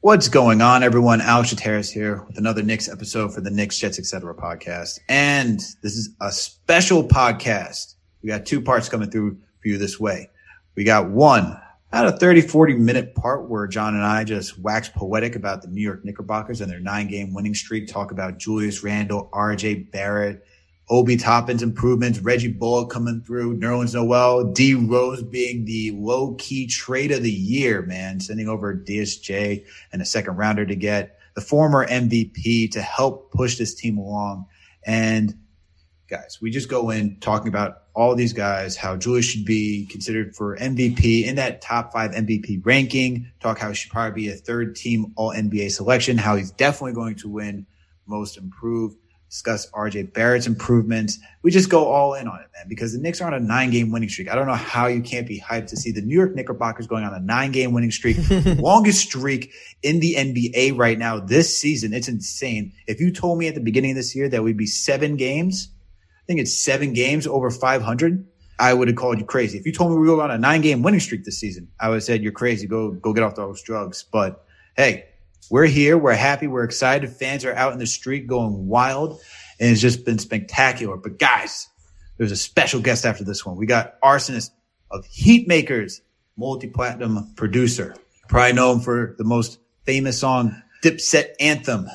What's going on, everyone? Alex Shateris here with another Knicks episode for the Knicks Jets Etc. podcast. And this is a special podcast. We got two parts coming through for you this way. We got one, about a 30, 40 minute part where John and I just wax poetic about the New York Knickerbockers and their nine game winning streak, talk about Julius Randle, RJ Barrett, Obi Toppin's improvements, Reggie Bullock coming through, Nerlens Noel, D Rose being the low key trade of the year, man, sending over DSJ and a second rounder to get the former MVP to help push this team along. And guys, we just go in talking about all these guys, how Julius should be considered for MVP in that top five MVP ranking, talk how he should probably be a third team all NBA selection, how he's definitely going to win most improved discuss RJ Barrett's improvements. We just go all in on it, man, because the Knicks are on a nine game winning streak. I don't know how you can't be hyped to see the New York Knickerbockers going on a nine game winning streak, longest streak in the NBA right now this season. It's insane. If you told me at the beginning of this year that we'd be seven games, I think it's seven games over 500. I would have called you crazy. If you told me we were on a nine game winning streak this season, I would have said you're crazy. Go, go get off those drugs. But hey, we're here. We're happy. We're excited. Fans are out in the street going wild. And it's just been spectacular. But guys, there's a special guest after this one. We got Rsonist of Heatmakerz, multi-platinum producer. Probably know him for the most famous song, Dipset Anthem.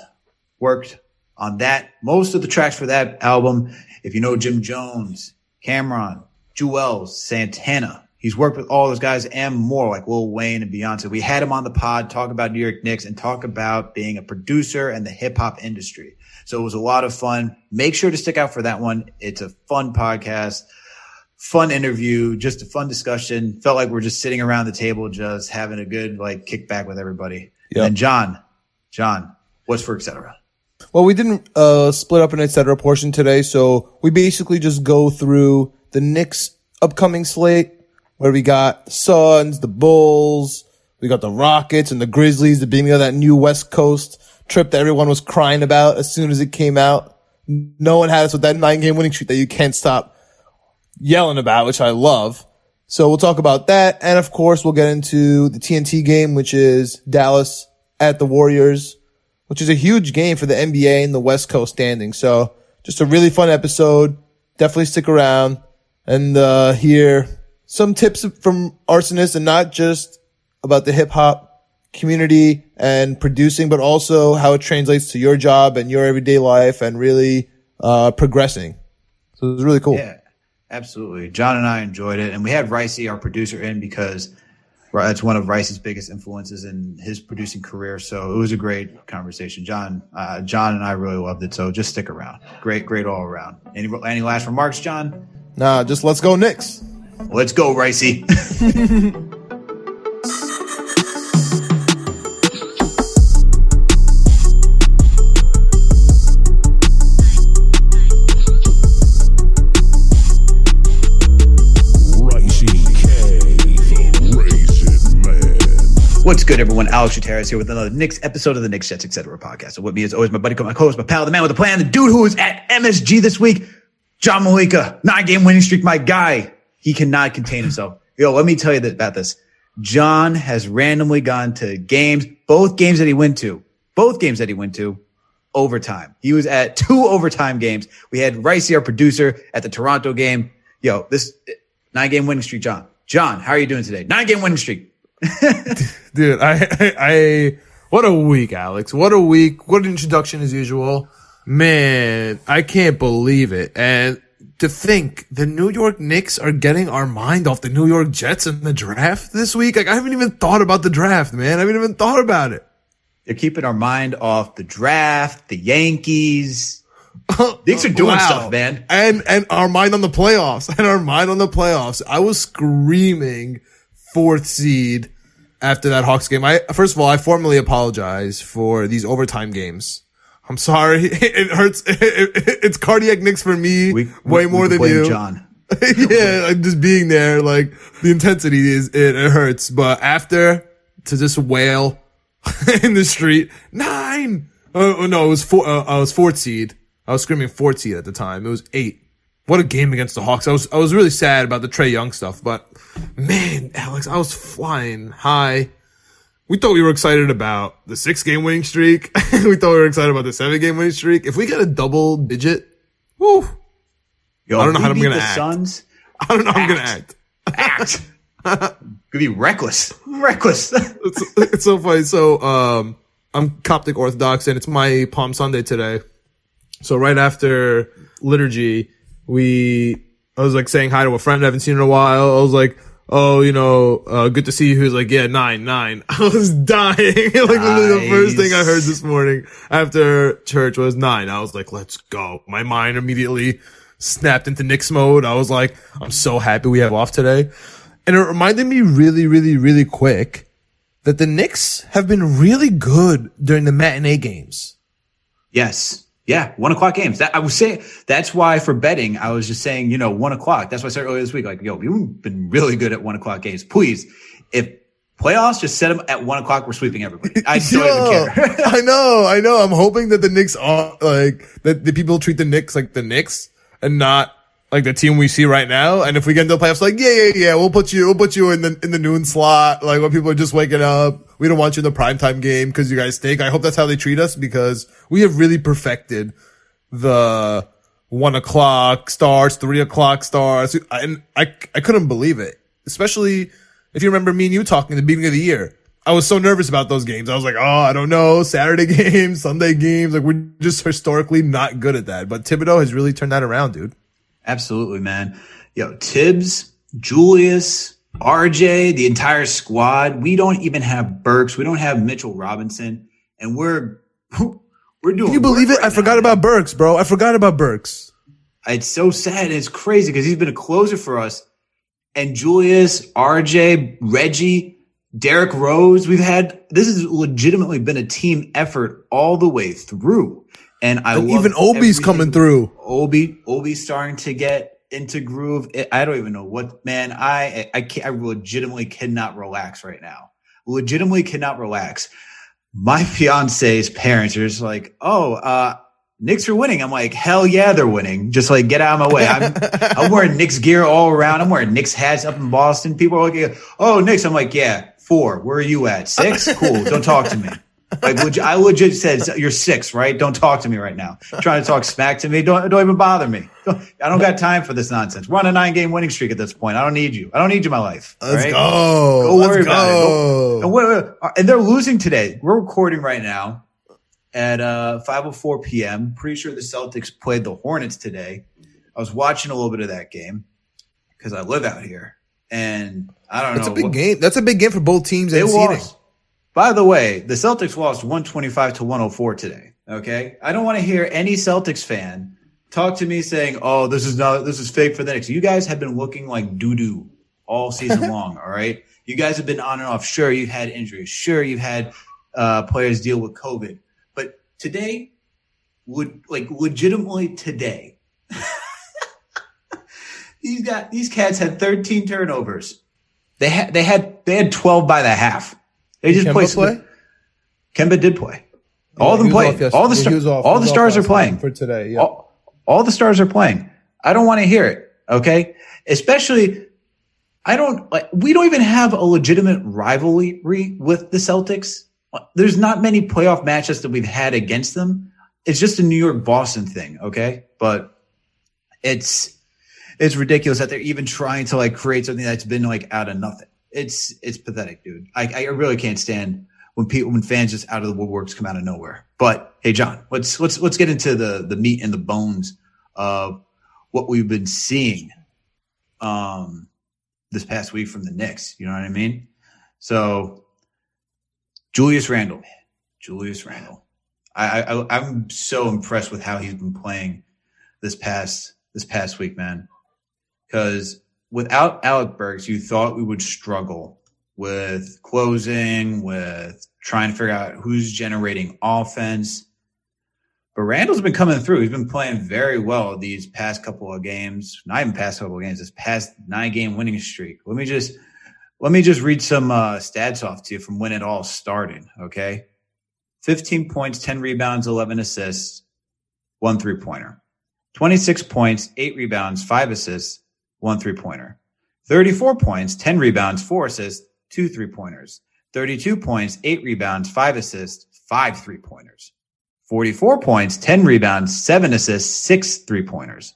Worked on that. Most of the tracks for that album. If you know Jim Jones, Cam'ron, Juelz, Santana, He's worked with all those guys and more, like Lil Wayne and Beyonce. We had him on the pod talk about New York Knicks and talk about being a producer and the hip hop industry. So it was a lot of fun. Make sure to stick out for that one. It's a fun podcast, fun interview, just a fun discussion. Felt like we're just sitting around the table, just having a good like kickback with everybody. Yep. And John, John, what's for etc. Well, we didn't uh, split up an etc. portion today, so we basically just go through the Knicks upcoming slate where we got the Suns, the Bulls, we got the Rockets and the Grizzlies, the beginning of that new West Coast trip that everyone was crying about as soon as it came out. No one had us with that nine game winning streak that you can't stop yelling about, which I love. So we'll talk about that. And of course, we'll get into the TNT game, which is Dallas at the Warriors, which is a huge game for the NBA and the West Coast standing. So just a really fun episode. Definitely stick around and, uh, hear some tips from Rsonist and not just about the hip hop community and producing, but also how it translates to your job and your everyday life and really, uh, progressing. So it was really cool. Yeah, absolutely. John and I enjoyed it. And we had Ricey, our producer, in because that's one of Rice's biggest influences in his producing career. So it was a great conversation. John, uh, John and I really loved it. So just stick around. Great, great all around. Any, any last remarks, John? Nah, just let's go Knicks. Let's go, Ricey. What's good, everyone? Alex Shateris here with another Knicks episode of the Knicks Jets Etc. podcast. So with me, is always, my buddy, my co-host, my pal, the man with the plan, the dude who is at MSG this week, John Malika, nine game winning streak, my guy. He cannot contain himself. Yo, let me tell you about this. John has randomly gone to games, both games that he went to, both games that he went to, overtime. He was at two overtime games. We had Ricey, our producer, at the Toronto game. Yo, this eh, nine game winning streak, John. John, how are you doing today? Nine game winning streak. Dude, I, I, I, what a week, Alex. What a week. What an introduction as usual. Man, I can't believe it. And to think the New York Knicks are getting our mind off the New York Jets in the draft this week. Like I haven't even thought about the draft, man. I haven't even thought about it. They're keeping our mind off the draft, the Yankees. Knicks are doing wow. stuff, man. And and our mind on the playoffs. And our mind on the playoffs. I was screaming fourth seed after that Hawks game. I first of all, I formally apologize for these overtime games. I'm sorry. It hurts. it's cardiac Knicks for me we, way we, more we than you. John. yeah, like just being there, like the intensity is, it, it hurts. But after to just wail in the street, nine. Oh, no, it was four, uh, I was fourth seed. I was screaming fourth seed at the time. It was eight. What a game against the Hawks. I was, I was really sad about the Trae Young stuff, but man, Alex, I was flying high we thought we were excited about the six game winning streak. we thought we were excited about the seven game winning streak. If we get a double digit, whoo. Yo, I don't know how I'm gonna act. Suns. I don't know how I'm gonna act. Act. Could be reckless. Reckless. It's, it's so funny. So, um, I'm Coptic Orthodox and it's my Palm Sunday today. So right after liturgy, we, I was like saying hi to a friend I haven't seen in a while. I was like, oh, you know, uh, good to see you. He was like, yeah, nine, nine. I was dying. like literally the first thing I heard this morning after church was nine. I was like, let's go. My mind immediately snapped into Knicks mode. I was like, I'm so happy we have off today. And it reminded me really, really, really quick that the Knicks have been really good during the matinee games. Yes. Yeah. One o'clock games. That I was saying that's why for betting, I was just saying, you know, one o'clock. That's why I said earlier this week, like, yo, we've been really good at one o'clock games. Please, if playoffs, just set them at one o'clock. We're sweeping everybody. I don't even care. I know, I know. I'm hoping that the Knicks are like that the people treat the Knicks like the Knicks and not like the team we see right now. And if we get into the playoffs, like, yeah, yeah, yeah, we'll put you, we'll put you in the in the noon slot, like when people are just waking up. We don't want you in the primetime game because you guys stink. I hope that's how they treat us because we have really perfected the one o'clock starts, three o'clock starts. And I, I couldn't believe it, especially if you remember me and you talking at the beginning of the year. I was so nervous about those games. I was like, oh, I don't know, Saturday games, Sunday games. Like we're just historically not good at that. But Thibodeau has really turned that around, dude. Absolutely, man. Yo, Tibbs, Julius, RJ, the entire squad. We don't even have Burks. We don't have Mitchell Robinson, and we're we're doing. Can you believe it? right I forgot now, about Burks, bro. I forgot about Burks. It's so sad. It's crazy because he's been a closer for us. And Julius, RJ, Reggie, Derrick Rose, we've had this has legitimately been a team effort all the way through. And I And love even Obi's coming through. Obi, Obi's starting to get into groove. I- I don't even know what man. I I can't, I legitimately cannot relax right now. Legitimately cannot relax. My fiance's parents are just like, oh, uh, Knicks are winning. I'm like, hell yeah, they're winning. Just like get out of my way. I'm I'm wearing Knicks gear all around. I'm wearing Knicks hats up in Boston. People are like, oh, Knicks. I'm like, yeah, four. Where are you at? Six? Cool. Don't talk to me. Like legit, I legit said, you're six, right? Don't talk to me right now. Trying to talk smack to me. Don't, don't even bother me. Don't- I don't got time for this nonsense. We're on a nine game winning streak at this point. I don't need you. I don't need you in my life. Let's right? go. Let's worry about it. go. And, we're, and they're losing today. We're recording right now at uh, 5:04 p.m. Pretty sure the Celtics played the Hornets today. I was watching a little bit of that game because I live out here, and I don't know. That's a big what- game. That's a big game for both teams They and seeding. By the way, the Celtics lost 125 to 104 today. Okay, I don't want to hear any Celtics fan talk to me saying, "Oh, this is not this is fake for the Knicks." You guys have been looking like doo doo all season long. All right, you guys have been on and off. Sure, you've had injuries. Sure, you've had uh, players deal with COVID. But today, would like legitimately today, these got these cats had 13 turnovers. They had they had they had 12 by the half. They just Kemba played. play? Kemba did play. All of them played. All the He star- off. all the stars are playing for today. Yeah. all, all the stars are playing. I don't want to hear it. Okay. Especially, I don't like, we don't even have a legitimate rivalry with the Celtics. There's not many playoff matches that we've had against them. It's just a New York Boston thing. Okay. But it's, it's ridiculous that they're even trying to like create something that's been like out of nothing. It's, it's pathetic, dude. I, I really can't stand when people, when fans just out of the woodworks come out of nowhere. But hey, John, let's, let's, let's get into the, the meat and the bones of what we've been seeing um, this past week from the Knicks. You know what I mean? So Julius Randle, Julius Randle. I, I I'm so impressed with how he's been playing this past this past week, man. Because without Alec Burks, you thought we would struggle with closing, with trying to figure out who's generating offense. But Randle's been coming through. He's been playing very well these past couple of games. Not even past couple of games. This past nine game winning streak. Let me just let me just read some uh, stats off to you from when it all started. Okay, fifteen points, ten rebounds, eleven assists, one three pointer. Twenty six points, eight rebounds, five assists, one three pointer. Thirty four points, ten rebounds, four assists, two three pointers. 32 points, eight rebounds, five assists, five three pointers. 44 points, 10 rebounds, seven assists, six three pointers.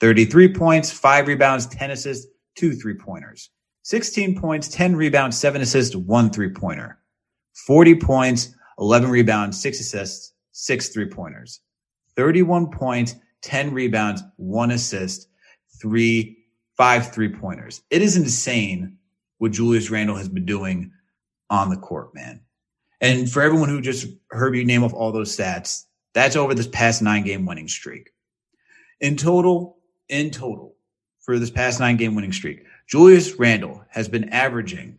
33 points, five rebounds, 10 assists, two three pointers. 16 points, 10 rebounds, seven assists, one three pointer. 40 points, 11 rebounds, six assists, six three pointers. 31 points, 10 rebounds, one assist, three, five three pointers. It is insane what Julius Randle has been doing on the court, man. And for everyone who just heard me name off all those stats, that's over this past nine game winning streak. In total, in total, for this past nine game winning streak, Julius Randle has been averaging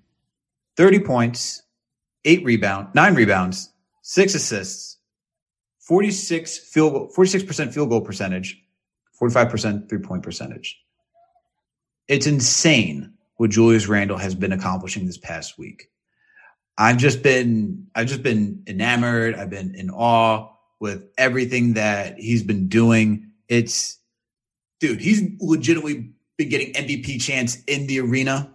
30 points, eight rebound, nine rebounds, six assists, 46 field goal, 46% field goal percentage, 45% three point percentage. It's insane what Julius Randle has been accomplishing this past week. I've just been I've just been enamored. I've been in awe with everything that he's been doing. It's dude, he's legitimately been getting MVP chance in the arena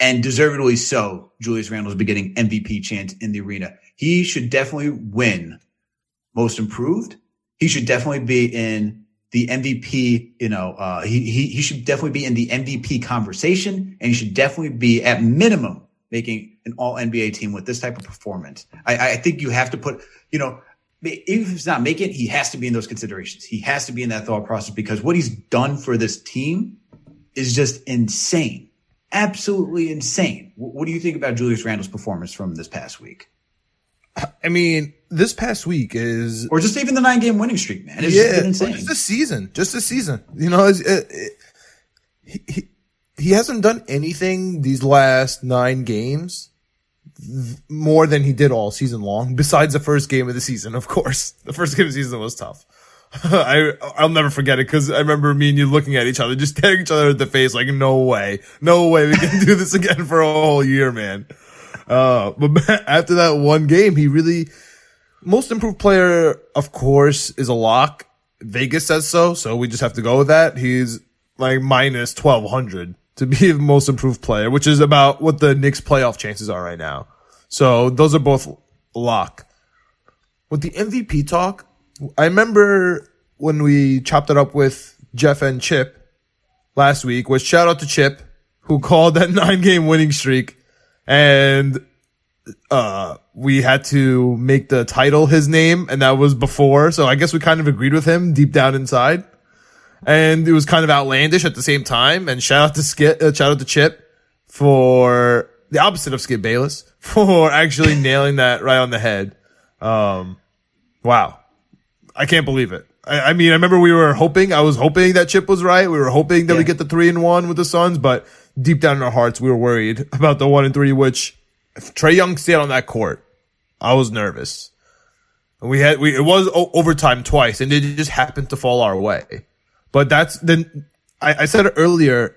and deservedly so. Julius Randle's been getting MVP chance in the arena. He should definitely win most improved. He should definitely be in the MVP, you know, uh, he, he, he should definitely be in the MVP conversation and he should definitely be at minimum making an all NBA team with this type of performance. I, I think you have to put, you know, if he's not making it, he has to be in those considerations. He has to be in that thought process because what he's done for this team is just insane. Absolutely insane. What do you think about Julius Randle's performance from this past week? I mean, this past week is, or just even the nine game winning streak, man. It's yeah, insane. Just the season, just the season. You know, it, it, he, he hasn't done anything these last nine games more than he did all season long, besides the first game of the season, of course. The first game of the season was tough. I, I'll never forget it because I remember me and you looking at each other, just staring each other in the face like, no way, no way we can do this again for a whole year, man. Uh, but after that one game, he really, most improved player, of course, is a lock. Vegas says so, so we just have to go with that. He's like minus 1200 to be the most improved player, which is about what the Knicks playoff chances are right now. So those are both lock. With the MVP talk, I remember when we chopped it up with Jeff and Chip last week was shout out to Chip who called that nine game winning streak and uh we had to make the title his name and that was before so i guess we kind of agreed with him deep down inside and it was kind of outlandish at the same time. And shout out to Skip, uh, shout out to Chip for the opposite of Skip Bayless for actually nailing that right on the head. Um, wow, I can't believe it. I, I, mean, I remember we were hoping, I was hoping that Chip was right. We were hoping that yeah. we get the three and one with the Suns, but deep down in our hearts, we were worried about the one and three, which if Trae Young stayed on that court, I was nervous. And we had, we, it was overtime twice and it just happened to fall our way. But that's then I, I said earlier,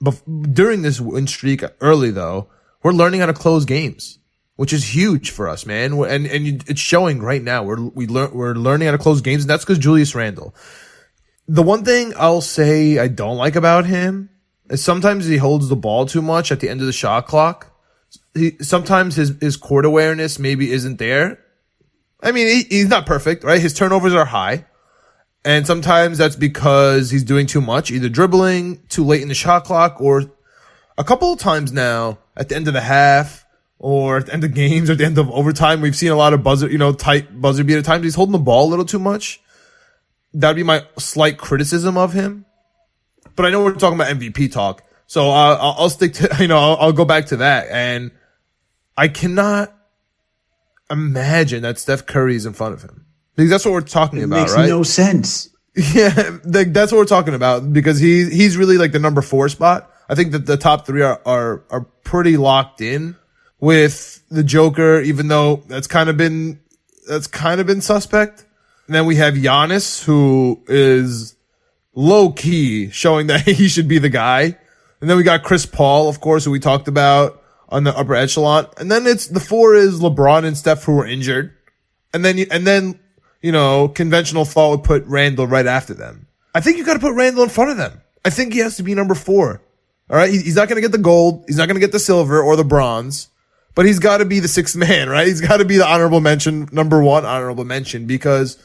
but during this win streak early though, we're learning how to close games, which is huge for us, man. And and it's showing right now. We're we learn we're learning how to close games, and that's because Julius Randle. The one thing I'll say I don't like about him is sometimes he holds the ball too much at the end of the shot clock. He, sometimes his his court awareness maybe isn't there. I mean, he, he's not perfect, right? His turnovers are high. And sometimes that's because he's doing too much, either dribbling too late in the shot clock or a couple of times now at the end of the half or at the end of games or at the end of overtime. We've seen a lot of buzzer, you know, tight buzzer beater times. He's holding the ball a little too much. That'd be my slight criticism of him. But I know we're talking about MVP talk. So uh, I'll, I'll stick to, you know, I'll, I'll go back to that. And I cannot imagine that Steph Curry is in front of him. Because that's what we're talking it about, makes right? no sense. Yeah, like that's what we're talking about because he he's really like the number four spot. I think that the top three are are are pretty locked in with the Joker, even though that's kind of been that's kind of been suspect. And then we have Giannis, who is low key showing that he should be the guy. And then we got Chris Paul, of course, who we talked about on the upper echelon. And then it's the four is LeBron and Steph who were injured. And then, and then you know, conventional thought would put Randle right after them. I think you got to put Randle in front of them. I think he has to be number four. All right. He's not going to get the gold. He's not going to get the silver or the bronze, but he's got to be the sixth man, right? He's got to be the honorable mention, number one honorable mention, because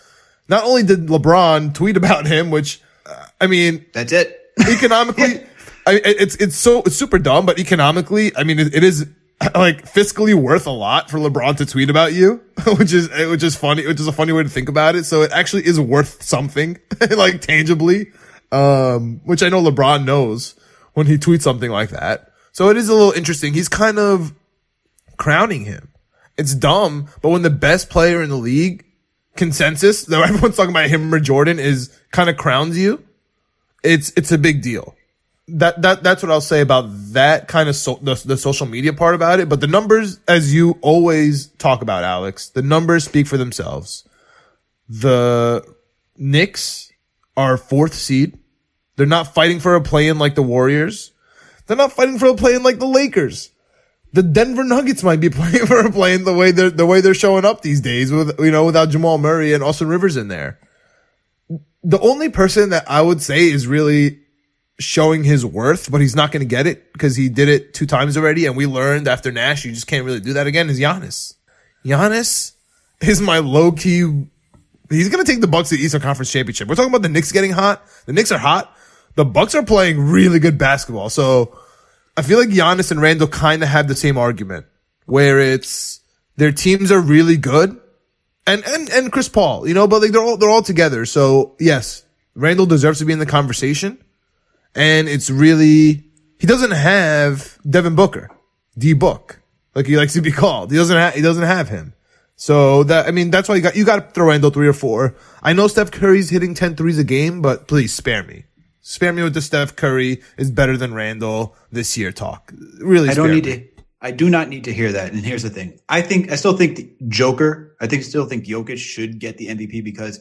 not only did LeBron tweet about him, which uh, I mean, That's it. economically, I, it's it's so it's super dumb, but economically, I mean, it, it is like fiscally worth a lot for LeBron to tweet about you, which is which is funny, which is a funny way to think about it. So it actually is worth something, like tangibly, um, which I know LeBron knows when he tweets something like that. So it is a little interesting. He's kind of crowning him. It's dumb, but when the best player in the league consensus, though everyone's talking about him or Jordan, is kind of crowns you, it's it's a big deal. That that that's what I'll say about that kind of so, the the social media part about it. But the numbers, as you always talk about, Alex, the numbers speak for themselves. The Knicks are fourth seed. They're not fighting for a play-in like the Warriors. They're not fighting for a play-in like the Lakers. The Denver Nuggets might be playing for a play-in the way they're the way they're showing up these days with you know without Jamal Murray and Austin Rivers in there the only person that I would say is really showing his worth, but he's not going to get it because he did it two times already. And we learned after Nash, you just can't really do that again is Giannis. Giannis is my low key. He's going to take the Bucks to the Eastern Conference Championship. We're talking about the Knicks getting hot. The Knicks are hot. The Bucks are playing really good basketball. So I feel like Giannis and Randle kind of have the same argument where it's their teams are really good and and and Chris Paul, you know, but like they're all they're all together. So yes, Randle deserves to be in the conversation, and it's really he doesn't have Devin Booker, D Book, like he likes to be called. He doesn't have he doesn't have him. So that I mean that's why you got you got to throw Randle three or four. I know Steph Curry's hitting 10 threes a game, but please spare me. Spare me with the Steph Curry is better than Randle this year talk. Really, I don't need me. to. I do not need to hear that. And here's the thing: I think I still think the Joker. I think still think Jokic should get the MVP because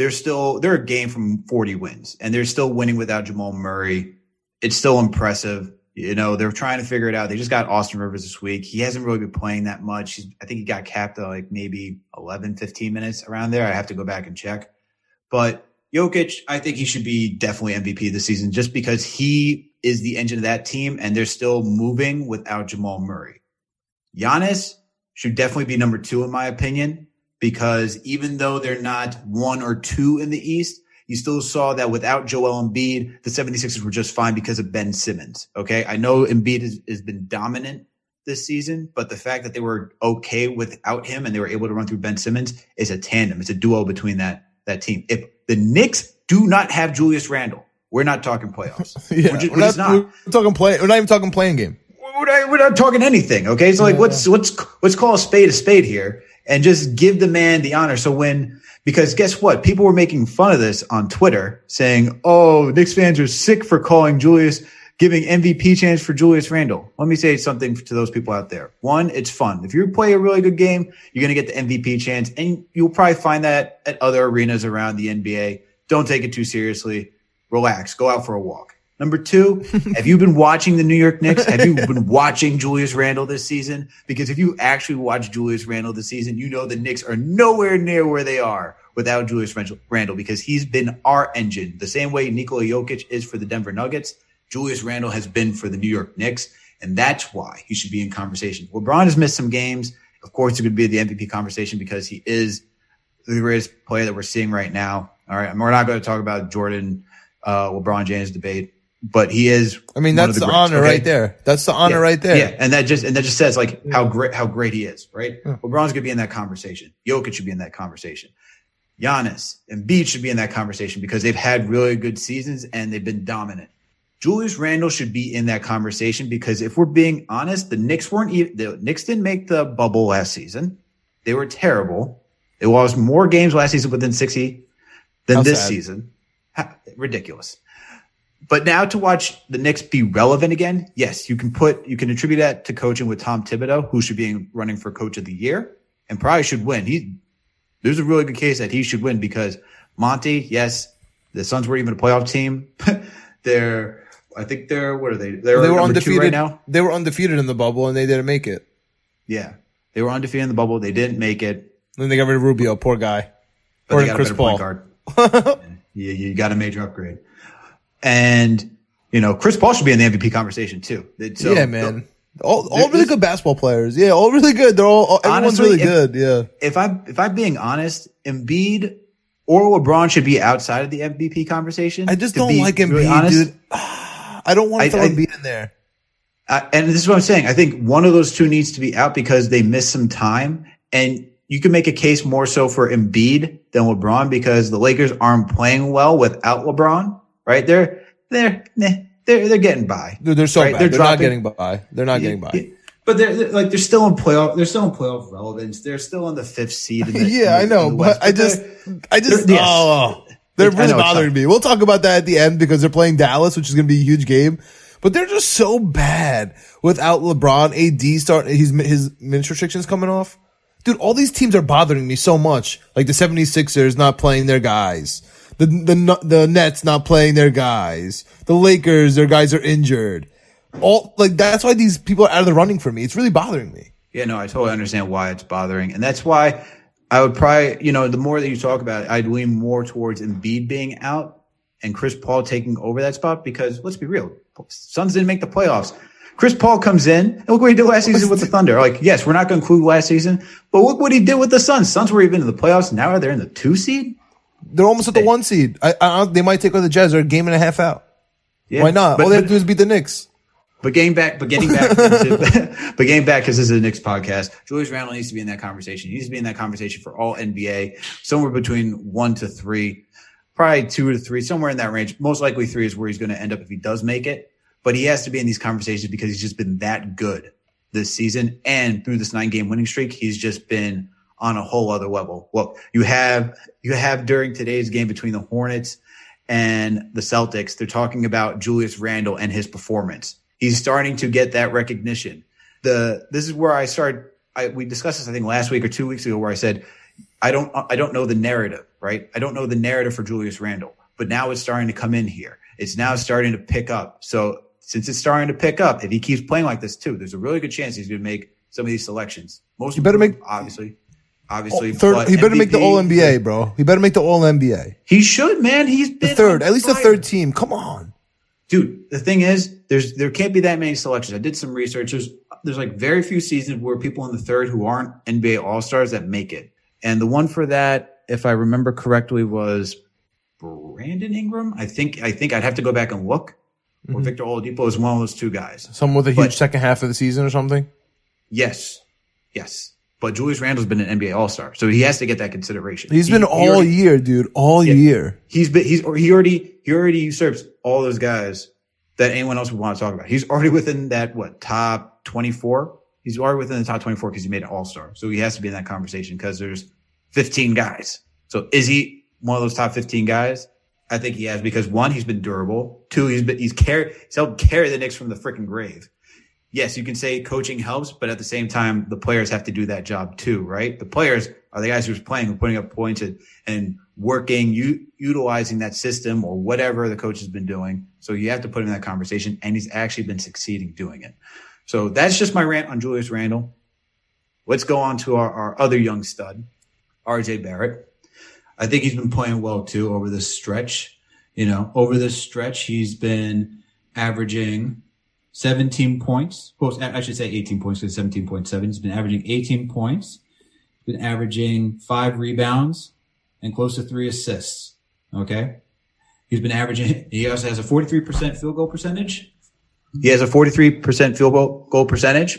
they're still they're a game from 40 wins, and they're still winning without Jamal Murray. It's still impressive. You know, they're trying to figure it out. They just got Austin Rivers this week. He hasn't really been playing that much. He's, I think he got capped at like maybe 11, 15 minutes around there. I have to go back and check. But Jokic, I think he should be definitely MVP this season just because he is the engine of that team and they're still moving without Jamal Murray. Giannis should definitely be number two, in my opinion, because even though they're not one or two in the East, you still saw that without Joel Embiid, the 76ers were just fine because of Ben Simmons. Okay. I know Embiid has, has been dominant this season, but the fact that they were okay without him and they were able to run through Ben Simmons is a tandem. It's a duo between that, that team. If the Knicks do not have Julius Randle, we're not talking playoffs. Yeah, we're, just, we're, we're not, not. we're talking play. We're not even talking playing game. We're not, we're not talking anything. Okay. So like, let's, let's, let's call a spade a spade here and just give the man the honor. So when, because guess what? People were making fun of this on Twitter saying, Oh, Knicks fans are sick for calling Julius, giving MVP chance for Julius Randle. Let me say something to those people out there. One, it's fun. If you play a really good game, you're going to get the MVP chance and you'll probably find that at other arenas around the NBA. Don't take it too seriously. Relax. Go out for a walk. Number two, have you been watching the New York Knicks? Have you been watching Julius Randle this season? Because if you actually watch Julius Randle this season, you know the Knicks are nowhere near where they are without Julius Randle because he's been our engine. The same way Nikola Jokic is for the Denver Nuggets, Julius Randle has been for the New York Knicks. And that's why he should be in conversation. LeBron has missed some games. Of course, he could be the MVP conversation because he is the greatest player that we're seeing right now. All right. And we're not going to talk about Jordan, uh, LeBron James debate but he is. I mean, that's the, the honor okay? right there. That's the honor yeah. right there. Yeah, and that just and that just says like how great how great he is, right? Yeah. LeBron's gonna be in that conversation. Jokic should be in that conversation. Giannis and Embiid should be in that conversation because they've had really good seasons and they've been dominant. Julius Randle should be in that conversation because if we're being honest, the Knicks weren't even the Knicks didn't make the bubble last season. They were terrible. They lost more games last season within 60 than how this sad. season. Ridiculous. But now to watch the Knicks be relevant again, yes, you can put you can attribute that to coaching with Tom Thibodeau, who should be running for coach of the year and probably should win. He there's a really good case that he should win because Monty, yes, the Suns were even a playoff team. they're I think they're what are they? They're they were undefeated right now. They were undefeated in the bubble and they didn't make it. Yeah, they were undefeated in the bubble. They didn't make it. Then they got rid of Rubio, poor guy. But or Chris Paul. you, you got a major upgrade. And, you know, Chris Paul should be in the MVP conversation too. So yeah, man. All, all really good basketball players. Yeah, all really good. They're all, all- everyone's Honestly, really if- good. Yeah. If I if I'm being honest, Embiid or LeBron should be outside of the MVP conversation. I just don't like really Embiid, honest. dude. I don't want to throw I- Embiid in there. Uh, and this is what I'm saying. I think one of those two needs to be out because they missed some time. And you can make a case more so for Embiid than LeBron because the Lakers aren't playing well without LeBron, right? They're, they're, they're, they're getting by. Dude, they're so Right, bad. they're They're, not getting by. They're not getting by. Yeah, But they're, they're- like, they're still in playoff, they're still in playoff relevance. They're still on the fifth seed. The, Yeah, I know, the but I just, I just, they're- yes. oh, they're really bothering me. We'll talk about that at the end because they're playing Dallas, which is going to be a huge game. But they're just so bad without LeBron. AD start his his minutes restrictions coming off. Dude, all these teams are bothering me so much. Like the 76ers not playing their guys. The the the Nets not playing their guys. The Lakers, their guys are injured. All like that's why these people are out of the running for me. It's really bothering me. Yeah, no, I totally understand why it's bothering. And that's why I would probably, you know, the more that you talk about it, I'd lean more towards Embiid being out and Chris Paul taking over that spot because let's be real, Suns didn't make the playoffs. Chris Paul comes in and look what he did last season with the Thunder. Like, yes, we're not going to include last season, but look what he did with the Suns. Suns were even in the playoffs. Now they're in the two seed. They're almost at the one seed. I, I, they might take on the Jazz. They're a game and a half out. Yeah, Why not? But, All they have to do is beat the Knicks. But getting back, but getting back, to, but getting back because this is a Knicks podcast. Julius Randle needs to be in that conversation. He needs to be in that conversation for all NBA, somewhere between one to three, probably two to three, somewhere in that range. Most likely three is where he's going to end up if he does make it. But he has to be in these conversations because he's just been that good this season, and through this nine game winning streak, he's just been on a whole other level. Well, you have you have during today's game between the Hornets and the Celtics, they're talking about Julius Randle and his performance. He's starting to get that recognition. The this is where I start. I, we discussed this I think last week or two weeks ago, where I said I don't I don't know the narrative, right? I don't know the narrative for Julius Randle, but now it's starting to come in here. It's now starting to pick up. So since it's starting to pick up, if he keeps playing like this too, there's a really good chance he's going to make some of these selections. Most He better make- obviously, obviously. Oh, third, but he better make the MVP, All NBA, bro. He better make the All NBA. He should, man. He's been The third, at least the third team. Come on. dude the thing is there's there can't be that many selections i did some research there's there's like very few seasons where people in the third who aren't nba all-stars that make it and the one for that if i remember correctly was brandon ingram i think i think i'd have to go back and look or mm-hmm. victor oladipo is one of those two guys Someone with a But- huge second half of the season or something. yes yes but julius randle's been an nba all-star so he has to get that consideration He's He- been all already- year, dude. All year. he's been he's he already he already usurps all those guys that anyone else would want to talk about. He's already within that what top twenty four. He's already within the top twenty four because he made an all star. So he has to be in that conversation because there's fifteen guys. So is he one of those top fifteen guys? I think he has because one, he's been durable. Two, he's been he's carried he's helped carry the Knicks from the freaking grave. Yes, you can say coaching helps, but at the same time, the players have to do that job too, right? The players are the guys who's playing and putting up points and, and working, u- utilizing that system or whatever the coach has been doing. So you have to put him in that conversation, and he's actually been succeeding doing it. So that's just my rant on Julius Randle. Let's go on to our, our other young stud, RJ Barrett. I think he's been playing well too over this stretch. You know, over this stretch, he's been averaging 17 points. Well, I should say 18 points because 17.7. He's been averaging 18 points. He's been averaging five rebounds and close to three assists. Okay. He's been averaging, he also has a 43% field goal percentage. He has a 43% field goal, goal percentage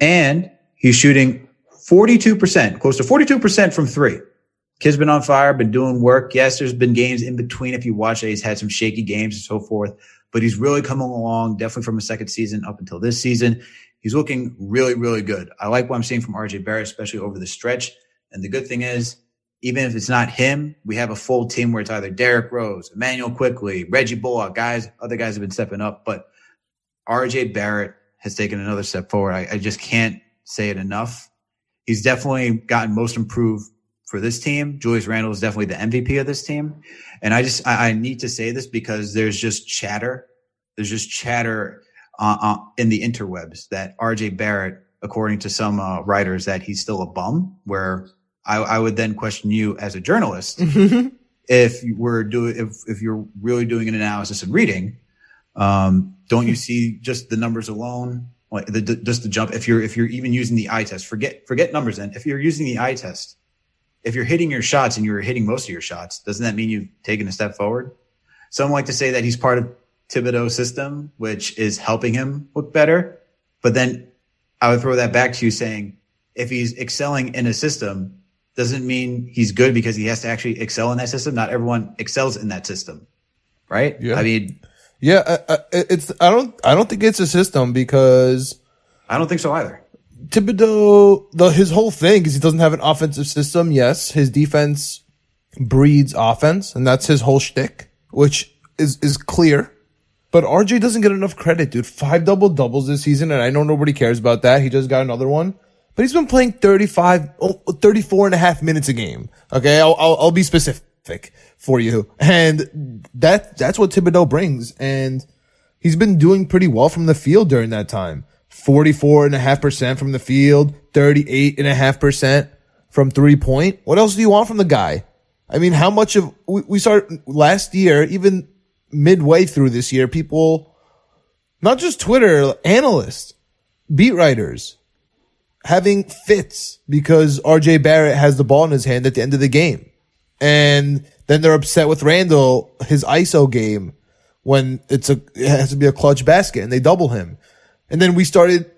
and he's shooting 42%, close to 42% from three. Kid's been on fire, been doing work. Yes, there's been games in between. If you watch it, he's had some shaky games and so forth, but he's really coming along, definitely from a second season up until this season. He's looking really, really good. I like what I'm seeing from RJ Barrett, especially over the stretch. And the good thing is, even if it's not him, we have a full team where it's either Derrick Rose, Immanuel Quickley, Reggie Bullock, guys, other guys have been stepping up, but RJ Barrett has taken another step forward. I, I just can't say it enough. He's definitely gotten most improved for this team. Julius Randle is definitely the MVP of this team. And I just, I, I need to say this because there's just chatter. There's just chatter uh, uh, in the interwebs that RJ Barrett, according to some uh, writers, that he's still a bum. Where I, I would then question you as a journalist if you were doing, if if you're really doing an analysis and reading, um, don't you see just the numbers alone like the, just the jump. If you're if you're even using the eye test, forget forget numbers. Then if you're using the eye test, if you're hitting your shots and you're hitting most of your shots, doesn't that mean you've taken a step forward? Some like to say that he's part of Thibodeau's system, which is helping him look better. But then I would throw that back to you saying, if he's excelling in a system, doesn't mean he's good because he has to actually excel in that system. Not everyone excels in that system, right? Yeah. I mean, Yeah, uh, uh, it's I don't I don't think it's a system because I don't think so either. Thibodeau the his whole thing is he doesn't have an offensive system. Yes, his defense breeds offense, and that's his whole shtick, which is is clear. But RJ doesn't get enough credit, dude. Five double doubles this season, and I know nobody cares about that. He just got another one. But he's been playing 35, oh, 34 and a half minutes a game. Okay. I'll, I'll, I'll be specific for you. And that, that's what Thibodeau brings. And he's been doing pretty well from the field during that time. 44 and a half percent from the field, 38 and a half percent from three point. What else do you want from the guy? I mean, how much of, we, we started last year, even midway through this year, people, not just Twitter, analysts, beat writers, having fits because RJ Barrett has the ball in his hand at the end of the game. And then they're upset with Randle, his ISO game when it's a, it has to be a clutch basket and they double him. And then we started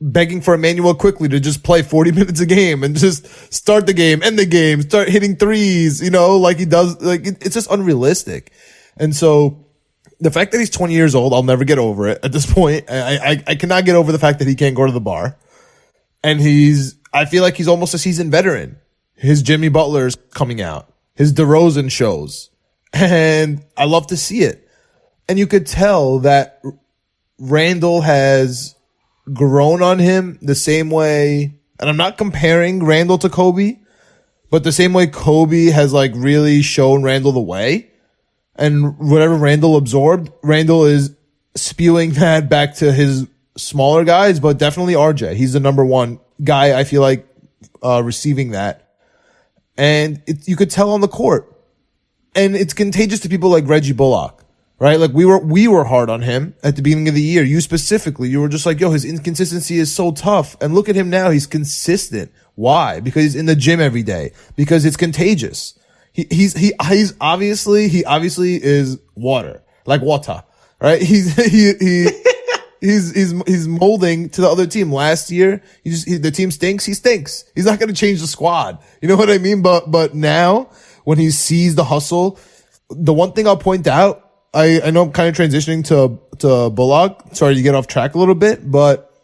begging for Immanuel Quickley to just play 40 minutes a game and just start the game, end the game, start hitting threes, you know, like he does, like it, it's just unrealistic. And so the fact that he's 20 years old, I'll never get over it at this point. I, I, I cannot get over the fact that he can't go to the bar and he's I feel like he's almost a seasoned veteran. His Jimmy Butler's coming out, his DeRozan shows, and I love to see it. And you could tell that Randle has grown on him the same way, and I'm not comparing Randle to Kobe, but the same way Kobe has like really shown Randle the way. And whatever Randle absorbed, Randle is spewing that back to his smaller guys, but definitely RJ. He's the number one guy. I feel like uh, receiving that, and it, you could tell on the court, and it's contagious to people like Reggie Bullock, right? Like we were we were hard on him at the beginning of the year. You specifically, you were just like, yo, his inconsistency is so tough, and look at him now. He's consistent. Why? Because he's in the gym every day. Because it's contagious. He, he's he he's obviously he obviously is water like water, right? He's he he he's he's he's molding to the other team. Last year, he just he, the team stinks. He stinks. He's not going to change the squad. You know what I mean? But but now when he sees the hustle, the one thing I'll point out, I I know I'm kind of transitioning to to Bullock. Sorry to get off track a little bit, but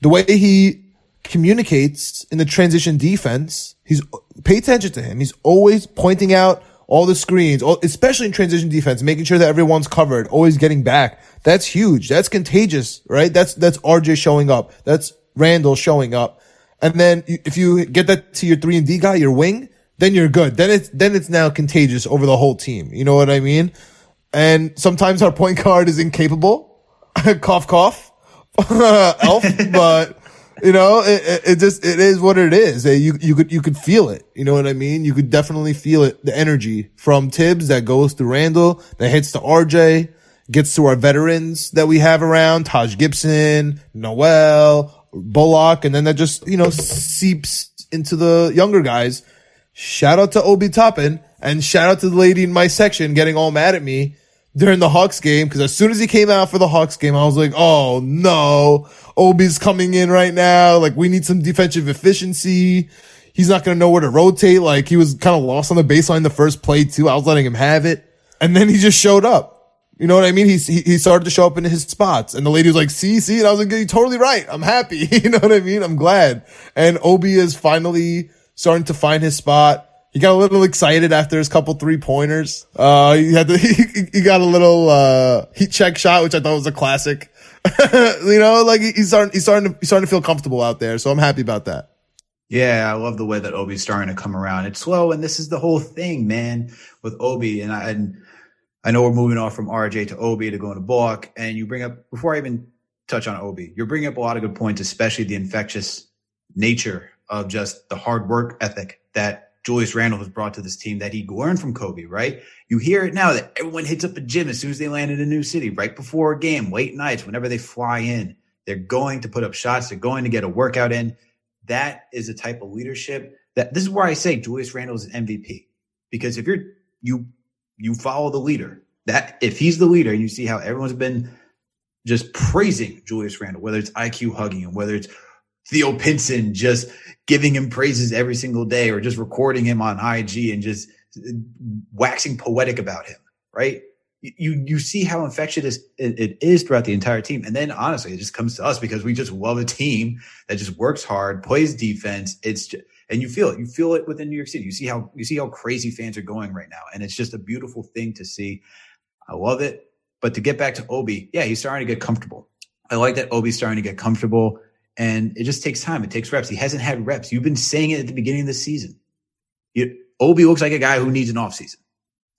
the way he communicates in the transition defense, he's pay attention to him. He's always pointing out all the screens, especially in transition defense, making sure that everyone's covered, always getting back. That's huge. That's contagious, right? That's, that's RJ showing up. That's Randle showing up. And then if you get that to your three and D guy, your wing, then you're good. Then it's, then it's now contagious over the whole team. You know what I mean? And sometimes our point guard is incapable. cough, cough. Elf, but you know, it, it, just, it is what it is. You, you could, you could feel it. You know what I mean? You could definitely feel it, the energy from Tibbs that goes to Randle, that hits to RJ, gets to our veterans that we have around, Taj Gibson, Noel, Bullock, and then that just, you know, seeps into the younger guys. Shout out to Obi Toppin and shout out to the lady in my section getting all mad at me during the Hawks game. Cause as soon as he came out for the Hawks game, I was like, Oh no, Obi's coming in right now. Like we need some defensive efficiency. He's not going to know where to rotate. Like he was kind of lost on the baseline the first play too. I was letting him have it. And then he just showed up. You know what I mean? He, he, started to show up in his spots and the lady was like, see, see. And I was like, you're totally right. I'm happy. you know what I mean? I'm glad. And Obi is finally starting to find his spot. He got a little excited after his couple three pointers. Uh, he had to, he, he got a little, uh, heat check shot, which I thought was a classic. you know, like he's starting, he's starting to, he's starting to feel comfortable out there. So I'm happy about that. Yeah, I love the way that Obi's starting to come around. It's slow, and this is the whole thing, man, with Obi. And I, and I know we're moving off from RJ to Obi to going to Bullock. And you bring up before I even touch on Obi, you're bringing up a lot of good points, especially the infectious nature of just the hard work ethic that Julius Randle has brought to this team that he learned from Kobe, right? You hear it now that everyone hits up a gym as soon as they land in a new city, right before a game, late nights, whenever they fly in. They're going to put up shots. They're going to get a workout in. That is a type of leadership that this is where I say Julius Randle is an MVP. Because if you're you you follow the leader, that if he's the leader and you see how everyone's been just praising Julius Randle, whether it's IQ hugging him, whether it's Theo Pinson just giving him praises every single day or just recording him on IG and just waxing poetic about him, right? You you see how infectious it is throughout the entire team, and then honestly, it just comes to us because we just love a team that just works hard, plays defense. It's just, and you feel it. You feel it within New York City. You see how you see how crazy fans are going right now, and it's just a beautiful thing to see. I love it. But to get back to Obi, yeah, he's starting to get comfortable. I like that Obi's starting to get comfortable, and it just takes time. It takes reps. He hasn't had reps. You've been saying it at the beginning of the season. You, Obi looks like a guy who needs an offseason.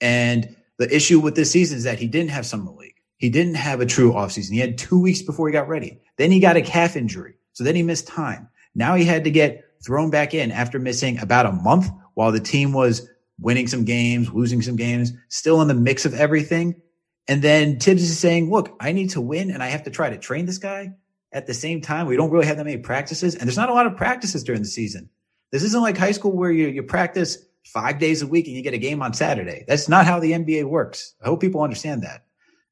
And the issue with this season is that he didn't have summer league. He didn't have a true offseason. He had two weeks before he got ready. Then he got a calf injury. So then he missed time. Now he had to get thrown back in after missing about a month while the team was winning some games, losing some games, still in the mix of everything. And then Tibbs is saying, look, I need to win and I have to try to train this guy at the same time. We don't really have that many practices and there's not a lot of practices during the season. This isn't like high school where you, you practice five days a week and you get a game on Saturday. That's not how the NBA works. I hope people understand that.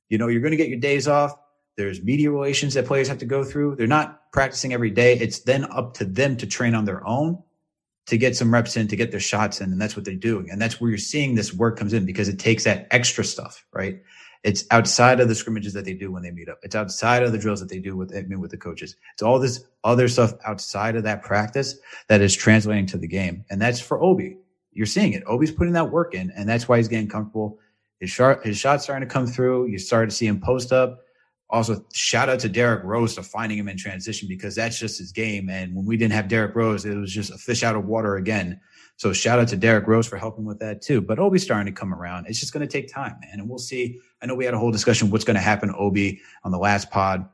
You know, you're going to get your days off. There's media relations that players have to go through. They're not practicing every day. It's then up to them to train on their own to get some reps in, to get their shots in. And that's what they're doing. And that's where you're seeing this work comes in because it takes that extra stuff, right? It's outside of the scrimmages that they do when they meet up. It's outside of the drills that they do with, I mean, with the coaches. It's all this other stuff outside of that practice that is translating to the game. And that's for Obi. You're seeing it. Obi's putting that work in, and that's why he's getting comfortable. His shot, his shot's starting to come through. You start to see him post up. Also, shout out to Derrick Rose for finding him in transition because that's just his game. And when we didn't have Derrick Rose, it was just a fish out of water again. So shout out to Derrick Rose for helping with that too. But Obi's starting to come around. It's just going to take time, man. And we'll see. I know we had a whole discussion what's going to happen Obi on the last pod.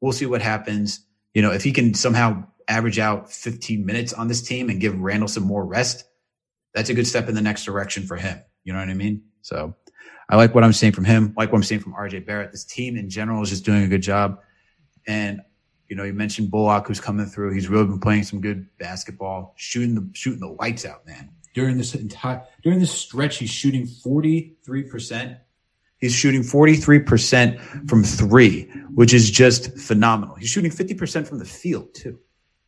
We'll see what happens. You know, if he can somehow average out 15 minutes on this team and give Randle some more rest, that's a good step in the next direction for him. You know what I mean? So I like what I'm seeing from him. like what I'm seeing from RJ Barrett. This team in general is just doing a good job. And you know, you mentioned Bullock, who's coming through. He's really been playing some good basketball, shooting the shooting the lights out, man. During this entire during this stretch, he's shooting 43 percent. He's shooting 43 percent from three, which is just phenomenal. He's shooting 50 percent from the field too,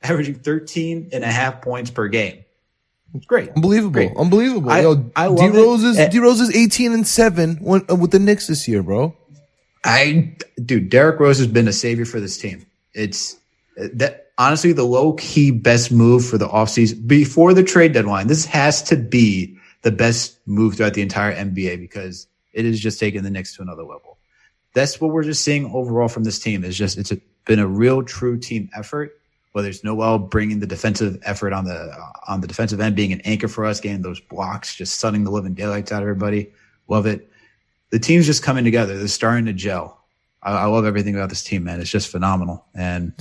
averaging 13 and a half points per game. It's great. Unbelievable. Great. Unbelievable. I, Yo, I D love Rose is. D Rose is 18 and 7 when, uh, with the Knicks this year, bro. I, dude, Derrick Rose has been a savior for this team. It's that honestly the low key best move for the offseason before the trade deadline. This has to be the best move throughout the entire NBA because it is just taking the Knicks to another level. That's what we're just seeing overall from this team. Is just it's a, been a real true team effort. Whether it's Noel bringing the defensive effort on the on the defensive end, being an anchor for us, getting those blocks, just sunning the living daylights out of everybody. Love it. The team's just coming together. They're starting to gel. I, I love everything about this team, man. It's just phenomenal. And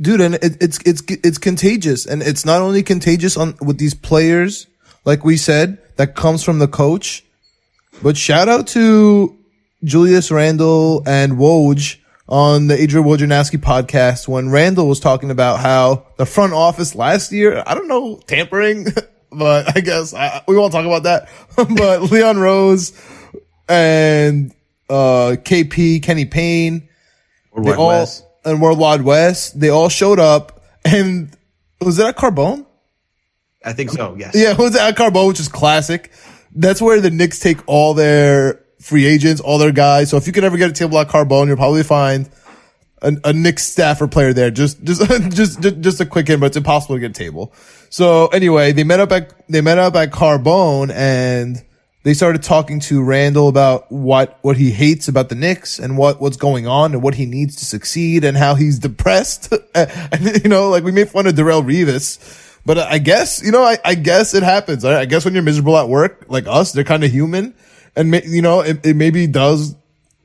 dude and it, it's it's it's contagious and it's not only contagious on with these players like we said that comes from the coach but shout out to Julius Randle and Woj on the Adrian Wojnarowski podcast when Randle was talking about how the front office last year I don't know tampering but I guess I, we won't talk about that but Leon Rose and uh KP Kenny Payne or they all Wes? and World Wide Wes, they all showed up and was that at Carbone? I think so. Yes. Yeah, it was at Carbone, which is classic. That's where the Knicks take all their free agents, all their guys. So if you can ever get a table at Carbone, you'll probably find a, a Knicks staffer player there. Just, just, just, just, just a quick hint, but it's impossible to get a table. So anyway, they met up at, they met up at Carbone and they started talking to Randle about what, what he hates about the Knicks and what, what's going on and what he needs to succeed and how he's depressed. and, you know, like we made fun of Darrelle Revis. But I guess, you know, I, I guess it happens. I, I guess when you're miserable at work, like us, they're kind of human. And, ma- you know, it, it maybe does,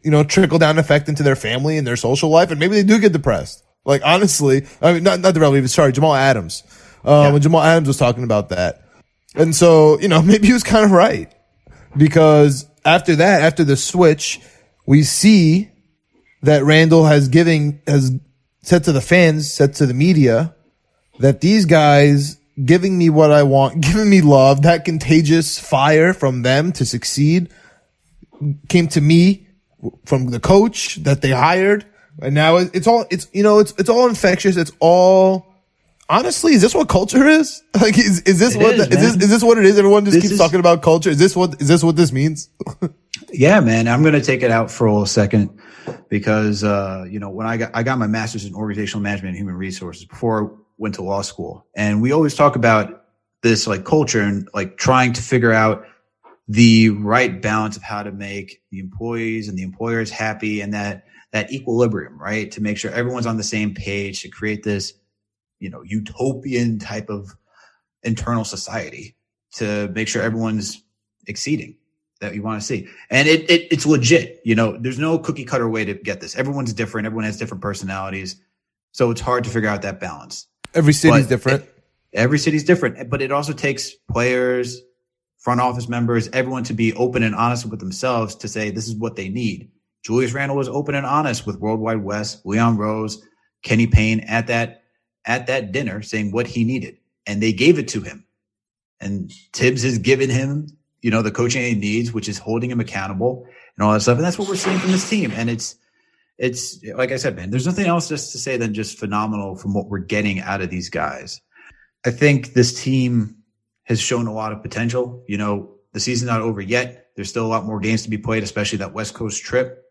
you know, trickle down effect into their family and their social life. And maybe they do get depressed. Like, honestly, I mean, not, not Darrelle Revis, sorry, Jamal Adams. Uh, when Jamal Adams was talking about that. And so, you know, maybe he was kind of right because after that, after the switch, we see that Randle has giving, has said to the fans, said to the media that these guys giving me what I want, giving me love, that contagious fire from them to succeed came to me from the coach that they hired. And now it's all, it's, you know, it's, it's all infectious. It's all, honestly, is this what culture is? Like, is, is this It what, is, the, is this, is this what it is? Everyone just This keeps is- talking about culture. Is this what, is this what this means? Yeah, man. I'm going to take it out for a second because, uh, you know, when I got, I got my master's in organizational management and human resources before I went to law school. And we always talk about this like culture and like trying to figure out the right balance of how to make the employees and the employers happy and that, that equilibrium, right? To make sure everyone's on the same page to create this, you know, utopian type of internal society to make sure everyone's exceeding that you want to see. And it, it it's legit. You know, there's no cookie cutter way to get this. Everyone's different. Everyone has different personalities. So it's hard to figure out that balance. Every city's But different. Every city's different, but it also takes players, front office members, everyone to be open and honest with themselves to say this is what they need. Julius Randle was open and honest with Worldwide Wes, Leon Rose, Kenny Payne at that at that dinner saying what he needed. And they gave it to him. And Tibbs has given him, you know, the coaching he needs, which is holding him accountable and all that stuff. And that's what we're seeing from this team. And it's it's like I said, man, there's nothing else just to say than just phenomenal from what we're getting out of these guys. I think this team has shown a lot of potential. You know, the season's not over yet. There's still a lot more games to be played, especially that West Coast trip.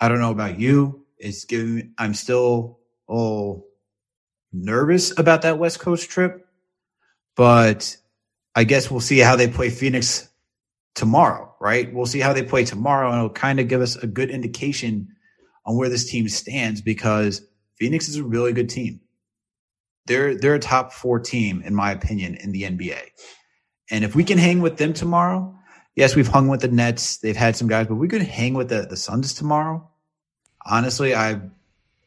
I don't know about you. It's giving I'm still all nervous about that West Coast trip, but I guess we'll see how they play Phoenix tomorrow, right? We'll see how they play tomorrow and it'll kind of give us a good indication on where this team stands because Phoenix is a really good team. They're they're a top four team in my opinion in the NBA. And if we can hang with them tomorrow, yes, we've hung with the Nets. They've had some guys, but we could hang with the, the Suns tomorrow. Honestly, I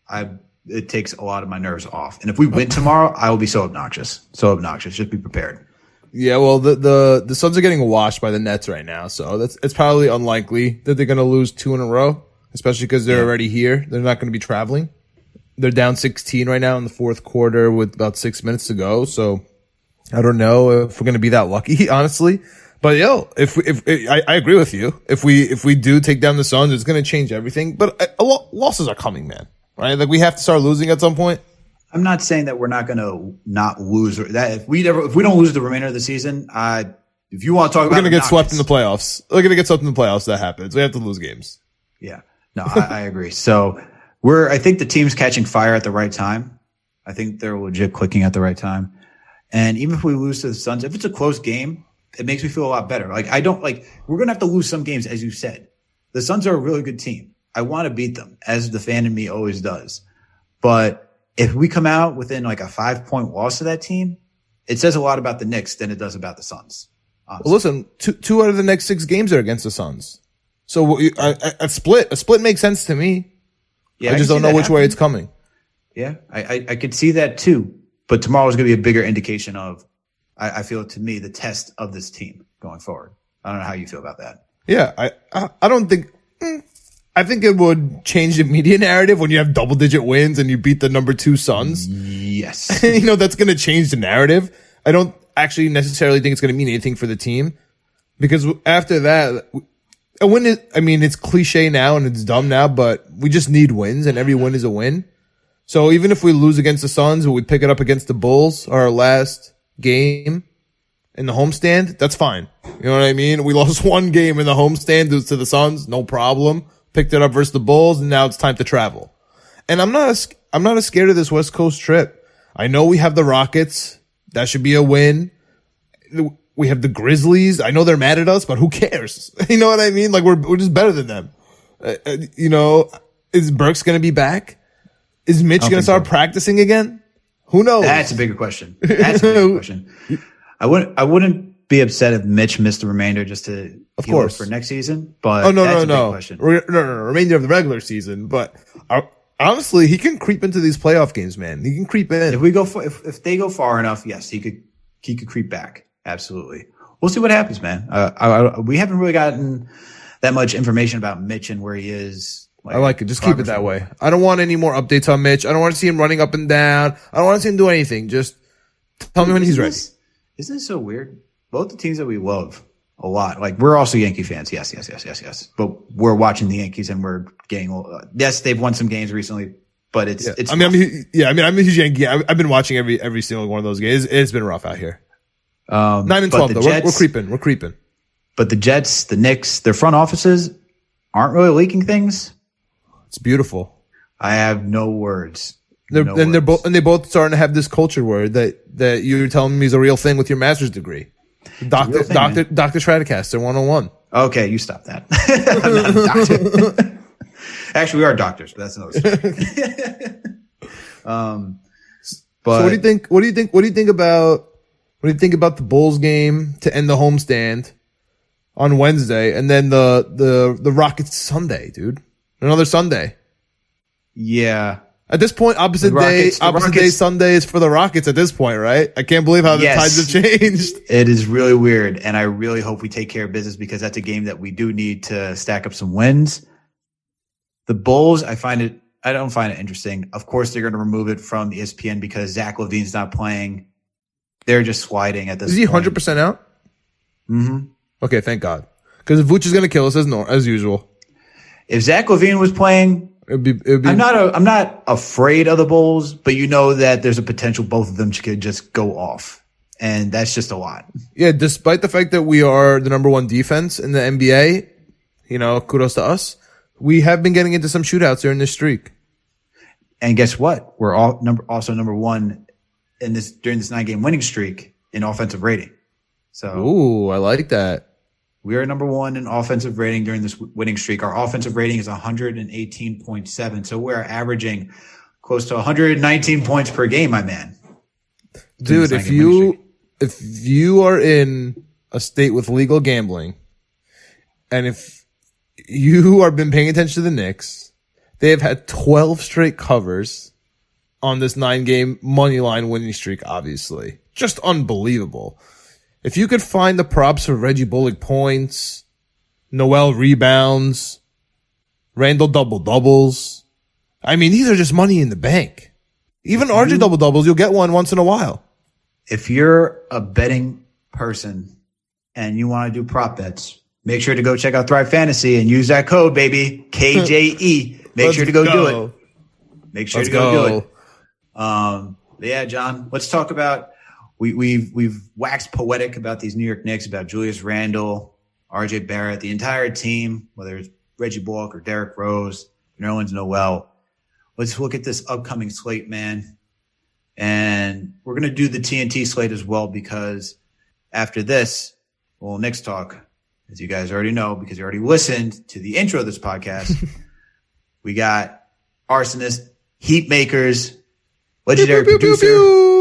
I it takes a lot of my nerves off. And if we win tomorrow, I will be so obnoxious. So obnoxious. Just be prepared. Yeah, well, the, the, the Suns are getting washed by the Nets right now. So that's, it's probably unlikely that they're going to lose two in a row, especially because they're Yeah. already here. They're not going to be traveling. They're down 16 right now in the fourth quarter with about six minutes to go. So I don't know if we're going to be that lucky, honestly. But yo, if we, if, I, I agree with you. If we, if we do take down the Suns, it's going to change everything. But uh, losses are coming, man. Right? Like we have to start losing at some point. I'm not saying that we're not going to not lose or that if we never if we don't lose the remainder of the season, I if you want to talk about. We're going to get swept in the playoffs. We're going to get swept in the playoffs. That happens. We have to lose games. Yeah. No, I, I agree. So we're, I think the team's catching fire at the right time. I think they're legit clicking at the right time. And even if we lose to the Suns, if it's a close game, it makes me feel a lot better. Like I don't like, we're going to have to lose some games, as you said. The Suns are a really good team. I want to beat them as the fan in me always does. But if we come out within like a five point loss to that team, it says a lot about the Knicks than it does about the Suns. honestly. Well, listen, two two out of the next six games are against the Suns. So a, a, a split, a split makes sense to me. Yeah, I just don't know which way it's coming. Yeah, I, I, I could see that too. But tomorrow is going to be a bigger indication of, I, I feel to me, the test of this team going forward. I don't know how you feel about that. Yeah, I I, I don't think. mm, I think it would change the media narrative when you have double digit wins and you beat the number two Suns. Yes. you know that's going to change the narrative. I don't actually necessarily think it's going to mean anything for the team because after that, a win is. I mean, it's cliche now and it's dumb now, but we just need wins, and every win is a win. So even if we lose against the Suns or we pick it up against the Bulls, our last game in the homestand, that's fine. You know what I mean? We lost one game in the homestand to the Suns, no problem. Picked it up versus the Bulls, and now it's time to travel. And I'm not, as, I'm not as scared of this West Coast trip. I know we have the Rockets. That should be a win. We have the Grizzlies. I know they're mad at us, but who cares? You know what I mean? Like we're, we're just better than them. Uh, uh, you know, is Burks going to be back? Is Mitch going to start so. practicing again? Who knows? That's a bigger question. That's a bigger question. I wouldn't, I wouldn't be upset if Mitch missed the remainder just to Of course. for next season. But Oh no no no. Re- no no no remainder of the regular season, but uh, honestly, he can creep into these playoff games, man. He can creep in. If we go, for, if, if they go far enough, yes, he could, he could creep back. Absolutely. We'll see what happens, man. Uh, I, I, we haven't really gotten that much information about Mitch and where he is I like it. Just keep it that way. I don't want any more updates on Mitch. I don't want to see him running up and down. I don't want to see him do anything. Just tell me when he's Isn't ready. Isn't this so weird? Both the teams that we love a lot, like we're also Yankee fans. Yes, yes, yes, yes, yes. But we're watching the Yankees and we're getting. Uh, yes, they've won some games recently, but it's Yeah. it's. I mean, I'm, yeah, I mean, I'm a huge Yankee. I've, I've been watching every every single one of those games. It's, it's been rough out here. um, Nine and twelve though. We're, we're creeping. We're creeping. But the Jets, the Knicks, their front offices aren't really leaking things. It's beautiful. I have no words. They're, No and they're both and they both starting to have this culture where that that you're telling me is a real thing with your master's degree. Doctor thing, Doctor Doctor Stratocaster 101. Okay, you stop that. I'm not a doctor. Actually, we are doctors, but that's another story. um, but So what do you think? What do you think? What do you think about? What do you think about the Bulls game to end the homestand on Wednesday, and then the the the Rockets Sunday, dude? Another Sunday. yeah, At this point, opposite Rockets- day, opposite day Rockets- Sunday is for the Rockets. At this point, right? I can't believe how the Yes. tides have changed. it is really weird, and I really hope we take care of business because that's a game that we do need to stack up some wins. The Bulls, I find it. I don't find it interesting. Of course, they're going to remove it from ESPN because Zach LaVine's not playing. They're just sliding at this. Is he hundred percent out? Mm-hmm. Okay, thank God. Because Vooch is gonna kill us as nor as usual. If Zach LaVine was playing, It'd be, it'd be I'm not. A, I'm not afraid of the Bulls, but you know that there's a potential both of them could just go off, and that's just a lot. yeah. Despite the fact that we are the number one defense in the NBA, you know, kudos to us. We have been getting into some shootouts during this streak. And guess what? We're all number also number one in this during this nine game winning streak in offensive rating. So Ooh, I like that. We are number one in offensive rating during this winning streak. Our offensive rating is 118.7. So we're averaging close to 119 points per game, my man. Dude, if you if you are in a state with legal gambling, and if you are been paying attention to the Knicks, they have had twelve straight covers on this nine game money line winning streak. Obviously, just unbelievable. If you could find the props for Reggie Bullock points, Noel rebounds, Randle double doubles, I mean these are just money in the bank. Even RJ double doubles, you'll get one once in a while. if you're a betting person and you want to do prop bets, make sure to go check out Thrive Fantasy and use that code, baby. KJE. Make sure to go, do it. Make sure Let's to go, do it. Um, yeah, John, let's talk about we, we've we've waxed poetic about these New York Knicks, about Julius Randle, RJ Barrett, the entire team, whether it's Reggie Bullock or Derrick Rose, Nerlens Noel. Let's look at this upcoming slate, man. And we're gonna do the TNT slate as well because after this, well, Knicks talk, as you guys already know, because you already listened to the intro of this podcast, we got Rsonist, heat makers, legendary Pew, pew, pew, producer. pew.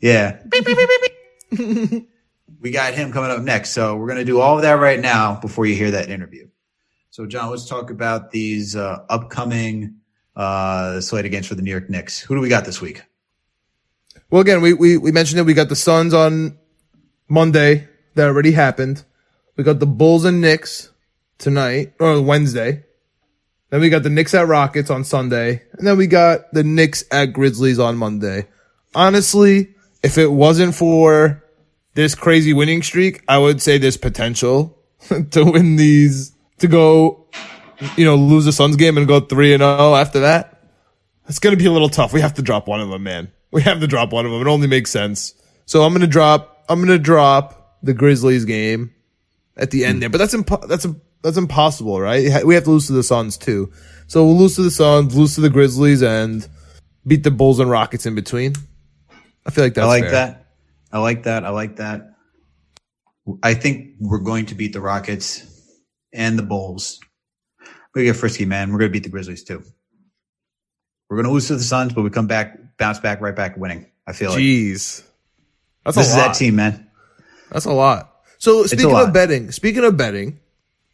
Yeah. we got him coming up next. So we're going to do all of that right now before you hear that interview. So, John, let's talk about these uh, upcoming uh, slate games for the New York Knicks. Who do we got this week? Well, again, we, we, we mentioned it. We got the Suns on Monday. That already happened. We got the Bulls and Knicks tonight or Wednesday. Then we got the Knicks at Rockets on Sunday. And then we got the Knicks at Grizzlies on Monday. Honestly, if it wasn't for this crazy winning streak, I would say there's potential to win these, to go, you know, lose the Suns game and go 3 and 0 after that. It's going to be a little tough. We have to drop one of them, man. We have to drop one of them. It only makes sense. So I'm going to drop, I'm going to drop the Grizzlies game at the end hmm. there, but that's impo- that's, that's impossible, right? We have to lose to the Suns too. So we'll lose to the Suns, lose to the Grizzlies and beat the Bulls and Rockets in between. I feel like that's I like fair. that. I like that. I like that. I think we're going to beat the Rockets and the Bulls. We get frisky, man. We're going to beat the Grizzlies too. We're going to lose to the Suns, but we come back, bounce back, right back winning. I feel like Jeez. That's this a is that team, man. That's a lot. So speaking lot. of betting, speaking of betting,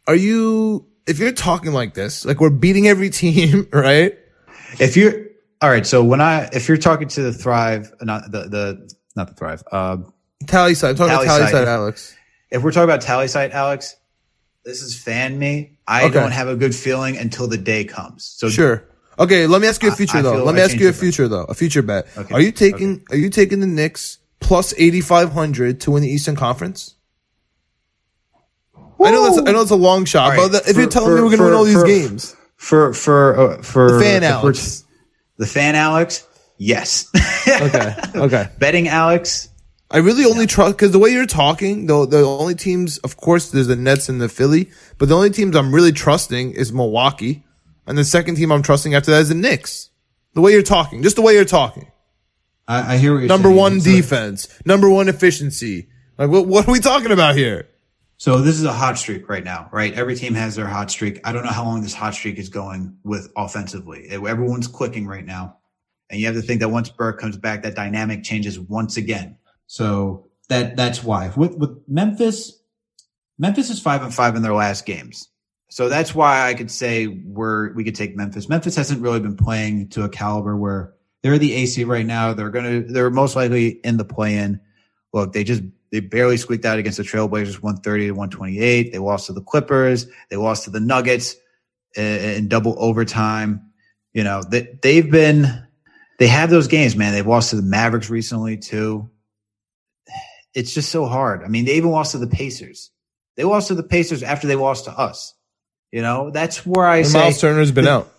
are you if you're talking like this, like we're beating every team, right? If you're all right, so when I if you're talking to the Thrive, not the the not the Thrive, uh, Tally side. I'm talking Tally about tally side, Alex. if we're talking about tally site, Alex, this is fan me. I Okay. don't have a good feeling until the day comes. So Sure. Okay, let me ask you a future I though. feel Let me I ask you a future though. A future bet. Okay. Are you taking are you taking the Knicks plus 8500 to win the Eastern Conference? I know that's I know it's a long shot, right, but if for- you're telling me we're going to win all these for- games. for for uh, for The fan Alex. The fan Alex, yes. Okay. Okay. Betting Alex, I really only trust because the way you're talking, though, the only teams, of course, there's the Nets and the Philly, but the only teams I'm really trusting is Milwaukee, and the second team I'm trusting after that is the Knicks. The way you're talking, just the way you're talking. I, I hear what you're Number saying. one So- defense, number one efficiency. Like, what, what are we talking about here? So this is a hot streak right now, right? Every team has their hot streak. I don't know how long this hot streak is going with offensively. Everyone's clicking right now. And you have to think that once Burke comes back, that dynamic changes once again. So that that's why. With with Memphis, Memphis is five and five in their last games. So that's why I could say we're we could take Memphis. Memphis hasn't really been playing to a caliber where they're the AC right now. They're gonna they're most likely in the play in. Look, they just they barely squeaked out against the Trailblazers 130 to 128. They lost to the Clippers. They lost to the Nuggets in, double overtime. You know, they, they've been, they have those games, man. They've lost to the Mavericks recently too. It's just so hard. I mean, they even lost to the Pacers. They lost to the Pacers after they lost to us. You know, that's where I And say, Miles Turner's been out.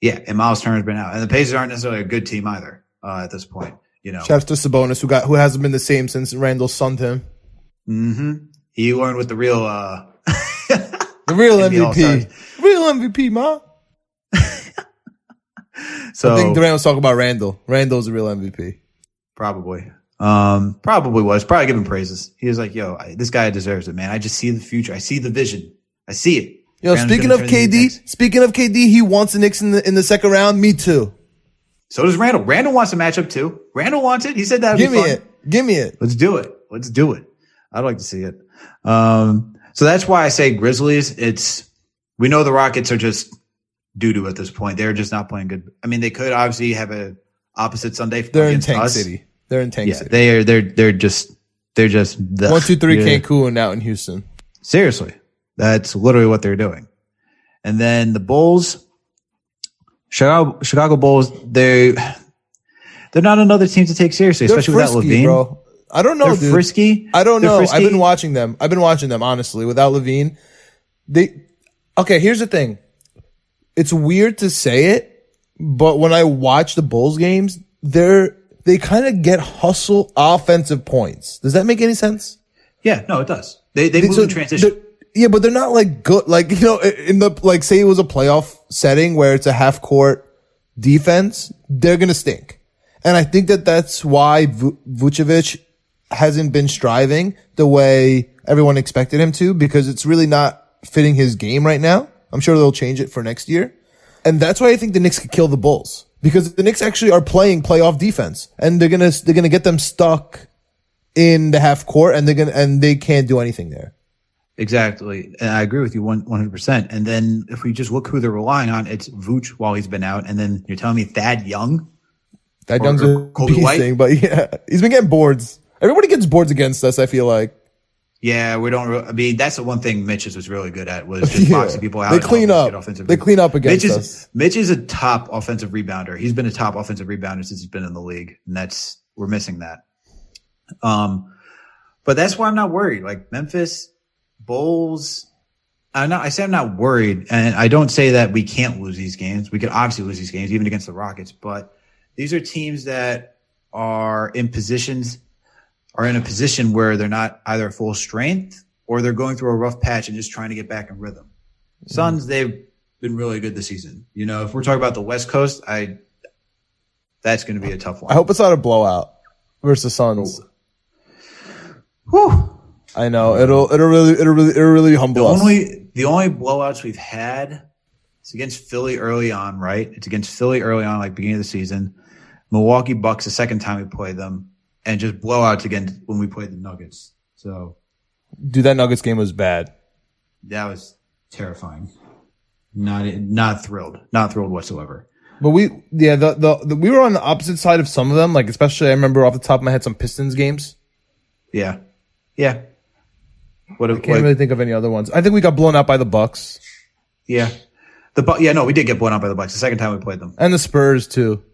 yeah, and Miles Turner's been out. And the Pacers aren't necessarily a good team either uh, at this point. You know, Shouts to Sabonis, who got who hasn't been the same since Randle sunned him. hmm he learned with the real, uh, The real. MVP, real MVP, ma. So I think Durant was talking about Randle. Randle's a real MVP. Probably. Um, probably was. Probably giving praises. He was like, yo, I, this guy deserves it, man. I just see the future. I see the vision. I see it. Yo, Randle's speaking of the KD, speaking of KD, he wants the Knicks in the in the second round. Me too. So does Randle. Randle wants a matchup too. Randle wants it. He said that Give be me fun. it. Give me it. Let's do it. Let's do it. I'd like to see it. Um, so that's why I say Grizzlies. It's, we know the Rockets are just doo doo at this point. They're just not playing good. I mean, they could obviously have a opposite Sunday. They're in Tank us. City. They're in Tank Yeah, City. they are. They're they're just they're just the, One, two, three, yeah. Cancun out in Houston. Seriously, that's literally what they're doing. And then the Bulls, Chicago, Chicago Bulls, they they're not another team to take seriously, They're especially without LaVine. bro. I don't know, They're dude. frisky. I don't They're know. frisky. I've been watching them. I've been watching them honestly without LaVine. They okay. Here's the thing. It's weird to say it, but when I watch the Bulls games, they're they kind of get hustle offensive points. Does that make any sense? Yeah, no, it does. They they move So in transition. Yeah, but they're not like good. Like you know, in the like, say it was a playoff setting where it's a half court defense, they're gonna stink. And I think that that's why Vucevic hasn't been striving the way everyone expected him to, because it's really not fitting his game right now. I'm sure they'll change it for next year, and that's why I think the Knicks could kill the Bulls because the Knicks actually are playing playoff defense, and they're gonna they're gonna get them stuck in the half court, and they're gonna and they can't do anything there. Exactly. And I agree with you one hundred percent. And then if we just look who they're relying on, it's Vooch while he's been out, and then you're telling me Thad Young. That Or- Young's or a beast White? thing, but yeah, he's been getting boards. Everybody gets boards against us. I feel like Yeah, we don't. re- I mean, that's the one thing Mitch is was really good at was just Yeah. boxing people out. They clean up. offensive They clean up against Mitch is, us. Mitch is a top offensive rebounder. He's been a top offensive rebounder since he's been in the league, and that's we're missing that. Um, but that's why I'm not worried. Like Memphis, Bulls. I'm not. I say I'm not worried, and I don't say that we can't lose these games. We could obviously lose these games, even against the Rockets. But these are teams that are in positions are in a position where they're not either full strength or they're going through a rough patch and just trying to get back in rhythm. Mm-hmm. Suns, they've been really good this season. You know, if we're talking about the West Coast, I that's going to be a tough one. I hope it's not a blowout versus Suns. Whew. I know it'll it'll really it'll really it'll really humble The us. only the only blowouts we've had is against Philly early on, right? It's against Philly early on, like beginning of the season. Milwaukee Bucks the second time we played them, and just blowouts again when we played the Nuggets. So Dude, that Nuggets game was bad. that was terrifying. Not not thrilled, not thrilled whatsoever. But we yeah the, the the we were on the opposite side of some of them. Like especially I remember off the top of my head some Pistons games. Yeah, yeah. What? I can't really think of any other ones. I think we got blown out by the Bucks yeah, the Bu- yeah no, we did get blown out by the Bucks the second time we played them. and the Spurs too.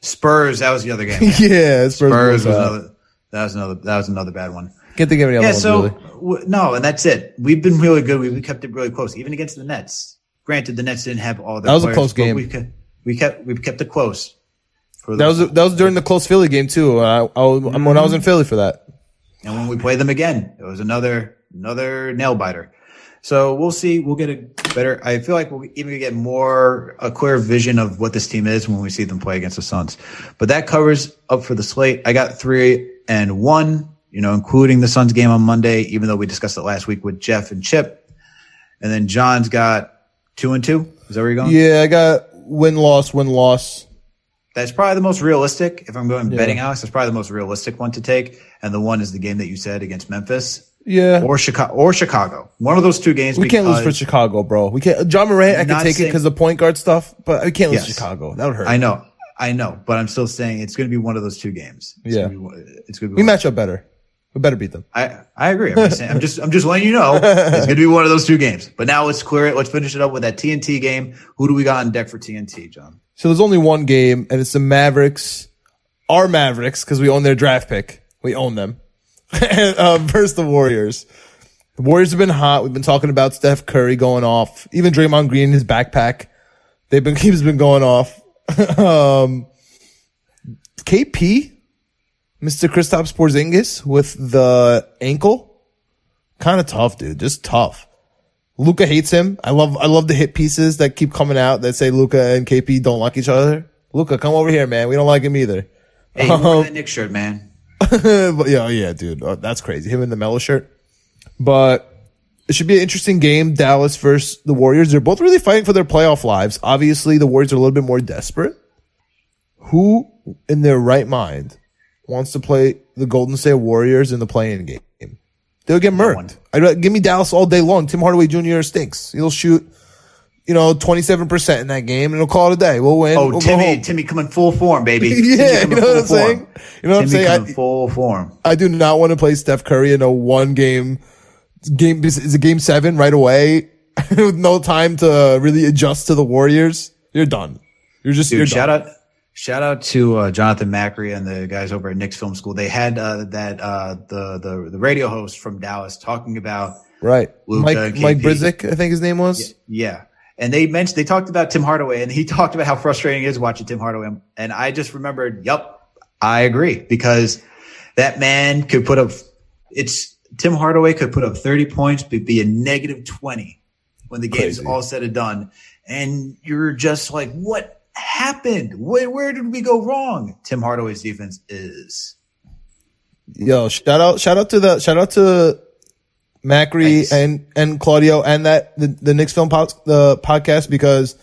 Spurs, that was the other game. yeah, Spurs. Spurs was out. another. That was another. That was another bad one. Can't think of any other Yeah. ones So really. w- no, and that's it. We've been really good. We, we kept it really close, even against the Nets. Granted, the Nets didn't have all their. That was a close game. We kept, we kept we kept it close. That was that was during the close Philly game too. I, I was, when I was in mm-hmm. Philly for that. and when we play them again, it was another another nail biter. So we'll see. We'll get a better. I feel like we'll even get more a clear vision of what this team is when we see them play against the Suns. But that covers up for the slate. I got three and one. You know, including the Suns game on Monday, even though we discussed it last week with Jeff and Chip. And then John's got two and two. Is that where you're going? Yeah, I got win loss win loss. That's probably the most realistic. If I'm going betting, Alex, that's probably the most realistic one to take. And the one is the game that you said against Memphis Yeah, or Chicago or Chicago. One of those two games. we can't lose for Chicago, bro. We can't. Ja Morant, I can take it because of point guard stuff, but we can't lose Yes. Chicago. That would hurt. I know, I know, but I'm still saying it's going to be one of those two games. It's Yeah. gonna be it's going to be. we match up better. We better beat them. I I agree. I'm just, saying, I'm just I'm just letting you know it's going to be one of those two games. But now let's clear it. Let's finish it up with that TNT game. Who do we got on deck for TNT, John? So there's only one game, and it's the Mavericks, our Mavericks, because we own their draft pick. We own them. And, uh, versus the Warriors. The Warriors have been hot. We've been talking about Steph Curry going off. Even Draymond Green in his backpack. They've been, he's been going off. um, KP, Mr. Kristaps Porzingis with the ankle. Kind of tough, dude. Just tough. Luka hates him. I love I love the hit pieces that keep coming out that say Luka and KP don't like each other. Luka, come over here, man. We don't like him either. Hey, wear that Knick shirt, man. but yeah, yeah, dude, oh, that's crazy. Him in the mellow shirt. But it should be an interesting game. Dallas versus the Warriors. They're both really fighting for their playoff lives. Obviously, the Warriors are a little bit more desperate. Who in their right mind wants to play the Golden State Warriors in the playing game? They'll get one. murked. I'd, give me Dallas all day long. Tim Hardaway Jr. stinks. He'll shoot, you know, 27% in that game and he'll call it a day. We'll win. Oh, we'll Timmy. Timmy coming full form, baby. Yeah, you know what I'm saying? form. You know what I'm Timmy saying? coming I- full form. I do not want to play Steph Curry in a one game game. Is a game seven right away with no time to really adjust to the Warriors. You're done. You're just you're Dude, shout done. out, shout out to uh, Jonathan Macri and the guys over at Knicks Film School. They had uh, that uh, the the the radio host from Dallas talking about right. Luka Mike Mike. Brizik, I think his name was. yeah. And they mentioned they talked about Tim Hardaway, and he talked about how frustrating it is watching Tim Hardaway. And I just remembered, yep, I agree because that man could put up. It's Tim Hardaway could put up thirty points, but be a negative twenty when the game's Crazy. all said and done, and you're just like, what happened? Where where did we go wrong? Tim Hardaway's defense is. Yo, shout out shout out to the shout out to Macri Thanks. and and Claudio and that the, the Knicks film pod, the podcast because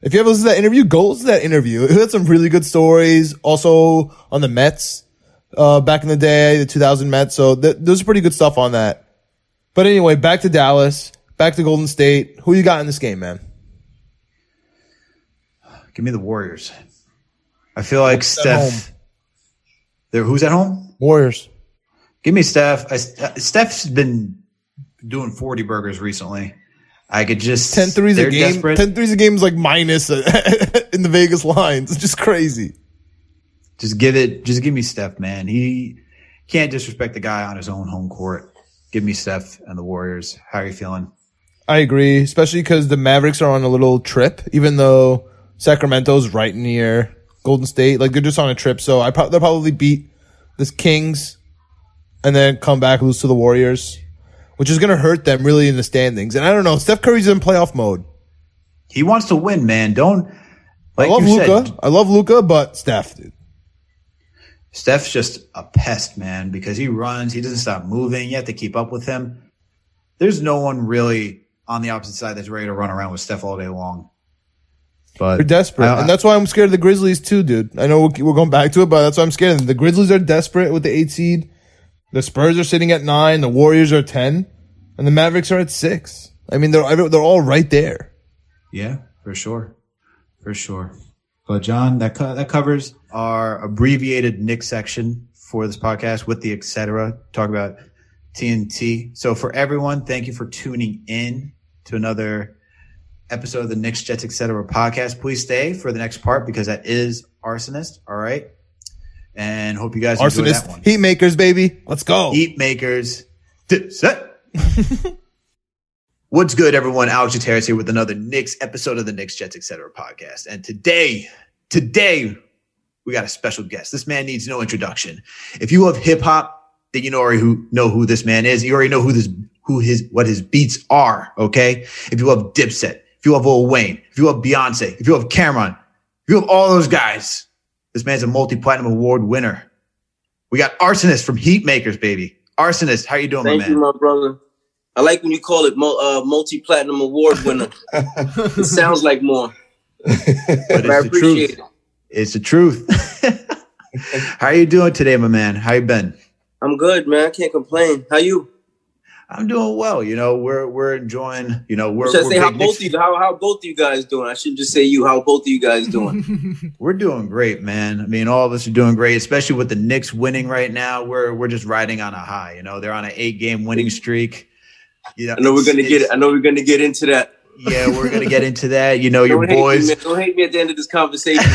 if you ever listen to that interview, go listen to that interview. It had some really good stories. Also on the Mets, uh, back in the day, the 2000 Mets. So th- there's pretty good stuff on that. But anyway, back to Dallas, back to Golden State. Who you got in this game, man? Give me the Warriors. I feel like at Steph. There, who's at home? Warriors. Give me Steph. I, Steph's been doing 40 burgers recently. I could just 10 threes a game. desperate. 10 threes a game is like minus uh, in the Vegas lines. It's just crazy. Just give it. Just give me Steph, man. He can't disrespect the guy on his own home court. Give me Steph and the Warriors. How are you feeling? I agree, especially because the Mavericks are on a little trip, even though Sacramento's right near Golden State. Like they're just on a trip, so I pro- they'll probably beat this Kings and then come back lose to the Warriors, which is going to hurt them really in the standings. And I don't know, Steph Curry's in playoff mode. He wants to win, man. Don't. Like I love Luka. I love Luka, but Steph, dude. Steph's just a pest, man, because he runs. He doesn't stop moving. You have to keep up with him. There's no one really on the opposite side that's ready to run around with Steph all day long. But They're desperate, I- and that's why I'm scared of the Grizzlies too, dude. I know we're we're going back to it, but that's why I'm scared. The Grizzlies are desperate with the eight seed. The Spurs are sitting at nine. The Warriors are ten, and the Mavericks are at six. I mean, they're they're all right there. Yeah, for sure, for sure. But John, that co- that covers our abbreviated Knick section for this podcast with the etc. Talk about TNT. So for everyone, thank you for tuning in to another episode of the Knicks Jets Etc. podcast. Please stay for the next part because that is Rsonist. All right. And hope you guys enjoy that one. Rsonist, heat makers, baby. Let's go. Heat makers. Set. What's good, everyone? Alex Gutierrez here with another Knicks episode of the Knicks Jets Etc. podcast. And today, today, we got a special guest. This man needs no introduction. If you love hip hop, then you know already who know who this man is. You already know who this who his what his beats are. Okay. If you love Dipset, if you love Lil Wayne, if you love Beyonce, if you love Cam'ron, if you love all those guys, this man's a multi-platinum award winner. We got Rsonist from Heatmakerz, baby. Rsonist, how you doing, Thank my you, man? my brother. I like when you call it uh, multi-platinum award winner. it sounds like more, But but I it's the appreciate truth. it. It's the truth. how are you doing today, my man? How you been? I'm good, man. I can't complain. How you? I'm doing well. You know, we're we're enjoying. You know, we're Should I say how both of you how how both of you guys doing? I shouldn't just say you. How both of you guys doing? We're doing great, man. I mean, all of us are doing great, especially with the Knicks winning right now. We're we're just riding on a high. You know, they're on an eight game winning streak. You know, I know we're gonna it's- get. I know we're gonna get into that. Yeah, we're gonna get into that. You know, your Don't hate, boys. me. Don't hate me at the end of this conversation.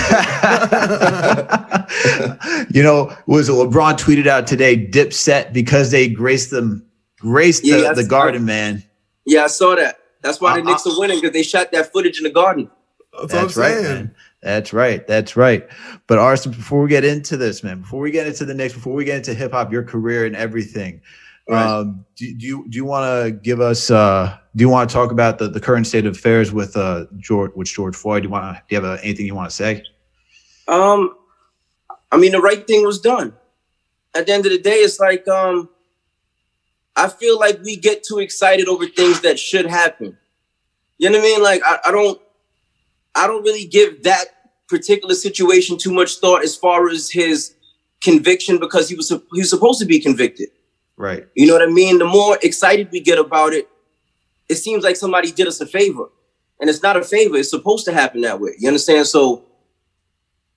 you know, was it LeBron tweeted out today, Dipset because they graced them, graced Yeah, the, that's- the garden, man. yeah, I saw that. That's why the Uh, Knicks are winning because they shot that footage in the garden. That's, That's right, man. That's right. That's right. But Arson, before we get into this, man, before we get into the Knicks, before we get into hip hop, your career and everything, Right. um, do, do you do you want to give us? Uh, do you want to talk about the, the current state of affairs with uh, George with George Floyd? Do you want to? Do you have uh, anything you want to say? Um, I mean, the right thing was done. At the end of the day, it's like um, I feel like we get too excited over things that should happen. You know what I mean? Like I, I don't, I don't really give that particular situation too much thought as far as his conviction because he was he was supposed to be convicted. Right. You know what I mean? The more excited we get about it, it seems like somebody did us a favor. And it's not a favor. It's supposed to happen that way. You understand? So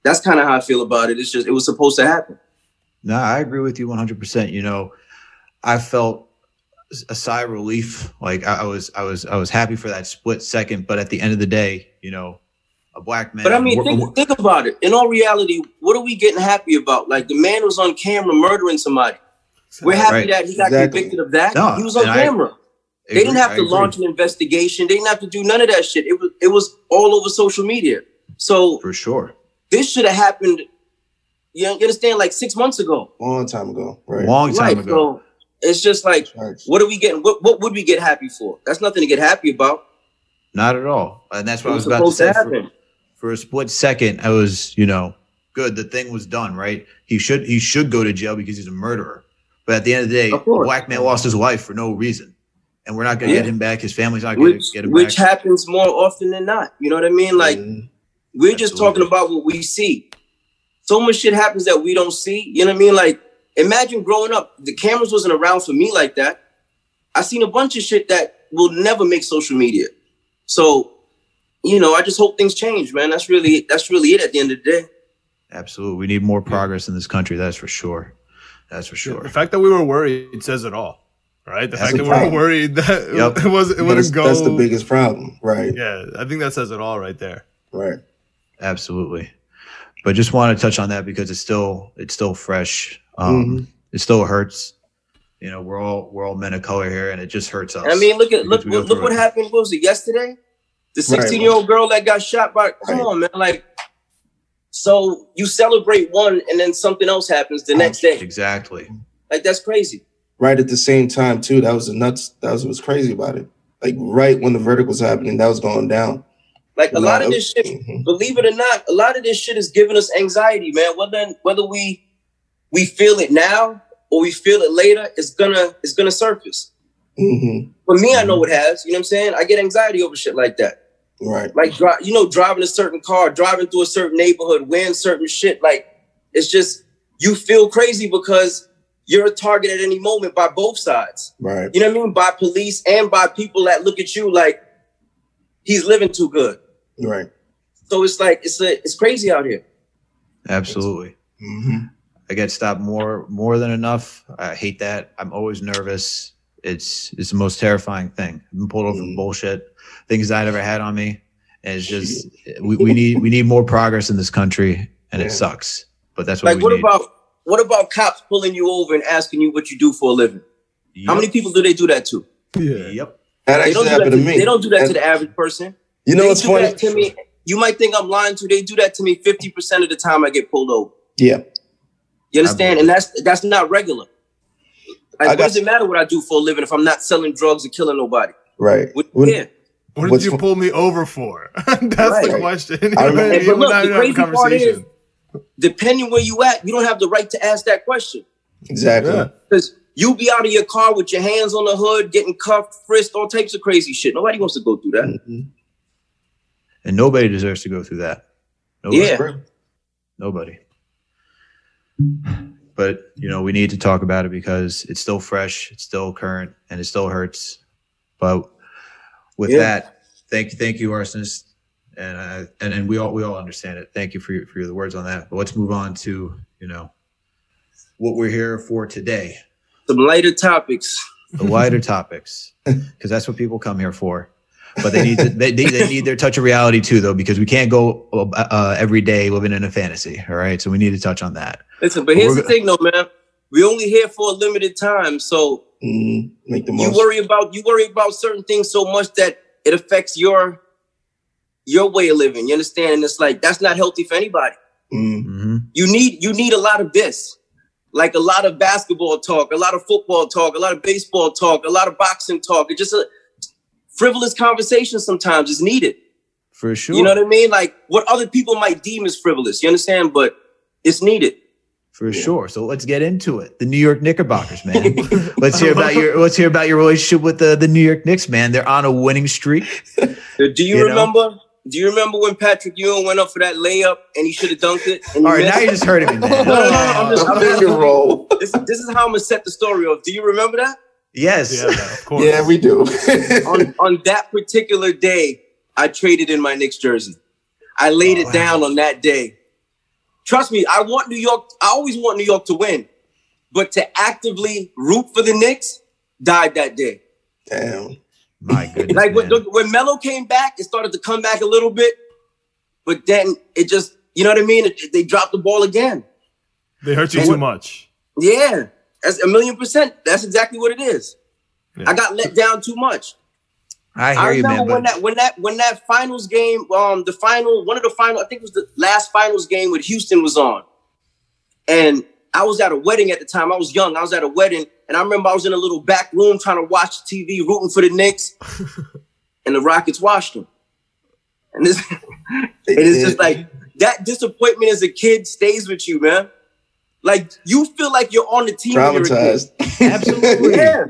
that's kind of how I feel about it. It's just it was supposed to happen. No, I agree with you 100%. You know, I felt a sigh of relief. Like I, I was, I was, I was happy for that split second. But at the end of the day, you know, a black man. But I mean, think, think about it. In all reality, what are we getting happy about? Like the man was on camera murdering somebody. We're happy Right. that he got Exactly. convicted of that. No, he was on and I camera. they didn't have to launch an investigation. They didn't have to do none of that shit. It was it was all over social media. So for sure. this should have happened. You know, you understand? Like six months ago. long time ago, right? Long time right. ago. So it's just like, Right. what are we getting? What what would we get happy for? That's nothing to get happy about. Not at all. And that's It what I was was about to supposed say. to For, happen. for a split second, I was, you know, good. The thing was done, right? He should he should go to jail because he's a murderer. But at the end of the day, Of a black man lost his wife for no reason. And we're not gonna Yeah. get him back. His family's not gonna Which get him which back. Which happens more often than not. You know what I mean? Like Mhm. we're just talking about what we see. So much shit happens that we don't see. You know what I mean? Like imagine growing up, the cameras wasn't around for me like that. I seen a bunch of shit that will never make social media. So, you know, I just hope things change, man. That's really that's really it at the end of the day. Absolutely. We need more progress in this country, that's for sure. That's for sure. The fact that we were worried says it all, right? The That's fact a that we were worried that Yep. it was it wouldn't go. that's the biggest problem, right? Yeah, I think that says it all right there. Right. Absolutely. But just want to touch on that because it's still it's still fresh. Um, Mhm. It still hurts. You know, we're all we're all men of color here, and it just hurts us. I mean, look at look Because look what it. happened. What was it yesterday? The Right. 16 year old girl that got shot by. Come Right. on, man. Like, so you celebrate one, and then something else happens the next day. Exactly. Like that's crazy. Right at the same time, too. That was the nuts. That was what's crazy about it. Like right when the verdict was happening, that was going down. Like a lot of this shit. mhm. Believe it or not, a lot of this shit is giving us anxiety, man. Whether whether we we feel it now or we feel it later, it's gonna it's gonna surface. Mhm. For me, I know it has. You know what I'm saying? I get anxiety over shit like that. Right. like you know driving a certain car driving through a certain neighborhood wearing certain shit like it's just you feel crazy because you're a target at any moment by both sides Right. you know what i mean by police and by people that look at you like he's living too good Right. so it's like it's a, it's crazy out here Absolutely. hmm I get stopped more more than enough. I hate that. I'm always nervous. It's it's the most terrifying thing. I've been pulled over for Mhm. bullshit, things I'd ever had on me. And it's just we, we need we need more progress in this country, and Yeah. it sucks. But that's what Like, we what need. about what about cops pulling you over and asking you what you do for a living? How many people do they do that to? Yeah. Yep. That They don't actually do that. happened To, to me. they don't do that to the average person. You know they what's do funny? that to me. You might think I'm lying to. They do that to me 50% of the time I get pulled over. Yeah. You understand? And that's that's not regular. Like, what does it matter what I do for a living if I'm not selling drugs or killing nobody? Right. What, When- yeah. What did What's you fu- pull me over for? That's the Right. question. I remember- Hey, but look, the even having a crazy part is- Depending where you at, you don't have the right to ask that question. Exactly. Yeah. Because you be out of your car with your hands on the hood, getting cuffed, frisked, all types of crazy shit. Nobody wants to go through that. Mhm. And nobody deserves to go through that. Nobody. Yeah. Nobody. But you know, we need to talk about it because it's still fresh, it's still current, and it still hurts. But with Yeah. that, thank you, thank you, Rsonist, and uh, and and we all we all understand it. Thank you for your, for the words on that. But let's move on to you know what we're here for today, Some lighter topics. the wider topics, because that's what people come here for. But they need to they, they, they need their touch of reality too, though, because we can't go uh, every day living in a fantasy. All right, so we need to touch on that. Listen, but here's the thing though, man. We only here for a limited time. So Mhm. Make the you worry about you worry about certain things so much that it affects your your way of living. You understand? And it's like that's not healthy for anybody. Mhm. hmm You need you need a lot of this. Like a lot of basketball talk, a lot of football talk, a lot of baseball talk, a lot of boxing talk. It's just a frivolous conversation sometimes is needed. For sure. You know what I mean? Like what other people might deem as frivolous. You understand? But it's needed. For sure. So let's get into it. The New York Knickerbockers, man. let's hear about your let's hear about your relationship with the, the New York Knicks, man. They're on a winning streak. Do you, You know? remember? Do you remember when Patrick Ewing went up for that layup and he should have dunked it? All right, missed? now you're just hurting me, man. No, no, no, I'm just- I'm just- roll. this, this is how I'm gonna set the story off. Do you remember that? Yes. Yeah, of course. Yeah, we do. on on that particular day, I traded in my Knicks jersey. I laid Oh, it wow. down on that day. Trust me, I want New York. I always want New York to win, but to actively root for the Knicks died that day. Damn. My goodness. Like when, man. when Melo came back, it started to come back a little bit, but then it just, you know what I mean? It- they dropped the ball again. They hurt you And too what- much. Yeah, that's a million percent. That's exactly what it is. Yeah. I got let down too much. I I hear you, remember man. when that when that when that finals game, um, the final one of the final, I think it was the last finals game with Houston was on, and I was at a wedding at the time. I was young. I was at a wedding, and I remember I was in a little back room trying to watch TV, rooting for the Knicks, and the Rockets washed them. And this, it is just like that disappointment as a kid stays with you, man. Like you feel like you're on the team. when you're a kid. traumatized. Absolutely. Yeah,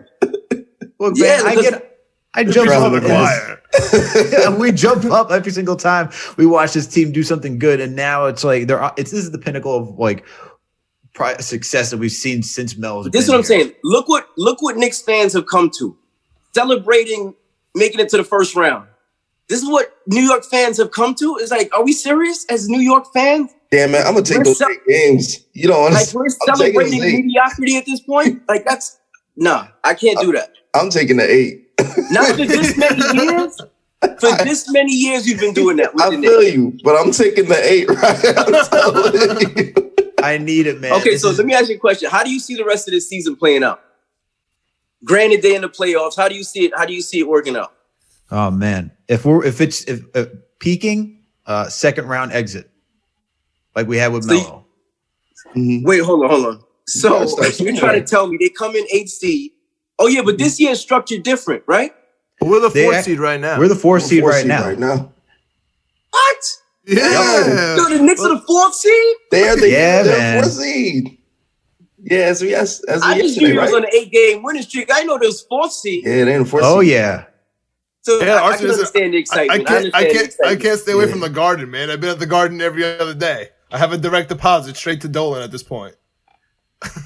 look, Yeah, man, I get I jump Preach to up the and- choir. we jump up every single time we watch this team do something good, and now it's like they're it's this is the pinnacle of like success that we've seen since Mel's. But this is been what I'm here. saying. Look what look what Knicks fans have come to. Celebrating making it to the first round. This is what New York fans have come to. It's like, are we serious as New York fans? Damn man, I'm gonna take We're those ce- eight games. You don't Like we're I'm celebrating mediocrity at this point. Like that's nah, I can't do that. I'm taking the eight. Not for this many years. For this many years, you've been doing that. I the feel Knicks. you, but I'm taking the eight right. I'm telling you. I need it, man. Okay, This so is- let me ask you a question. How do you see the rest of this season playing out? Granted, they in the playoffs. How do you see it? How do you see it working out? Oh man, if we're if it's if uh, peaking, uh, second round exit, like we had with So you- Melo. Mhm. Wait, hold on, hold on. So you're trying to tell me they come in eight seed? Oh yeah, but this year is structured different, right? We're the They fourth seed right now. We're the fourth seed Fourth right seed now. Right now, What? yeah. Yo, the Knicks are the fourth seed? they are the Yeah, they're man. fourth seed. Yeah, as we as, as I just knew yesterday, he was right? on an eight game winning streak. I know there's fourth seed. Yeah, they're in fourth Oh seed. yeah, So Yeah, I, I can is- understand the I, excitement. I I, can't. understand I can't. I excitement. can't stay away Yeah. from the garden, man. I've been at the garden every other day. I have a direct deposit straight to Dolan at this point.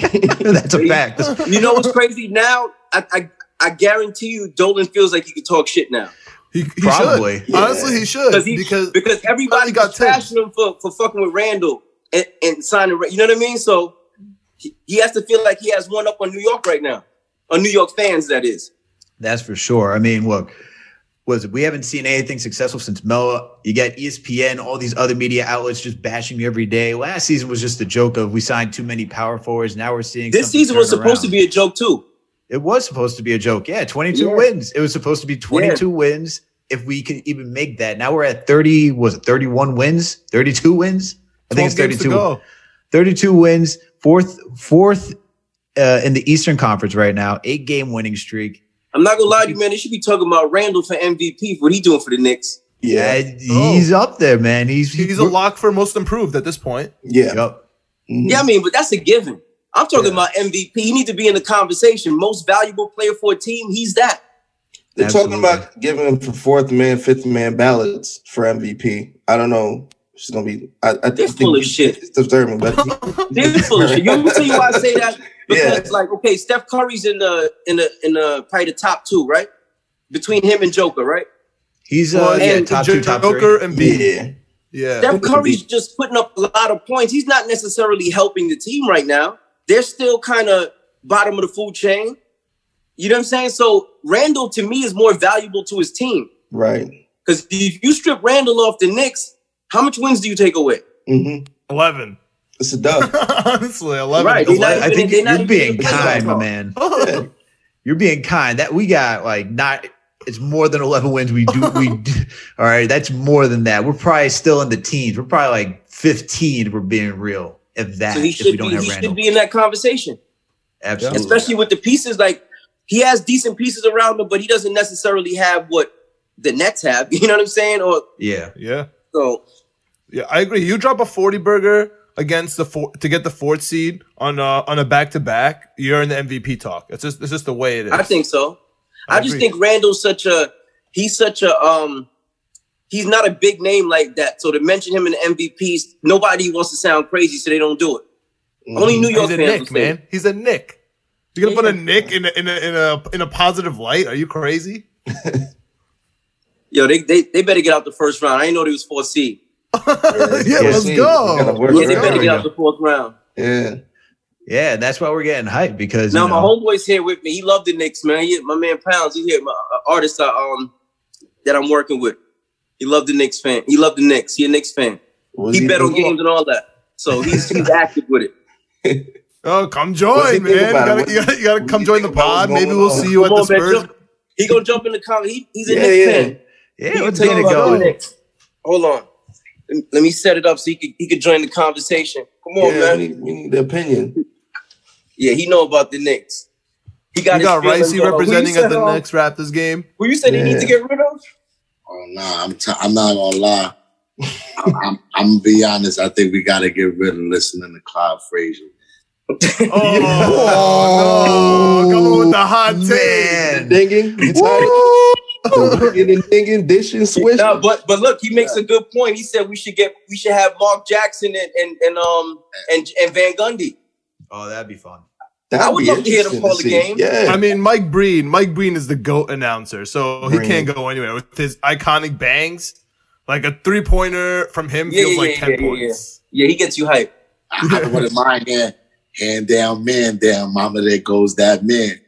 that's a fact. You know what's crazy? Now, I, I I guarantee you, Dolan feels like he can talk shit now He, he Probably. should. Honestly, he should because he because because everybody got got trashing him for, for fucking with Randle, and, and sign a you know what I mean? So he, he has to feel like he has one up on New York right now. On New York fans, that is. That's for sure. I mean, look, was it, we haven't seen anything successful since Melo. You got ESPN, all these other media outlets just bashing you every day. Last season was just a joke of we signed too many power forwards. Now we're seeing This season was turn supposed to be a joke too. It was supposed to be a joke. Yeah, 22 Yeah. wins. It was supposed to be 22 wins if we could even make that. Now we're at 30, was it 31 wins? 32 wins? I think it's 32. 32 wins, fourth fourth uh, in the Eastern Conference right now, eight game winning streak. I'm not gonna lie to you, man. They should be talking about Randle for MVP for what he doing for the Knicks. Yeah, Yeah. he's up there, man. He's He's a lock for most improved at this point. Yeah. Yup. Mhm. Yeah, I mean, but that's a given. I'm talking Yeah. about MVP. He needs to be in the conversation. Most valuable player for a team. He's that. They're Absolutely. talking about giving him for fourth man, fifth man ballots for MVP. I don't know. It's gonna be. I, I They're think full of shit. It's disturbing, but They're full of shit. You want me to tell you why I say that? Because Yeah. like, okay, Steph Curry's in the in the in the probably the top two, right? Between him and Joker, right? He's uh, Well, yeah, and top two, top Joker three. and B. yeah, Yeah. Steph Curry's just putting up a lot of points. He's not necessarily helping the team right now. They're still kind of bottom of the food chain. You know what I'm saying? So Randle to me is more valuable to his team right. because if you strip Randle off the Knicks, how much wins do you take away? hmm 11. It's a dub. Honestly, 11. Right. is They're not a lot. I think you're even being in the kind, my man. Yeah. You're being kind. That we got like not. It's more than 11 wins. We do. We do, all right. That's more than that. We're probably still in the teens. We're probably like 15. If we're being real. If that. So he if we should don't be have he Randle, should be in that conversation, absolutely. especially with the pieces. Like he has decent pieces around him, but he doesn't necessarily have what the Nets have. You know what I'm saying? Or yeah. Yeah. so Yeah, I agree. You drop a 40 burger against the four to get the fourth seed on uh, on a back to back, you're in the MVP talk. It's just it's just the way it is. I think so. I I, just think Randle's such a he's such a um he's not a big name like that. So to mention him in the MVPs, nobody wants to sound crazy, so they don't do it. Only New York He's a fans Knick, man. it. He's a Knick. You're gonna put a Knick in a, in a in a in a positive light? Are you crazy? Yo, they, they they better get out the first round. I didn't know they was fourth seed. yeah, Yeah, let's go. we gotta work Yeah, they better get out the fourth round. Yeah. Yeah. That's why we're getting hyped because Now you my know, homeboy's here with me. He loved the Knicks, man. He, my man Pounds, he here. My uh, artist, uh, um, that I'm working with. He loved the Knicks fan. He loved the Knicks. He a Knicks fan. Was He bet on thinking- games and all that. So he's he's active with it. Oh, come join, man. You gotta, you gotta, you gotta come join the pod. Maybe we'll on? see you at Come the on, man, Spurs. jump- He gonna jump in the comment. He, he's a Yeah, Knicks yeah. fan. yeah, He let's can get tell it you about the going. Hold on. Let- Let me set it up so he could he could join the conversation. Come on, Yeah, man. we need, we need the opinion. Yeah, he know about the Knicks. He got You got Ricey on- who you representing at the um, next Raptors game. Who you said he needs to get rid of? Oh no, I'm t- I'm not gonna lie. I'm, I'm, I'm gonna be honest. I think we got to get rid of listening to Clyde Frazier. Oh, no. Coming with the hot take. Man. Dinging, you tired? Getting dinging, dishing, swishing. No, but but look, he makes a good point. He said we should get we should have Mark Jackson and and, and um and and Van Gundy. Oh, that'd be fun. That'd I would be love to hear them interesting call the game. Yeah, I mean, Mike Breen. Mike Breen is the GOAT announcer, so he can't go anywhere with his iconic bangs. Like a three pointer from him Yeah, feels yeah, like yeah, 10 yeah, yeah, points. Yeah, he gets you hype. I, I wouldn't mind hearing hand down, man down, mama. There goes that man.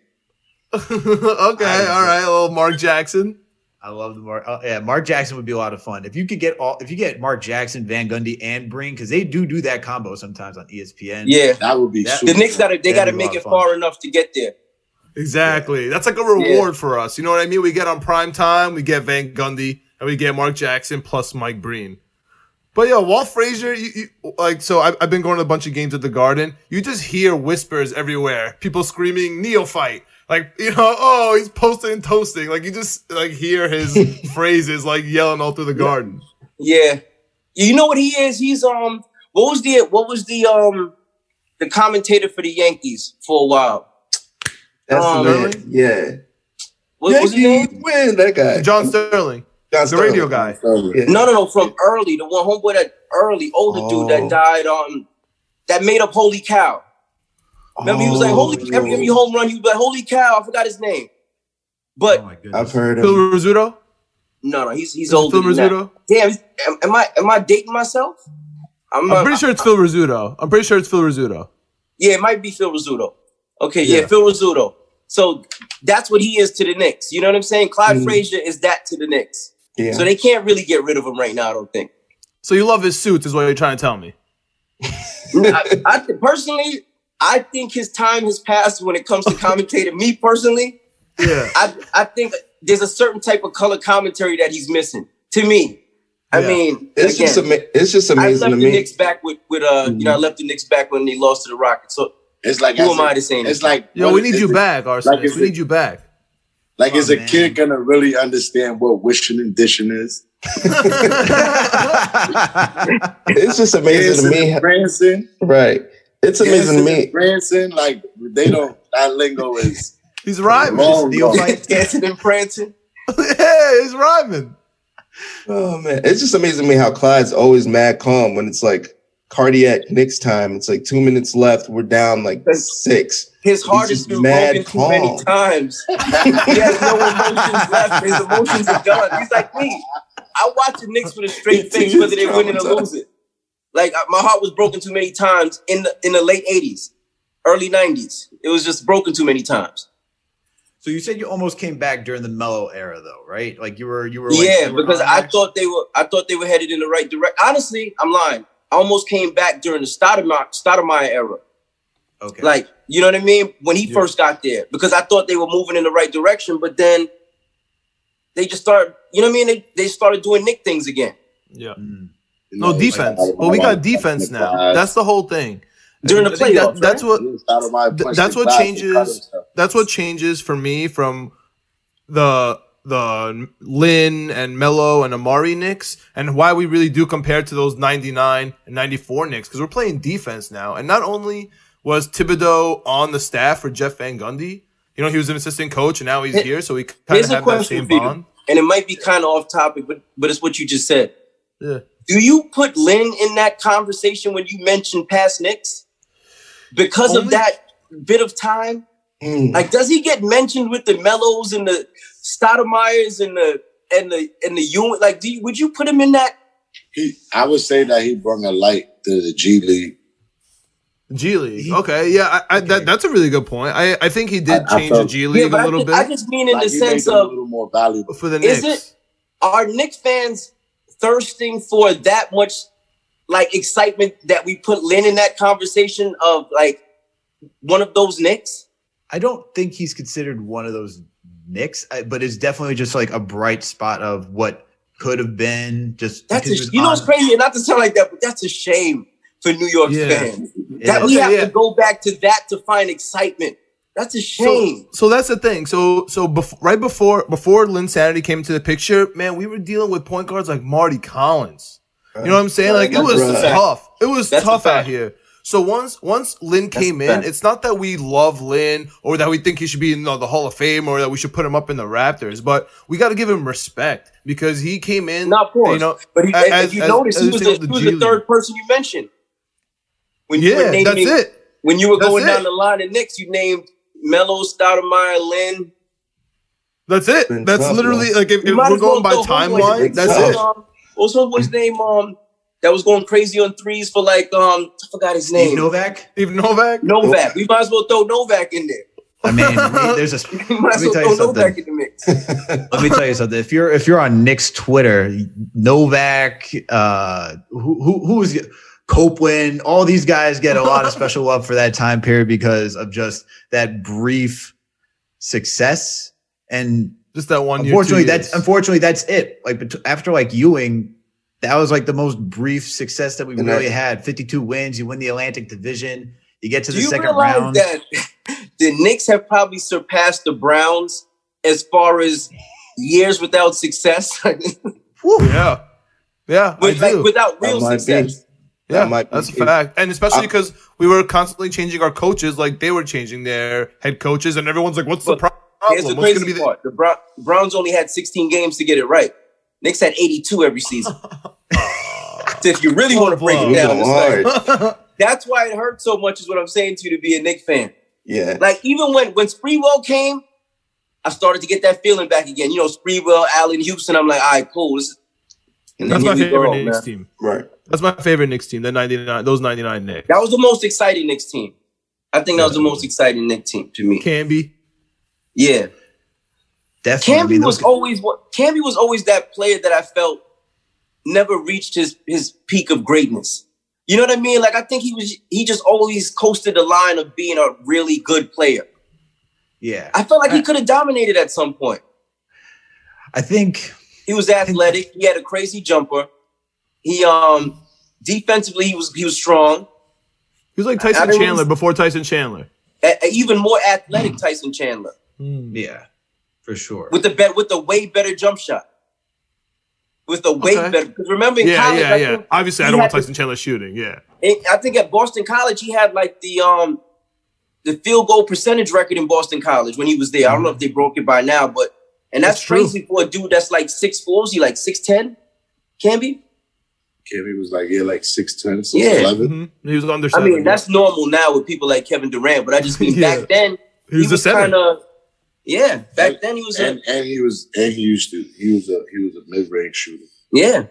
okay, all right, a little Mark Jackson. I love the Mark. Uh, yeah, Mark Jackson would be a lot of fun if you could get all. If you get Mark Jackson, Van Gundy, and Breen, because they do do that combo sometimes on ESPN. Yeah, That would be That- super the Knicks got to they got to make it far enough to get there. Exactly. That's like a reward for us. You know what I mean? We get on prime time, we get Van Gundy, and we get Mark Jackson plus Mike Breen. But yo, Walt Frazier, you, you, like, so I've, I've been going to a bunch of games at the Garden. You just hear whispers everywhere. People screaming neophyte. Like, you know, oh, he's posting and toasting. Like, you just, like, hear his phrases, like, yelling all through the Garden. Yeah, you know what he is? He's um what was the what was the um the commentator for the Yankees for a while? that's um, the man. Yeah, What was his Yankees name? win that guy. John Sterling, John the Sterling. radio guy. Yeah. No, no, no. From early, the one homeboy that early older dude Oh. that died. Um, that made up Holy Cow. Remember, he was like, Oh, "Holy!" Every, every home run, he was like, "Holy cow!" I forgot his name, but Oh my. I've heard Phil him. Rizzuto? no, no, he's he's Is it older Phil. Rizzuto? Damn, am, am I am I dating myself? I'm, I'm uh, pretty sure it's Phil Rizzuto. I'm pretty sure it's Phil Rizzuto. Yeah, it might be Phil Rizzuto. Okay, yeah, Yeah. Phil Rizzuto. So that's what he is to the Knicks. You know what I'm saying? Clyde Mhm. Frazier is that to the Knicks. Yeah. So they can't really get rid of him right now. I don't think. So you love his suits, is what you're trying to tell me. I, I personally, I think his time has passed when it comes to commentating. Me personally, Yeah. I I think there's a certain type of color commentary that he's missing. To me, I Yeah. mean, it's again, just ama- it's just I amazing left to the me. Knicks back with with uh, you know, I left the Knicks back when they lost to the Rockets. So It's like who as am I to say anything? It's like Yo, we need you it- back, Rsonist. like, is we it- need you back. Like, is Oh, a kid gonna really understand what wishing and dishing is? It's just amazing to me. and Prancing, Right. It's amazing to dancing me. and prancing, like they don't. That lingo is He's rhyming. wrong. Neil bro. Fight. dancing and prancing. yeah, he's rhyming. Oh man, it's just amazing to me how Clyde's always mad calm when it's like cardiac Knicks time. It's like two minutes left. We're down like six. His heart He's has just been mad broken too many times. he has no emotions left. His emotions are gone. He's like me. I watch the Knicks with a straight He face, whether they're winning or traumatized. losing. Like my heart was broken too many times in the in the late '80s, early '90s. It was just broken too many times. so you said you almost came back during the Melo era, though, right? Like you were, you were. Like, yeah, you were because I there? thought they were. I thought they were headed in the right direction. Honestly, I'm lying. I almost came back during the Stoudemire, Stoudemire era. Okay. Like, you know what I mean? When he Yeah. first got there, because I thought they were moving in the right direction, but then they just started, you know what I mean? They, they started doing Knick things again. Yeah. Mm. You No know, defense. like, Well, we like, got defense now. like, That's the whole thing. During the I think that- playoffs, that's what he was out of my Th- that's what changes- that's what changes for me from the the Lin and Melo and Amar'e Knicks and why we really do compare to those 99 and 94 Knicks because we're playing defense now. And not only was Thibodeau on the staff for Jeff Van Gundy, you know, he was an assistant coach and now he's Here- here, so we kind of Here's a have that question same bond. And it might be kind of off topic, but but it's what you just said. Yeah. Do you put Lin in that conversation when you mentioned past Knicks? Because of that bit of time? Mm. Like, does he get mentioned with the Melos and the Stoudemires and the and the and the Ewing? Like, do you, would you put him in that? He, I would say that he brought a light to the G League. G League. Okay. Yeah. I, I, Okay. that, that's a really good point. I, I think he did I- I change the G League but a I little just, bit I just mean in Like, the sense of a little more valuable. for the Is Knicks. it- are Knicks fans thirsting for that much like excitement that we put Lin in that conversation of like one of those Knicks? I don't think he's considered one of those Knicks, but it's definitely just like a bright spot of what could have been. Just That's a, because he was you know what's crazy, not to sound like that, but that's a shame for New York Yeah. fans Yeah. that we have yeah. to go back to that to find excitement. That's a shame. So, so that's the thing. So, so bef- right before before Linsanity came into the picture, man, we were dealing with point guards like Mardy Collins. You know what I'm saying? Like it was a fact. tough. It was That's tough out here. So once once Lin That's came in, it's not that we love Lin or that we think he should be in the, the Hall of Fame or that we should put him up in the Raptors, but we got to give him respect because he came in. Not for. You know, but he, as- if you as- notice, as he was, thing the, he was G the League. third person you mentioned. When you were yeah, naming, that's it. when you were That's going it. down the line of Knicks, you named Melo, Stoudemire, Lin. That's it. Been That's tough, literally man. like if, if we're as well going by timeline, that's Tough. it. Um, what was homeboy's name? Um, that was going crazy on threes for like um, I forgot his Steve name. Novak. Steve Novak. Novak. We might as well throw Novak in there. I mean, there's a. We might as Let me tell you something. in the mix. Let me tell you something. If you're if you're on Knicks Twitter, Novak, uh, who who who was Copeland, all these guys get a lot of special love for that time period because of just that brief success. And Just that one unfortunately, two that's years. unfortunately that's it. Like bet- after like Ewing, that was like the most brief success that we And really that- had. 52 wins. You win the Atlantic Division. You get to Do the you second realize round. that the Knicks have probably surpassed the Browns as far as years without success? Whew. Yeah. Yeah, I With, do. like, without real success. be. Success. yeah, that might be that's a fact. And especially because we were constantly changing our coaches, like they were changing their head coaches, and everyone's like, "What's the problem? Here's the What's crazy gonna be the the Brown, Browns only had 16 games to get it right. Knicks had 82 every season. So if you really want to break it down, like- that's why it hurts so much. Is what I'm saying to you to be a Knick fan. Yeah. Like even when when Sprewell came, I started to get that feeling back again. You know, Sprewell, Allan, Houston. I'm like, all right, cool. This is- and That's then my favorite go, Knicks man. team. Right. That's my favorite Knicks team. The ninety nine, those ninety nine Knicks. That was the most exciting Knicks team. I think that was the most exciting Knicks team to me. Camby. Yeah, Definitely. I Camby was those- always what Camby was always that player that I felt never reached his his peak of greatness. You know what I mean? Like I think he was he just always coasted the line of being a really good player. yeah. I felt like he could have dominated at some point. I think He was athletic. He had a crazy jumper. He um defensively he was he was strong. He was like Tyson didn't Chandler really- before Tyson Chandler. A- a even more athletic Tyson Chandler yeah, for sure. with the bet with the way better jump shot. With the way Okay. better because remember in Yeah, college, yeah, I yeah. think Obviously, I don't want had the- Tyson Chandler shooting. Yeah. And I think at Boston College, he had like the um the field goal percentage record in Boston College when he was there. I don't know if they broke it by now, but and that's, That's true. crazy for a dude that's like six four. He like six ten? Can be. Kevin was like, yeah, like 6'10, Yeah. 11. Mhm. He was under. I Seven, mean, that's normal now with people like Kevin Durant, but I just mean Yeah. back then he was, the center. kind of yeah. Back then he was a, And, and he was and he used to he was a he was a mid range shooter. yeah.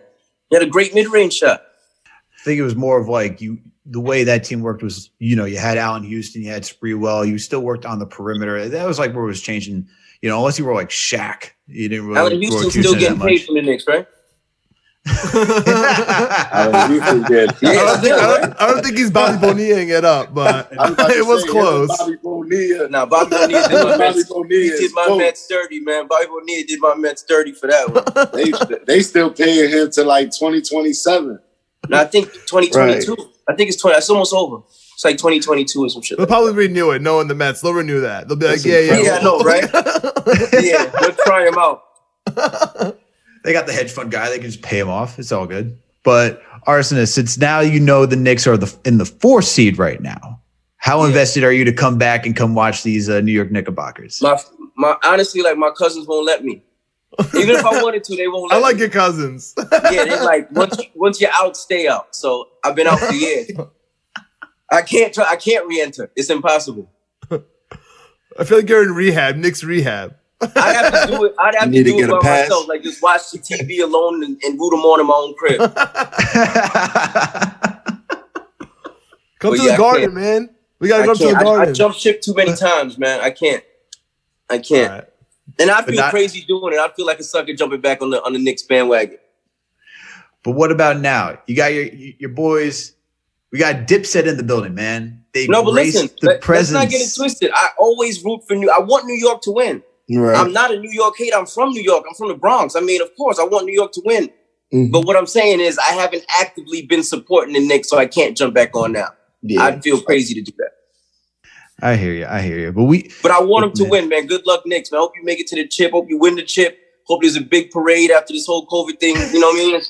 He had a great mid range shot. I think it was more of like you. The way that team worked was, you know, you had Allan Houston, you had Sprewell, you still worked on the perimeter. That was like where it was changing. You know, unless you were like Shaq, you didn't really. Allan work Houston's Houston still getting paid from the Knicks, right? I mean, Houston did. Yeah, I, don't think, still, I, right? don't, I don't think he's Bobby Bonilla it up, but I was about to it was say, close. Bobby Bonilla. Now Bobby Bonilla did my Bobby Mets. Bonilla He is did my goat. Mets dirty, man. Bobby Bonilla did my Mets dirty for that one. They they still paying him to like 2027. No, I think 2022. I think it's 20. It's almost over. It's like 2022 or some shit. They'll Like probably renew it, knowing the Mets. They'll renew that. They'll be like, That's yeah, yeah. yeah, I know, right? yeah, let's try him out. They got the hedge fund guy. They can just pay him off. It's all good. But Rsonist, since now you know the Knicks are the in the fourth seed right now, how Yeah. invested are you to come back and come watch these uh, New York Knickerbockers? My, my, honestly, like my cousins won't let me. Even if I wanted to, they won't I like me. your cousins. Yeah, they like once once you're out, stay out. So I've been out for years. I can't try. I can't re-enter. It's impossible. I feel like you're in rehab, Knicks rehab. I have to do it. I'd have You to need to do it get a by pass? myself. Like just watch the TV alone and, and root them on in my own crib. Come But to yeah, the garden, man. We gotta I come to the can't. I, garden. I jumped ship too many times, man. I can't. I can't. All right. And I But feel not- crazy doing it. I feel like a sucker jumping back on the on the Knicks bandwagon. but what about now? You got your your boys. We got Dipset in the building, man. They No, but listen, the let, us presence. not get it twisted. I always root for New. I want New York to win. Right. I'm not a New York hater. I'm from New York. I'm from the Bronx. I mean, of course, I want New York to win. Mhm. But what I'm saying is, I haven't actively been supporting the Knicks, so I can't jump back on now. yeah. I'd feel crazy to do that. I hear you. I hear you. But we But I want them to Man. win, man. Good luck, Knicks. Man. I hope you make it to the chip. Hope you win the chip. Hope there's a big parade after this whole COVID thing. You know what I mean?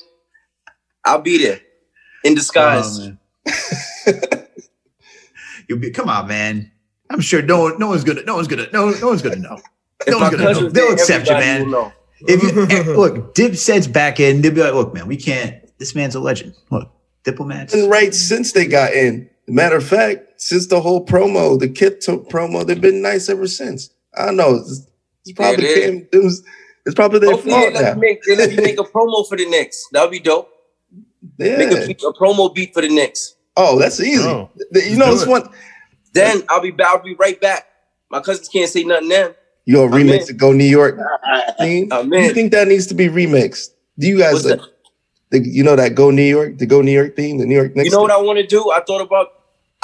I'll be there in disguise. Oh. You'll be come on, man. I'm sure no one, no one's gonna, no one's gonna, no, no one's gonna know. If No my one's gonna know. They'll accept you, man. will know. If you look, Dipset's back in, they'll be like, look, man, we can't. This man's a legend. Look, diplomats. been right since they got in. Matter of fact, since the whole promo, the Kip took promo, they've been nice ever since. I don't know. It's, it's probably Yeah, they- came, it was, it's probably their Hopefully, they fault let, now. you make, they let you make a promo for the Knicks. That would be dope. Make Yeah. a, beat- a promo beat for the Knicks. Oh, that's easy. Oh, you know, do this it. one Then I'll be I'll be right back. My cousins can't say nothing then. You gonna I'm remix in. the Go New York theme. I'm Do you think that needs to be remixed? Do you guys like, the, you know that Go New York, the Go New York theme, the New York Knicks? You know what? I want to do? I thought about.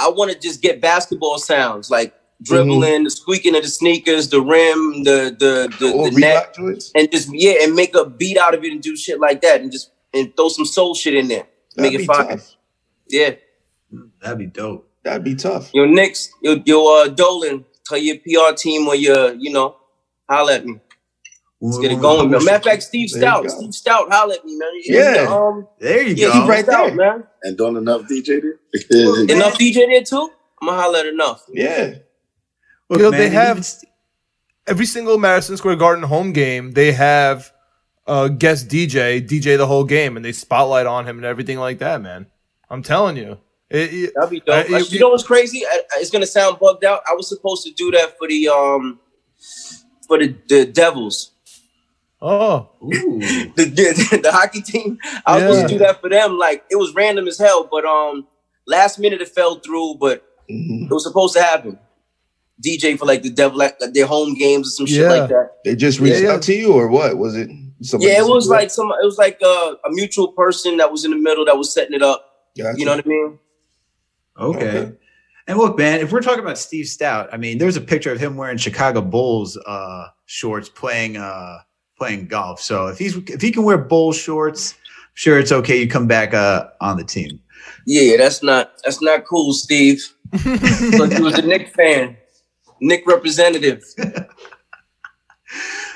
I want to just get basketball sounds like dribbling, Mm-hmm. the squeaking of the sneakers, the rim, the the the, Or the net, and just yeah, and make a beat out of it and do shit like that, and just and throw some soul shit in there, make That'd it be fun. tough. Yeah, That'd be dope. That'd be tough. your Knicks, your your uh, Dolan, tell your PR team or your you know, holla at me. Let's get it going. man. Matter of fact, Steve Stoute. Steve Stoute, holla at me, man. Yeah. um, There you yeah, go. Steve right Stout, there. man. and don't enough DJ there. Enough DJ there too. I'm gonna holla at enough. Yeah. Look, You know, man, they have- every single Madison Square Garden home game, they have a guest DJ DJ the whole game, and they spotlight on him and everything like that. Man, I'm telling you, it, it- That'd be dope. Uh, you- you, know what's crazy? I- I- It's gonna sound bugged out. I was supposed to do that for the um for the, the Devils. Oh, Ooh. the, the, the hockey team. I was supposed to do that for them. Like it was random as hell, but um, last minute it fell through. But Mhm. it was supposed to happen. DJ for like the devil, like their home games or some shit Yeah. like that. They just reached Yeah, yeah. out to you, or what? Was it? yeah, it was like some. It was like a, a mutual person that was in the middle that was setting it up. Gotcha. You know what I mean? Okay. Okay. And look, man, if we're talking about Steve Stoute, I mean, there's a picture of him wearing Chicago Bulls uh, shorts playing uh, playing golf. So if he's if he can wear Bulls shorts, sure it's okay. You come back uh, on the team. Yeah, that's not that's not cool, Steve. But he was a Knick fan, Knick representative.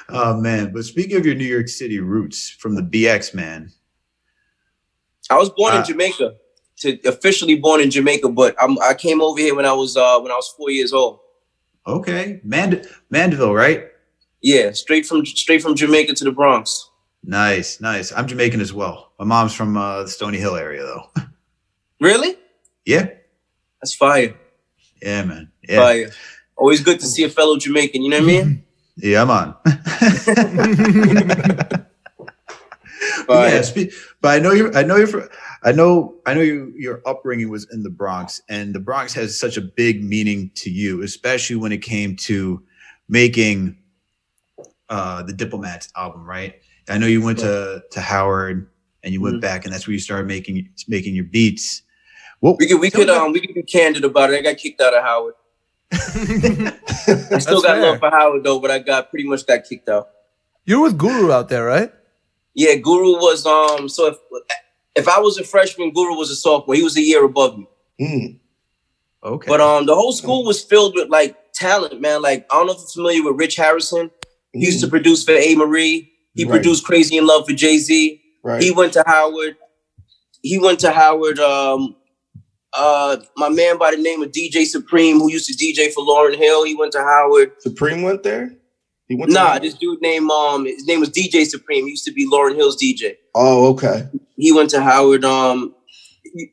Oh man! But speaking of your New York City roots from the BX, man, I was born Uh, in Jamaica, to officially born in Jamaica, but I'm, I came over here when I was uh, when I was four years old. okay, Mand- Mandeville, right? Yeah, straight from straight from Jamaica to the Bronx. Nice, nice. I'm Jamaican as well. My mom's from uh, the Stony Hill area, though. Really? yeah, That's fire. yeah, man. Yeah, Fire. Always good to see a fellow Jamaican. You know what I mean? yeah, I'm Fire. yeah, spe- but I know you're. I know you're. I know. I know you. Your upbringing was in the Bronx, and the Bronx has such a big meaning to you, especially when it came to making uh, the Diplomats album. Right. I know you went to to Howard, and you went Mhm. back, and that's where you started making making your beats. What We could we could about- um we could be candid about it. I got kicked out of Howard. I still That's got fair. love for Howard though, but I got pretty much got kicked out. You're with Guru out there, right? Yeah, Guru was um so if if I was a freshman, Guru was a sophomore. He was a year above me. Mm. okay, But um the whole school was filled with like talent, man. Like I don't know if you're familiar with Rich Harrison. He used to produce for Amerie. He Right. produced Crazy in Love for Jay Z. right. He went to Howard. He went to Howard. Um, uh, my man by the name of DJ Supreme, who used to DJ for Lauryn Hill, he went to Howard. Supreme went there. He went. to- Nah, this dude named um, his name was DJ Supreme. He used to be Lauryn Hill's DJ. Oh, okay. He went to Howard. Um,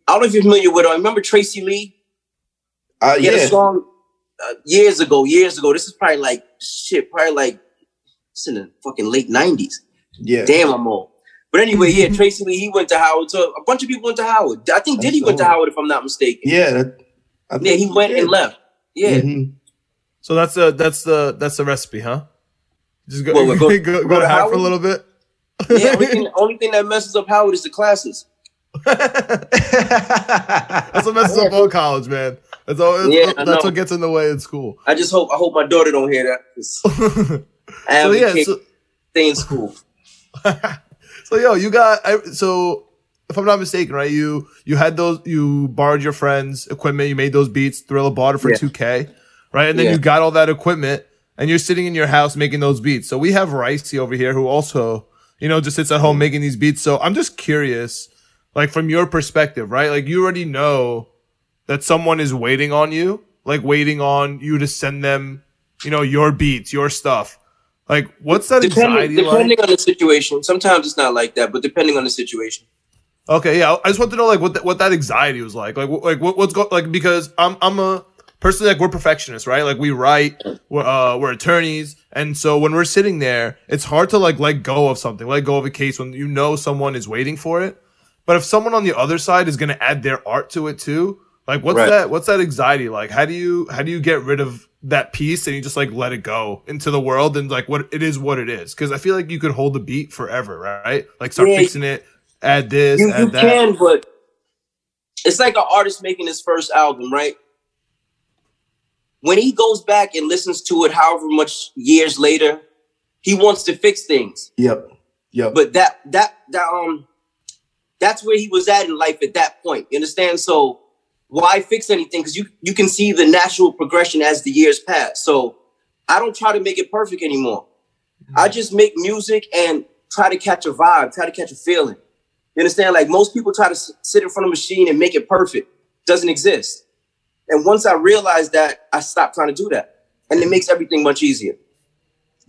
I don't know if you're familiar with. Uh, remember Tracey Lee? Uh, He had yeah. a song uh, years ago. Years ago. This is probably like shit. Probably like it's in the fucking late '90s. Yeah. Damn, I'm old. But anyway, yeah, Tracey Lee, he went to Howard. So a bunch of people went to Howard. I think That's Diddy went to. Howard, if I'm not mistaken. Yeah. That, I Yeah, think he went and left. Yeah. Mhm. So that's the that's the that's the recipe, huh? Just go Well, go, go- go, go to Howard for a little bit. Yeah, only thing, only thing that messes up Howard is the classes. That's what messes up all college, man. That's all. Yeah, that's what gets in the way in school. I just hope I hope my daughter don't hear that. so I advocate yeah, so, stay in school. so yo, you got so if I'm not mistaken, right? You you had those you borrowed your friends' equipment, you made those beats, Thriller bought it for Yeah. 2K, right? And then Yeah. you got all that equipment and you're sitting in your house making those beats. So we have Ricey over here who also, you know, just sits at home making these beats. So I'm just curious, like from your perspective, right? Like you already know that someone is waiting on you, like waiting on you to send them, you know, your beats, your stuff. Like, what's that Depending, anxiety like? depending on the situation. Sometimes it's not like that, but depending on the situation. Okay, yeah, I just want to know like what th- what that anxiety was like, like like what, what's going like because I'm I'm a personally like we're perfectionists, right? Like we write, we're uh we're attorneys, and so when we're sitting there, it's hard to like let go of something, let go of a case when you know someone is waiting for it. But if someone on the other side is going to add their art to it too, like what's Right. that what's that anxiety like? How do you how do you get rid of that piece and you just like let it go into the world and like what it is what it is? Because I feel like you could hold the beat forever, right? Like start Yeah. fixing it, add this, You, add you that. can, but it's like an artist making his first album, right? When he goes back and listens to it, however much years later, he wants to fix things. Yep. Yep. But that that that um that's where he was at in life at that point. You understand? So why fix anything? Because you you can see the natural progression as the years pass. So I don't try to make it perfect anymore. I just make music and try to catch a vibe, try to catch a feeling. You understand? Like most people try to s- sit in front of a machine and make it perfect. Doesn't exist. And once I realized that, I stopped trying to do that. And it makes everything much easier.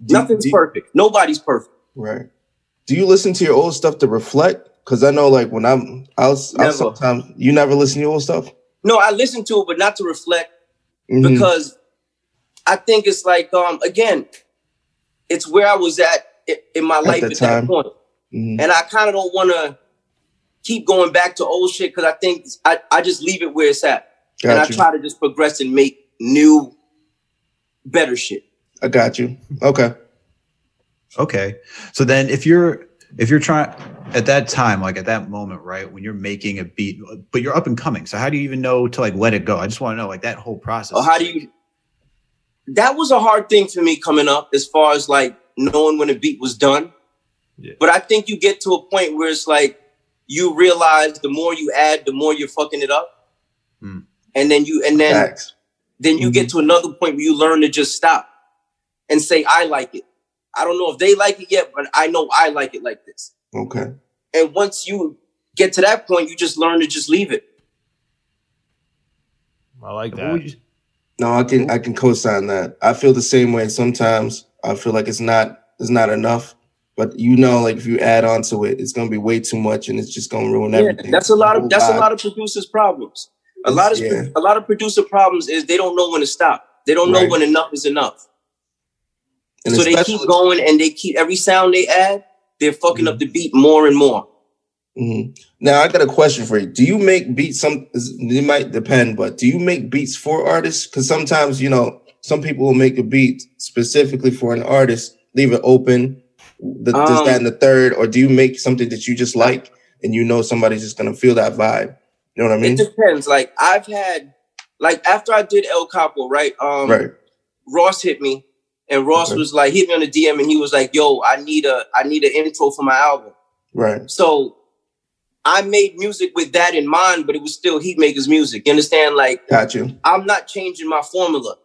Do- Nothing's do- perfect. Nobody's perfect. Right. Do you listen to your old stuff to reflect? Because I know, like, when I'm, I'll, I'll sometimes you never listen to your old stuff. No, I listen to it, but not to reflect Mhm. because I think it's like um again, it's where I was at in my life at time. that point. Mhm. And I kind of don't want to keep going back to old shit because I think I, I just leave it where it's at. And I try to just progress and make new, better shit. I got you. Okay. Okay. So then if you're if you're trying at that time, like at that moment, right, when you're making a beat, but you're up and coming. So how do you even know to like let it go? I just want to know like that whole process. Or how do you? That was a hard thing for me coming up, as far as like knowing when a beat was done. Yeah. But I think you get to a point where it's like you realize the more you add, the more you're fucking it up, Hmm. And then you and then Facts. then you get mm-hmm. to another point where you learn to just stop and say, "I like it." I don't know if they like it yet, but I know I like it like this. Okay. And once you get to that point, you just learn to just leave it. I like that. you- No, I can I can co-sign that. I feel the same way. Sometimes I feel like it's not it's not enough, but you know, like if you add on to it, it's gonna be way too much, and it's just gonna ruin Yeah, everything. that's a lot of that's a lot of producers' problems. A lot of Yeah. a lot of producer problems is they don't know when to stop. They don't know when enough is enough. And so they keep going and they keep every sound they add, they're fucking up the beat more and more. Mhm. Now I got a question for you. Do you make beats? Some it might depend, but do you make beats for artists? Because sometimes you know some people will make a beat specifically for an artist, leave it open, the, this, Um, that, and the third, or do you make something that you just like and you know somebody's just gonna feel that vibe? You know what I mean? It depends. Like I've had like after I did El Capo, right? Um right. Ross hit me and Ross Okay. was like hit me on the DM and he was like, "Yo, I need a I need an intro for my album." Right. So I made music with that in mind, but it was still Heatmakerz music. You understand? Like Got you. I'm not changing my formula.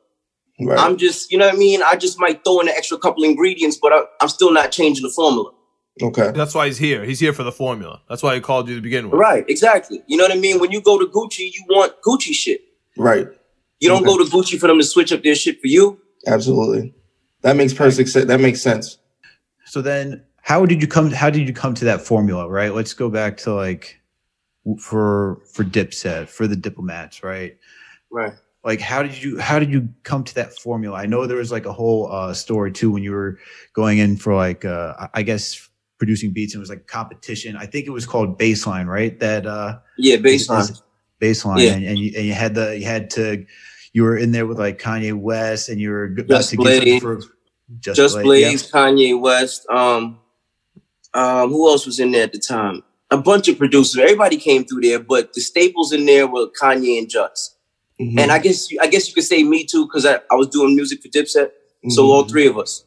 Right. I'm just, you know what I mean? I just might throw in an extra couple ingredients, but I, I'm still not changing the formula. Okay. That's why he's here. He's here for the formula. That's why he called you to begin with. Right, exactly. You know what I mean? When you go to Gucci, you want Gucci shit. Right. You don't Okay. go to Gucci for them to switch up their shit for you. Absolutely. That makes perfect sense. That makes sense. So then how did you come how did you come to that formula, right? Let's go back to like w- for for Dipset, for the diplomats, right? Right. like how did you how did you come to that formula i know there was like a whole uh story too when you were going in for like uh i I guess producing beats and it was like competition i think it was called baseline right that uh Yeah, baseline. baseline Yeah. and, and, you, and you had the you had to you were in there with like kanye west and you were Just to get Blaze. for just, Just Blaze, Blaze, Kanye West. Um, um, who else was in there at the time? A bunch of producers. Everybody came through there, but the staples in there were Kanye and Just. Mhm. And I guess you, I guess you could say me too, because I, I was doing music for Dipset. So Mhm. all three of us.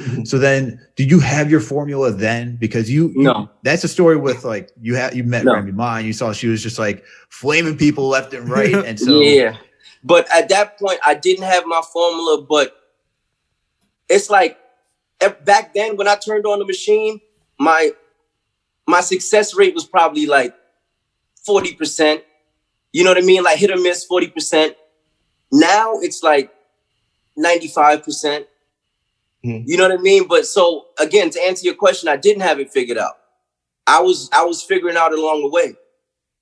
Yeah. so then did you have your formula then because you, you- No. that's a story with like you had you met No. Remy Ma and you saw she was just like flaming people left and right and so yeah. But at that point, I didn't have my formula. But it's like eh, back then when I turned on the machine, my my success rate was probably like forty percent. You know what I mean? Like hit or miss, forty percent. Now it's like ninety five percent. Hmm. You know what I mean? But so again, to answer your question, I didn't have it figured out. I was I was figuring out along the way,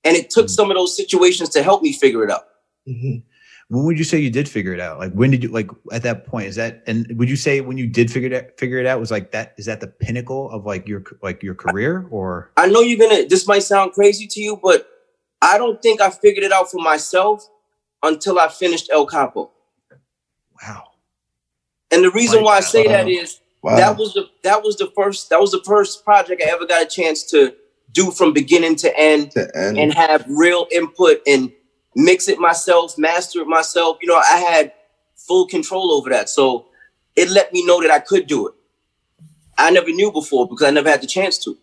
and it took some of those situations to help me figure it out. Mhm. when would you say you did figure it out like when did you like at that point is that and would you say when you did figure it out, figure it out was like that is that the pinnacle of like your like your career or I know you're gonna. This might sound crazy to you, but I don't think I figured it out for myself until I finished El Capo. wow And the reason Like why I say that Wow. is Wow. that was the that was the first that was the first project I ever got a chance to do from beginning to end the end. and have real input and mix it myself, master it myself. You know, I had full control over that, so it let me know that I could do it. I never knew before because I never had the chance to.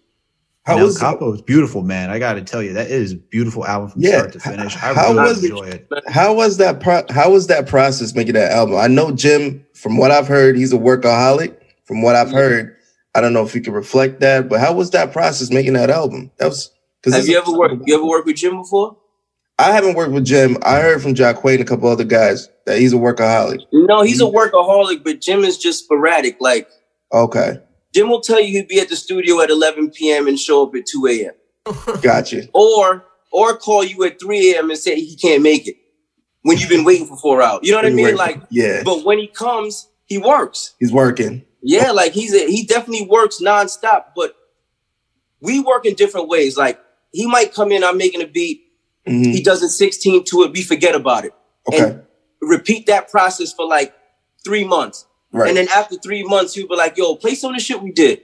How El was Capo is beautiful man I got to tell you that is a beautiful album from Yeah. start to finish I How really was enjoy it how was that pro- how was that process making that album? I know Jim, from what I've heard, he's a workaholic. From what I've Yeah. heard, I don't know if you can reflect that, but how was that process making that album? That was because Have you ever worked? You ever worked with Jim before? I haven't worked with Jim. I heard from Jack Quaid and a couple other guys that he's a workaholic. No, he's a mm-hmm. workaholic, but Jim is just sporadic. Like Okay, Jim will tell you he'd be at the studio at 11 p.m. and show up at 2 a.m. gotcha. or or call you at 3 a.m. and say he can't make it when you've been waiting for four hours. You know what I mean? Like, yeah, but when he comes, he works. he's working. Yeah, like he's a, he definitely works nonstop, but we work in different ways. Like he might come in, I'm making a beat, Mhm. he does a 16 to it, we forget about it. Okay. And repeat that process for like three months. Right. And then after three months, he'll be like, yo, play some of the shit we did.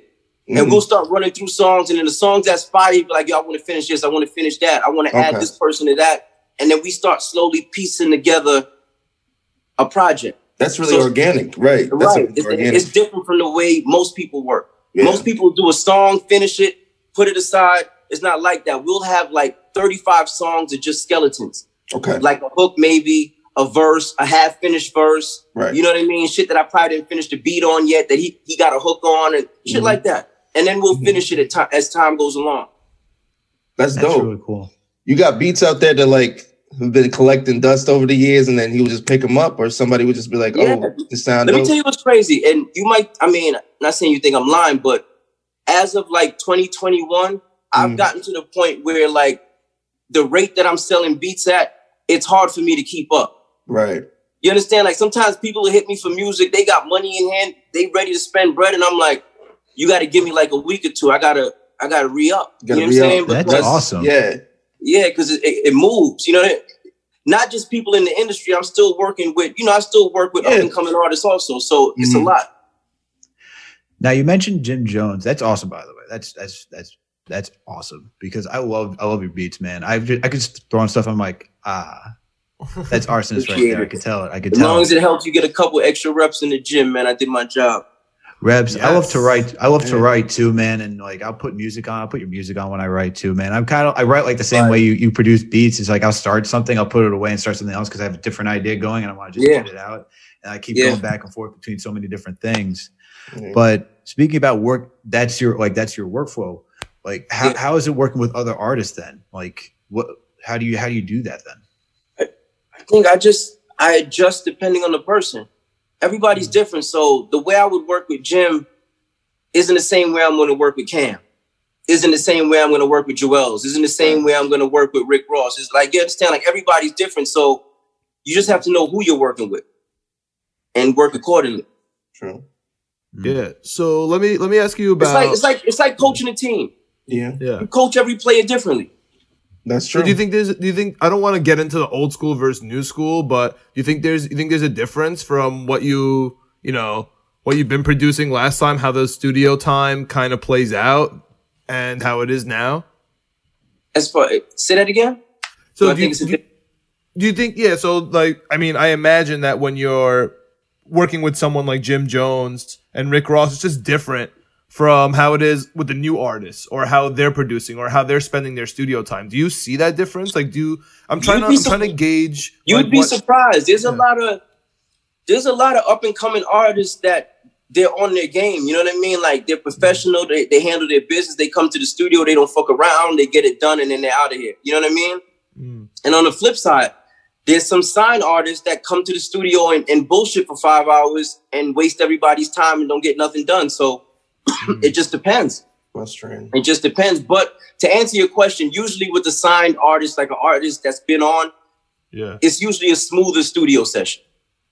Mhm. And we'll start running through songs. And then the songs that's fire, he'll be like, yo, I want to finish this. I want to finish that. I want to add this person to that. And then we start slowly piecing together a project. That's really So- organic, right? That's right. It's, organic. it's different from the way most people work. Yeah. Most people do a song, finish it, put it aside. It's not like that. We'll have like 35 songs of just skeletons, okay. like a hook, maybe a verse, a half finished verse. Right. You know what I mean? Shit that I probably didn't finish the beat on yet that he, he got a hook on and shit Mhm. like that. And then we'll Mhm. finish it at time as time goes along. That's, That's dope. really cool. You got beats out there that like have been collecting dust over the years, and then he would just pick them up, or somebody would just be like, Yeah. "Oh, this sound Let me tell you what's crazy. And you might, I mean, not saying you think I'm lying, but as of like 2021, I've Mhm. gotten to the point where like the rate that I'm selling beats at, it's hard for me to keep up. Right. You understand? Like sometimes people will hit me for music, they got money in hand, they ready to spend bread, and I'm like, you got to give me like a week or two. I gotta, I gotta re up. You, Gotta know what I'm re-up. saying? That's Because- awesome. Yeah. yeah, because it, it, it moves. You know, that- not just people in the industry. I'm still working with, you know, I still work with Yeah. up and coming artists also. So it's a Mhm. lot. Now you mentioned Jim Jones. That's awesome, by the way. That's that's that's that's awesome because I love I love your beats, man. I just, I could just throw on stuff. I'm like, ah, that's Rsonist right Appreciate there. I could tell it. I could As tell. As long as it helps you get a couple extra reps in the gym, man, I did my job. Reps. I love to write. I love to write too, man. And like, I'll put music on. I'll put your music on when I write too, man. I'm kind of. I write like the same Right. way you you produce beats. It's like I'll start something, I'll put it away and start something else because I have a different idea going and I want to just Yeah. get it out. And I keep Yeah. going back and forth between so many different things. Yeah. But speaking about work, that's your like that's your workflow. Like, how, Yeah. how is it working with other artists then? Like, what? How do you how do you do that then? I think I just I adjust depending on the person. Everybody's mm. different, so the way I would work with Jim isn't the same way I'm going to work with Cam. Isn't the same way I'm going to work with Juelz. Isn't the same way I'm going to work with Rick Ross. It's like you understand, like everybody's different, so you just have to know who you're working with and work accordingly. True. Mm. Yeah. So let me let me ask you It's about. like it's like it's like coaching a team. Yeah. yeah. You coach every player differently. That's So true. do you think there's? Do you think I don't want to get into the old school versus new school, but do you think there's? You think there's a difference from what you you know what you've been producing last time, how the studio time kind of plays out, and how it is now? As far say that again. So Do do you, think do you- do you think? Yeah. So like, I mean, I imagine that when you're working with someone like Jim Jones and Rick Ross, it's just different from how it is with the new artists or how they're producing or how they're spending their studio time. Do you see that difference? Like, do you, I'm trying to You'd be I'm trying to gauge. You'd like, be what- surprised. There's a lot of there's a lot of up and coming artists that they're on their game. You know what I mean? Like they're professional. They, they handle their business. They come to the studio. They don't fuck around. They get it done, and then they're out of here. You know what I mean? Mm. And on the flip side, there's some sign artists that come to the studio and, and bullshit for five hours and waste everybody's time and don't get nothing done. So it just depends. Frustrating. It just depends. But to answer your question, usually with the signed artist, like an artist that's been on, Yeah. it's usually a smoother studio session.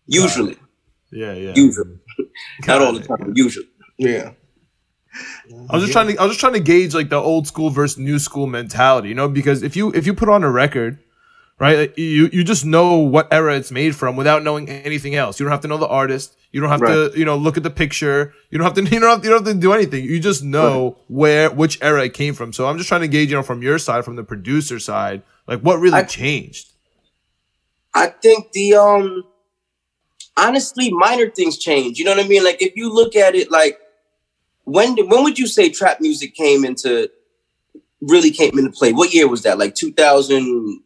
Usually, Yeah. Yeah. usually, not all the time. Usually, Yeah. I was just trying to I was just trying to gauge like the old school versus new school mentality, you know, because if you if you put on a record, right, you you just know what era it's made from without knowing anything else. You don't have to know the artist. You don't have to you know look at the picture. You don't have to you don't have to, you don't have to do anything. You just know where which era it came from. So I'm just trying to gauge, you know, from your side, from the producer side, like what really I- changed. I think the um, honestly, minor things change. You know what I mean? Like if you look at it, like when did, when would you say trap music came into really came into play? What year was that? Like 2000.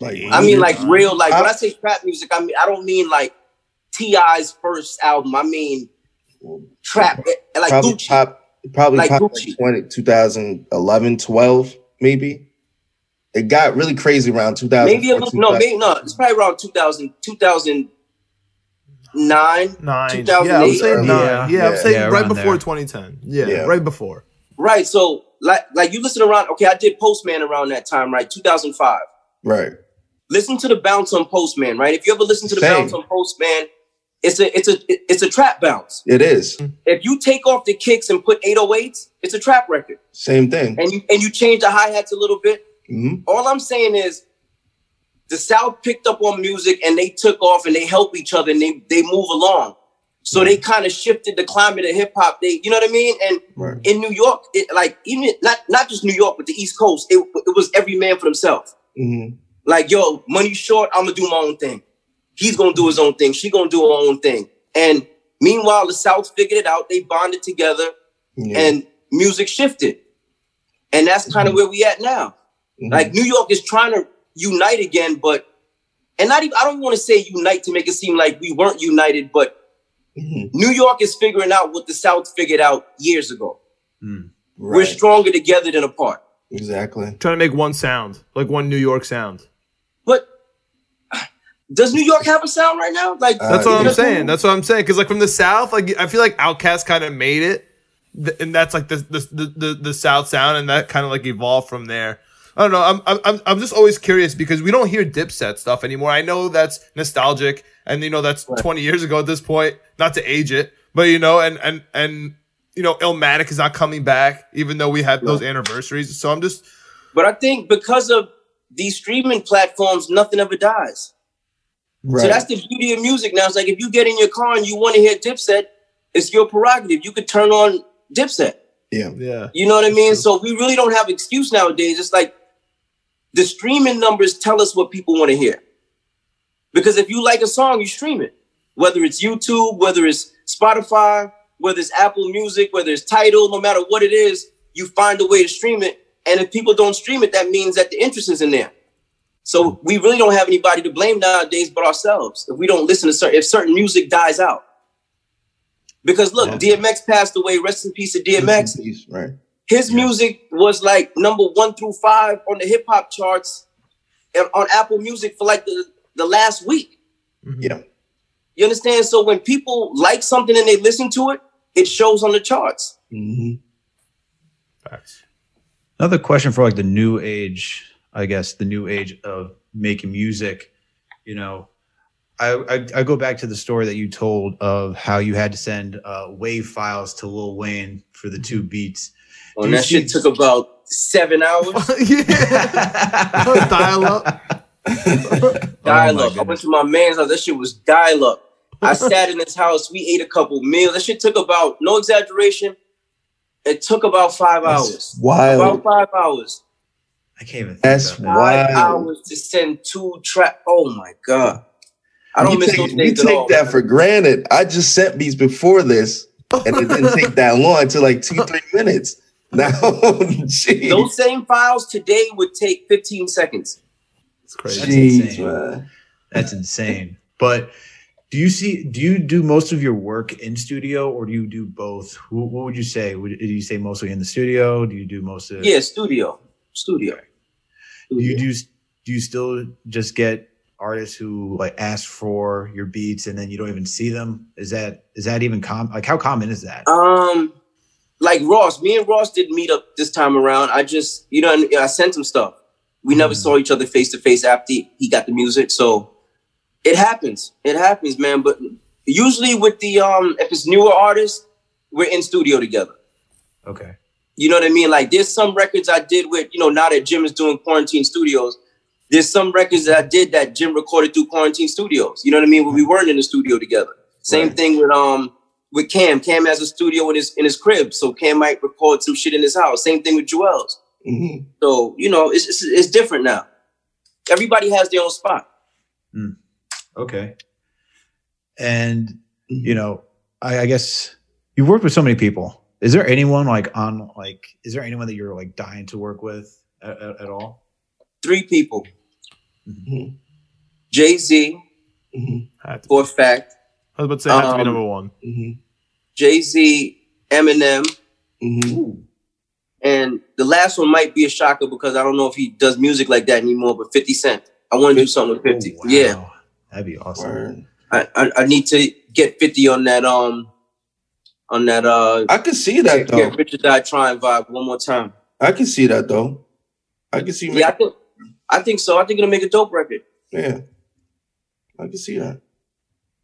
Like I mean, like real, like when I- I say trap music, I mean I don't mean like T.I.'s first album. I mean trap, eh, like probably Gucci. pop, probably Like pop Gucci. like 20, 2011, 12, maybe. It got really crazy around 2000. maybe a little, no, maybe no. It's probably around 2000, 2009. Nine. 2008. Yeah, I'm saying nine. Yeah. Yeah, I'm saying Yeah, right before there. 2010. Yeah, Yeah. right before. Right. So like like you listen around. Okay, I did Postman around that time, right? 2005. Right. Listen to the bounce on Postman, right? If you ever listen to the Same. bounce on Postman, it's a it's a it's a trap bounce. It is. If you take off the kicks and put 808s, it's a trap record. Same thing. And you and you change the hi-hats a little bit. Mhm. All I'm saying is the South picked up on music and they took off and they help each other and they they move along. So they kind of shifted the climate of hip hop. They, you know what I mean? And Right. in New York, it, like even not not just New York, but the East Coast, it, it was every man for themselves. Mhm. Like, yo, money short, I'm gonna do my own thing. He's gonna do his own thing. She gonna do her own thing. And meanwhile, the South figured it out. They bonded together, Yeah. and music shifted. And that's kind of where we at now. Mhm. Like New York is trying to unite again, but and not even I don't want to say unite to make it seem like we weren't united, but Mhm. New York is figuring out what the South figured out years ago. We're stronger together than apart. Exactly. Trying to make one sound, like one New York sound. But does New York have a sound right now? Like That's what I'm saying. That's what I'm saying. Because like from the South, like I feel like Outkast kind of made it, Th- and that's like the the the, the, the South sound, and that kind of like evolved from there. I don't know. I'm, I'm I'm I'm just always curious because we don't hear Dipset stuff anymore. I know that's nostalgic, and you know that's 20 years ago at this point. Not to age it, but you know, and and and you know, Illmatic is not coming back, even though we had those anniversaries. So I'm just But I think because of these streaming platforms, nothing ever dies. Right. So that's the beauty of music now. It's like if you get in your car and you want to hear Dipset, it's your prerogative. You could turn on Dipset. yeah. yeah. You know what I mean? So we really don't have excuse nowadays. It's like the streaming numbers tell us what people want to hear. Because if you like a song, you stream it. Whether it's YouTube, whether it's Spotify, whether it's Apple Music, whether it's Tidal, no matter what it is, you find a way to stream it. And if people don't stream it, that means that the interest isn't there. So we really don't have anybody to blame nowadays but ourselves if we don't listen to certain if certain music dies out. Because look, DMX passed away. Rest in peace to DMX Peace, Right. his music was like number one through five on the hip hop charts and on Apple Music for like the, the last week. Yeah. You understand? So when people like something and they listen to it, it shows on the charts. hmm Facts. Another question for like the new age, I guess, the new age of making music. You know, I, I, I go back to the story that you told of how you had to send uh, wave files to Lil Wayne for the two beats. And Do you that shit took about seven hours. yeah. Dial up. dial my up. I went to my man's house. That shit was dial up. I sat in his house. We ate a couple meals. That shit took about, no exaggeration, it took about five hours. Wild. About five hours. I can't even. That's about Five Wow. hours to send two track. Oh my god. I don't we miss take, those we days at take all. that man. for granted. I just sent these before this, and it didn't take that long to like two, three minutes. Now, geez, Those same files today would take 15 seconds. It's crazy. That's insane. man. That's insane. But do you see? Do you do most of your work in studio, or do you do both? What would you say? Would do you say mostly in the studio? Do you do most of? Yeah, studio. Studio. Do you do? Do you still just get artists who like ask for your beats and then you don't even see them? Is that is that even com? Like how common is that? Um, like Ross, me and Ross didn't meet up this time around. I just, you know, I sent him stuff. We never saw each other face to face after he got the music. So it happens. It happens, man. But usually with the um, if it's newer artists, we're in studio together. Okay. You know what I mean? Like there's some records I did with, you know, now that Jim is doing quarantine studios, there's some records that I did that Jim recorded through quarantine studios. You know what I mean? When we weren't in the studio together. Same Right. thing with um with Cam. Cam has a studio in his in his crib, so Cam might record some shit in his house. Same thing with Juelz. Mhm. So you know, it's it's, it's different now. Everybody has their own spot. Okay. And you know, I, I guess you worked with so many people. Is there anyone like on like? Is there anyone that you're like dying to work with at, at, at all? Three people: Mhm. Jay Z Mhm. For a fact, I was about to say, it had to be Um, number one. Mhm. Jay Z, Eminem, Mhm. And the last one might be a shocker because I don't know if he does music like that anymore, but 50 Cent. I want to do something with 50. Oh, wow. Yeah. That'd be awesome. I, I I need to get 50 on that um on that uh I can see that though. get Rich or Die Tryin' vibe one more time. I can see that though. I can see. Yeah, I think I think so. I think it'll make a dope record. Yeah. I can see that.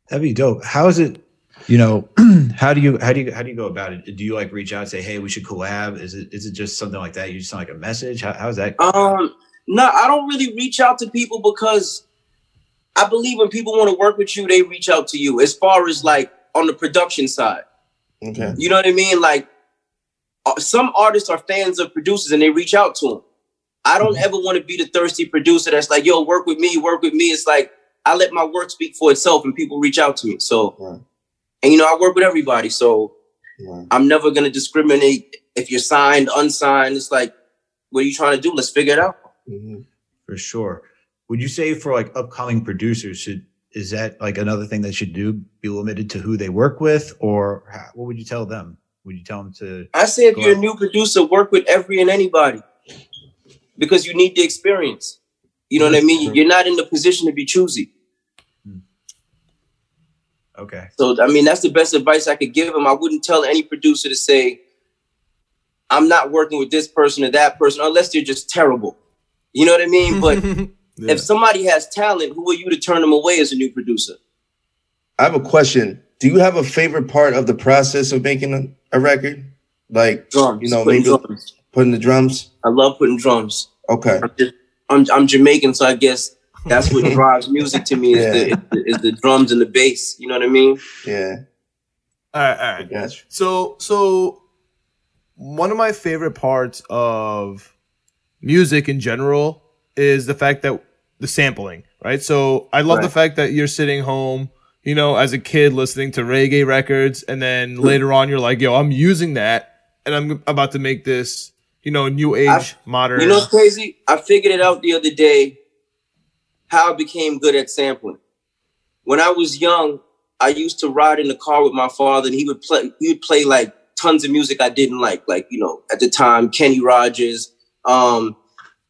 That'd be dope. How is it? You know, how do you how do you how do you go about it? Do you like reach out and say, "Hey, we should collab"? Is it is it just something like that? You just send like a message? How, how's that? Um, no, I don't really reach out to people because I believe when people want to work with you, they reach out to you. As far as like on the production side, Okay. you know what I mean? Like uh, some artists are fans of producers and they reach out to them. I don't ever want to be the thirsty producer that's like, "Yo, work with me, work with me." It's like I let my work speak for itself, and people reach out to me. So, Right. and you know, I work with everybody, so Right. I'm never gonna discriminate if you're signed, unsigned. It's like, what are you trying to do? Let's figure it out. Mhm. For sure. Would you say for like upcoming producers, should is that like another thing they should do? Be limited to who they work with, or how, what would you tell them? Would you tell them to? I say if you're a new producer, work with every and anybody because you need the experience. You know what I mean? You're not in the position to be choosy. Hmm. Okay. So, I mean, that's the best advice I could give them. I wouldn't tell any producer to say, I'm not working with this person or that person unless they're just terrible. You know what I mean? But Yeah. if somebody has talent, who are you to turn them away as a new producer? I have a question. Do you have a favorite part of the process of making a, a record? Like Drums. You know, putting maybe- drums. putting the drums? I love putting drums. Okay. I'm, just, I'm, I'm Jamaican, so I guess that's what drives music to me is, the, is, the, is the drums and the bass. You know what I mean? Yeah. all right, all I right. got you. So, so one of my favorite parts of music in general is the fact that the sampling, right? So I love the fact that you're sitting home, you know, as a kid listening to reggae records, and then later on you're like, yo, I'm using that, and I'm about to make this, you know, new age, I- modern. You know what's crazy? I figured it out the other day how I became good at sampling. When I was young, I used to ride in the car with my father, and he would play. He would play like tons of music I didn't like, like you know, at the time, Kenny Rogers, um,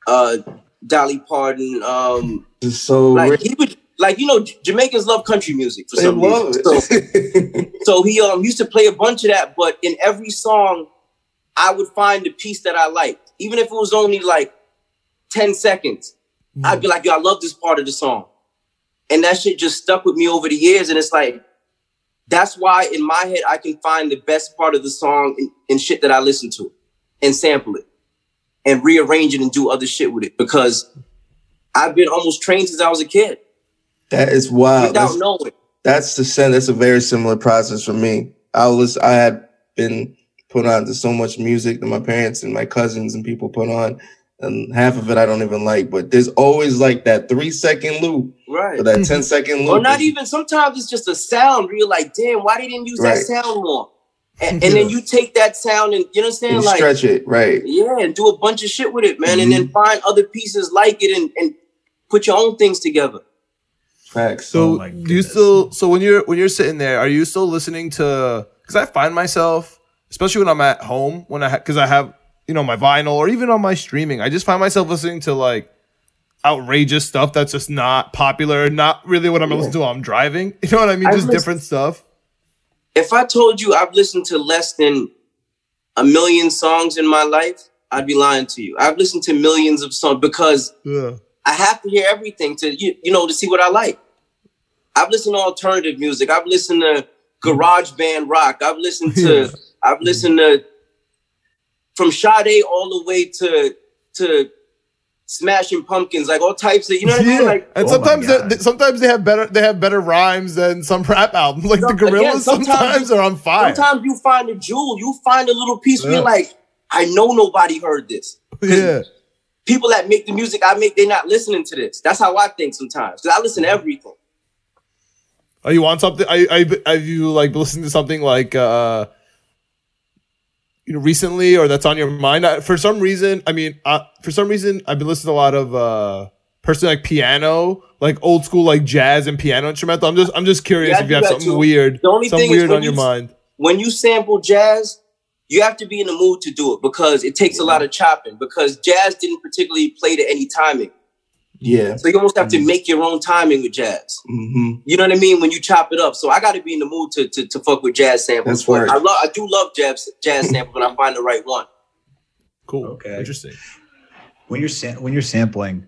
uh, Dolly Parton, um, It's so like rich. he would, like you know, Jamaicans love country music for They some love reason. So, so he um used to play a bunch of that, but in every song, I would find the piece that I liked, even if it was only like ten seconds. I'd be like, "Yo, I love this part of the song," and that shit just stuck with me over the years. And it's like, that's why in my head I can find the best part of the song and, in shit that I listen to, and sample it, and rearrange it and do other shit with it because I've been almost trained since I was a kid that is wild. without That's, knowing. that's the same. That's a very similar process for me. I was I had been put on to so much music that my parents and my cousins and people put on, and half of it I don't even like. But there's always like that three second loop Right. or that mm-hmm. 10 second loop. Or not even sometimes it's just a sound where you're like, damn, why they didn't use Right. that sound more? And, and then you take that sound and you know what I'm saying? you Like stretch it, right? yeah, and do a bunch of shit with it, man, and Mm-hmm. then find other pieces like it and, and put your own things together. Facts. So Oh do you still so when you're when you're sitting there, are you still listening to? Because I find myself, especially when I'm at home, when I because I have you know my vinyl or even on my streaming, I just find myself listening to like outrageous stuff that's just not popular, not really what I'm listening to while I'm driving. You know what I mean? I Just listen- different stuff. If I told you I've listened to less than a million songs in my life, I'd be lying to you. I've listened to millions of songs because Yeah. I have to hear everything to you, you know, to see what I like. I've listened to alternative music. I've listened to garage band rock. I've listened to Yeah. I've listened to from Sade all the way to to Smashing Pumpkins, like all types of you know what I mean? Like and Oh sometimes they, they- sometimes they have better they have better rhymes than some rap albums. Like the Gorillaz, again, sometimes- sometimes are on fire. sometimes you find a jewel, you find a little piece where Yeah. you're like, I know nobody heard this. yeah, People that make the music I make, they're not listening to this. That's how I think sometimes. Because I listen to everything. Are you on something? Are, are, you- have you like listening to something like uh you know recently or that's on your mind? I, for some reason, I mean, uh, for some reason, I've been listening to a lot of uh personally like piano, like old school like jazz and piano instrumental. I'm just I'm just curious Yeah, I if you have something too. weird, The only something thing weird on your mind. when you sample jazz, you have to be in the mood to do it because it takes a lot of chopping. Because jazz didn't particularly play to any timing, Yeah. so you almost have Mm-hmm. to make your own timing with jazz. hmm You know what I mean? When you chop it up, so I got to be in the mood to, to to fuck with jazz samples. That's right. I love, I do love jazz jazz samples when I find the right one. Cool, Okay. interesting. when you're sam- when you're sampling,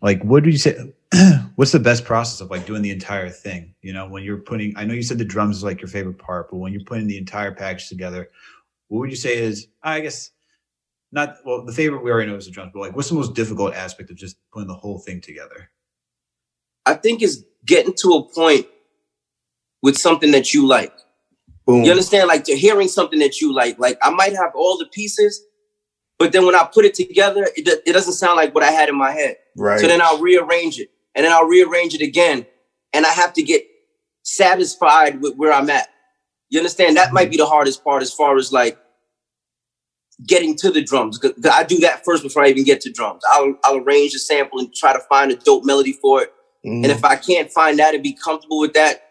like what do you say? what's the best process of like doing the entire thing? You know, when you're putting, I know you said the drums is like your favorite part, but when you're putting the entire package together, what would you say is, I guess, not well, the favorite we already know is the drums, but like, what's the most difficult aspect of just putting the whole thing together? I think it's getting to a point with something that you like. Boom. You understand? Like to hearing something that you like. Like I might have all the pieces, but then when I put it together, it, it doesn't sound like what I had in my head. Right. So then I'll rearrange it, and then I'll rearrange it again, and I have to get satisfied with where I'm at. You understand? That might mm-hmm. be the hardest part as far as like getting to the drums. I do that first before I even get to drums. I'll I'll arrange the sample and try to find a dope melody for it. Mhm. And if I can't find that and be comfortable with that,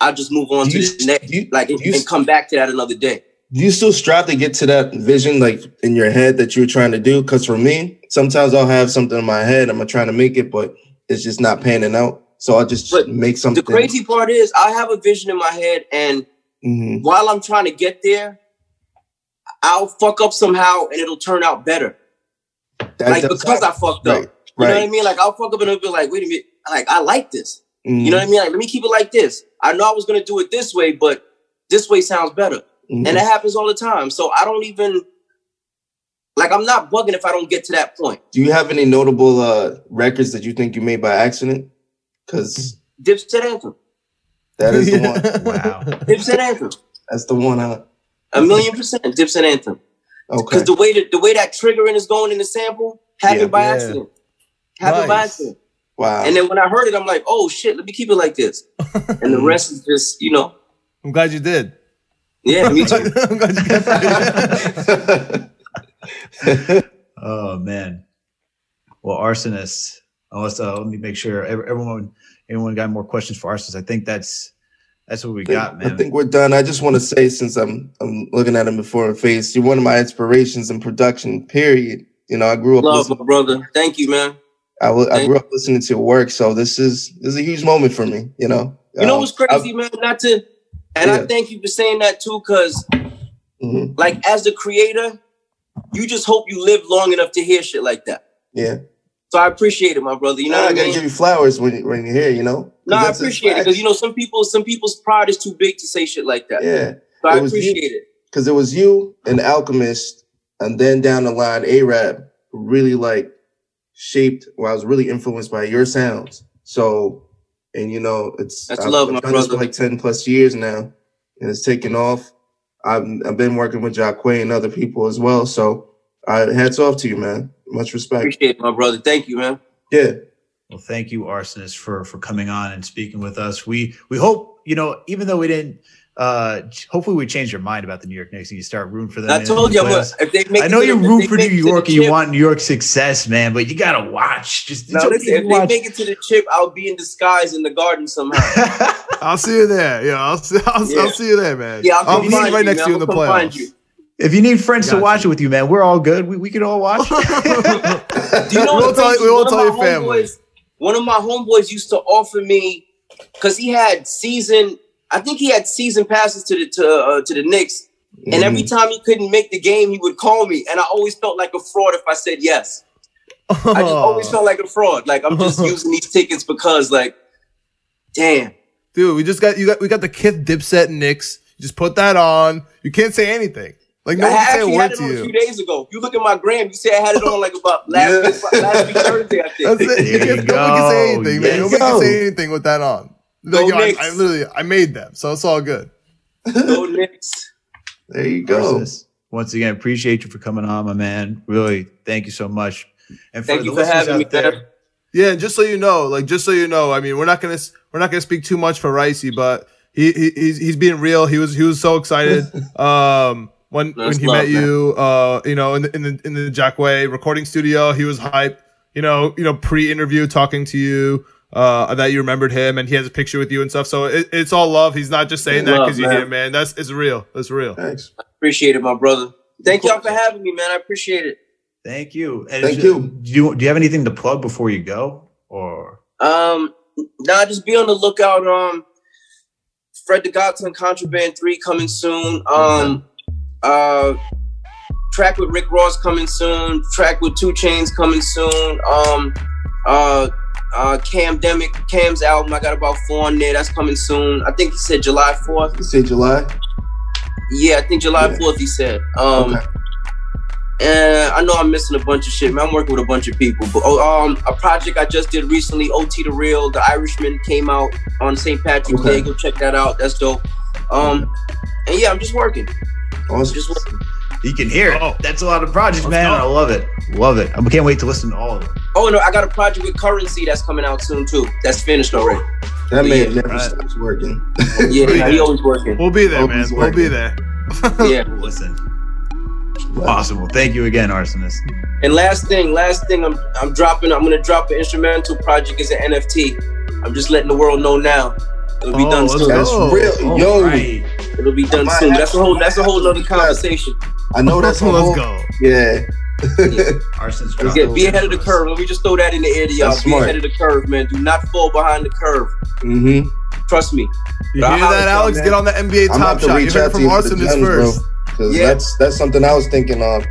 I'll just move on Do to you- the next, you- like, and, you- and come back to that another day. do you still strive to get to that vision like in your head that you're trying to do because for me sometimes i'll have something in my head i'm trying to make it but it's just not panning out so i'll just But make something The crazy part is, I have a vision in my head, and Mhm. while I'm trying to get there, I'll fuck up somehow, and it'll turn out better. That like does because I happen. fucked right up. You know what I mean? Like I'll fuck up and it'll be like, wait a minute, like I like this. Mhm. You know what I mean? Like let me keep it like this. I know I was gonna do it this way, but this way sounds better. Mhm. And that happens all the time. So I don't even like I'm not bugging if I don't get to that point. do you have any notable uh records that you think you made by accident because Dipset anthem. that is the one Wow. Dipset anthem. that's the one huh A million percent Dipset anthem. okay Because the way that the way that triggering is going in the sample happened Yeah. by Yeah. accident. Happened by accident. wow And then when I heard it, I'm like, oh shit, let me keep it like this. And the rest is just, you know, I'm glad you did. yeah, me too. I'm glad you kept it. Oh man. Well, Rsonist. Unless uh, let me make sure ev- everyone, anyone got more questions for Rsonist. I think that's that's what we think- got, man. I think we're done. I just want to say, since I'm I'm looking at him before a face, you're one of my inspirations in production. Period. You know, I grew up Love, my brother. Thank you, man. I wa- I grew up listening to your work, so this is this is a huge moment for me. You know. You know Um, what's crazy, man? Not to, and I thank you for saying that too, because I- mhm, like as the creator, you just hope you live long enough to hear shit like that. yeah. So I appreciate it, my brother. You know I I gotta mean? give you flowers when when you're here. You know. No, I appreciate it because you know some people, some people's pride is too big to say shit like that. Yeah. so I was you. appreciate it. because it was you and Alchemist, and then down the line, Arab, really like shaped. Well, I was really influenced by your sounds. So, and you know, it's That's I've, love, I've my done this for brother. like ten plus years now, and it's taken off. I've I've been working with Jacquay and other people as well. So, I hats off to you, man. Much respect. Appreciate it, my brother. Thank you, man. Yeah, Well, thank you, Rsonist, for for coming on and speaking with us. We we hope you know, even though we didn't. Uh, hopefully, we change your mind about the New York Knicks and you start rooting for them. I told you, I'm playoffs. gonna- if they make I know you the- if root for New York the and you want New York success, man. But you gotta watch. Just No, listen, to if they make it to the chip, I'll be in disguise in the garden somehow. I'll see you there. Yeah, I'll see, I'll, Yeah. I'll see you there, man. Yeah, I'll I'll be right you, next man. to you in the I'll find playoffs. You. if you need friends to Gotcha. watch it with you, man, we're all good. We, we can all watch. Do you know We what's won't tell- we won't One of tell my your family. homeboys- One of my homeboys used to offer me because he had season. I think he had season passes to the to uh, to the Knicks, and every Mm-hmm. time he couldn't make the game, he would call me, and I always felt like a fraud if I said yes. I just always felt like a fraud. Like I'm just using these tickets because, like, damn. Dude, we just got you got we got the Kith Dipset Knicks. Just put that on. You can't say anything. Like no I one can say a actually word had it to on a you. few days ago. If you look at my gram, you see I had it on like about last Yeah. week, last week Thursday, I think. That's it. You There can't, you no one can say anything, There man. you Nobody go. can say anything with that on. Go Like, yo, I, Knicks. I literally I made them, so it's all good. Go Knicks. there you go. Rsonist, Once again, appreciate you for coming on, my man. Really, thank you so much. And Thank you for having me, out there. Yeah, and just so you know, like just so you know, I mean, we're not gonna we're not gonna speak too much for Ricey, but he, he he's he's being real. He was he was so excited um when That's when he love, met you uh you know in the in the in the Jackway recording studio. He was hyped. You know you know pre interview talking to you. Uh, that you remembered him, and he has a picture with you and stuff. So it, it's all love. He's not just saying that because you're man. here, man. That's it's real. That's real. Thanks. Appreciate it, my brother. Thank y'all for having me, man. I appreciate it. thank you. And Thank is- you. Do you do you have anything to plug before you go, or Um, nah, just be on the lookout. Um, Fred the Godson Contraband Three coming soon. Um, uh, track with Rick Ross coming soon. Track with 2 Chainz coming soon. Um, uh, uh, Cam Demick, Cam's album. I got about four on there. That's coming soon. I think he said July fourth. You say July? Yeah, I think July Yeah. fourth. He said. Um, Okay. and I know I'm missing a bunch of shit. Man, I'm working with a bunch of people. But oh, um, a project I just did recently, OT the Real, The Irishman came out on St. Patrick's Okay. Day. Go check that out. That's dope. Um, and yeah, I'm just working. Awesome. Just working. You can hear it. Oh. That's a lot of projects, Let's man. go. I love it. Love it. I can't wait to listen to all of them. Oh no, I got a project with Curren$y that's coming out soon too. That's finished already. That man Yeah, never right. stops working. Yeah, he always working. We'll be there, Hope man. he's We'll be there. Yeah. Listen. Awesome. Well, thank you again, Rsonist. And last thing, last thing, I'm I'm dropping. I'm gonna drop an instrumental project as an NFT. I'm just letting the world know now. It'll be Oh, done soon. That's Oh. real. All Yo, right. It'll be done soon. That's a whole. That's a whole other conversation. I know that's a Let's whole. go. Yeah. Rsonist. Let's get be ahead of the curve. Let me just throw that in the air to y'all. That's Be smart. ahead of the curve, man. Do not fall behind the curve. mm-hmm. Trust me. You But I hear holler that, Alex? man. Get on the NBA I'm Top about to Shot. You reach heard out it to from you for the bro. Cause Yeah. that's that's something I was thinking of,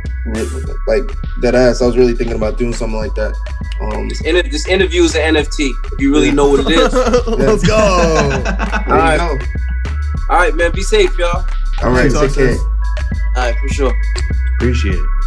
like that ass. I was really thinking about doing something like that. Um, Inter- this interview is an NFT. If you really know what it is. Let's go. there you Alright. go. All right, man. Be safe, y'all. All right, take care. All right, for sure. Appreciate it.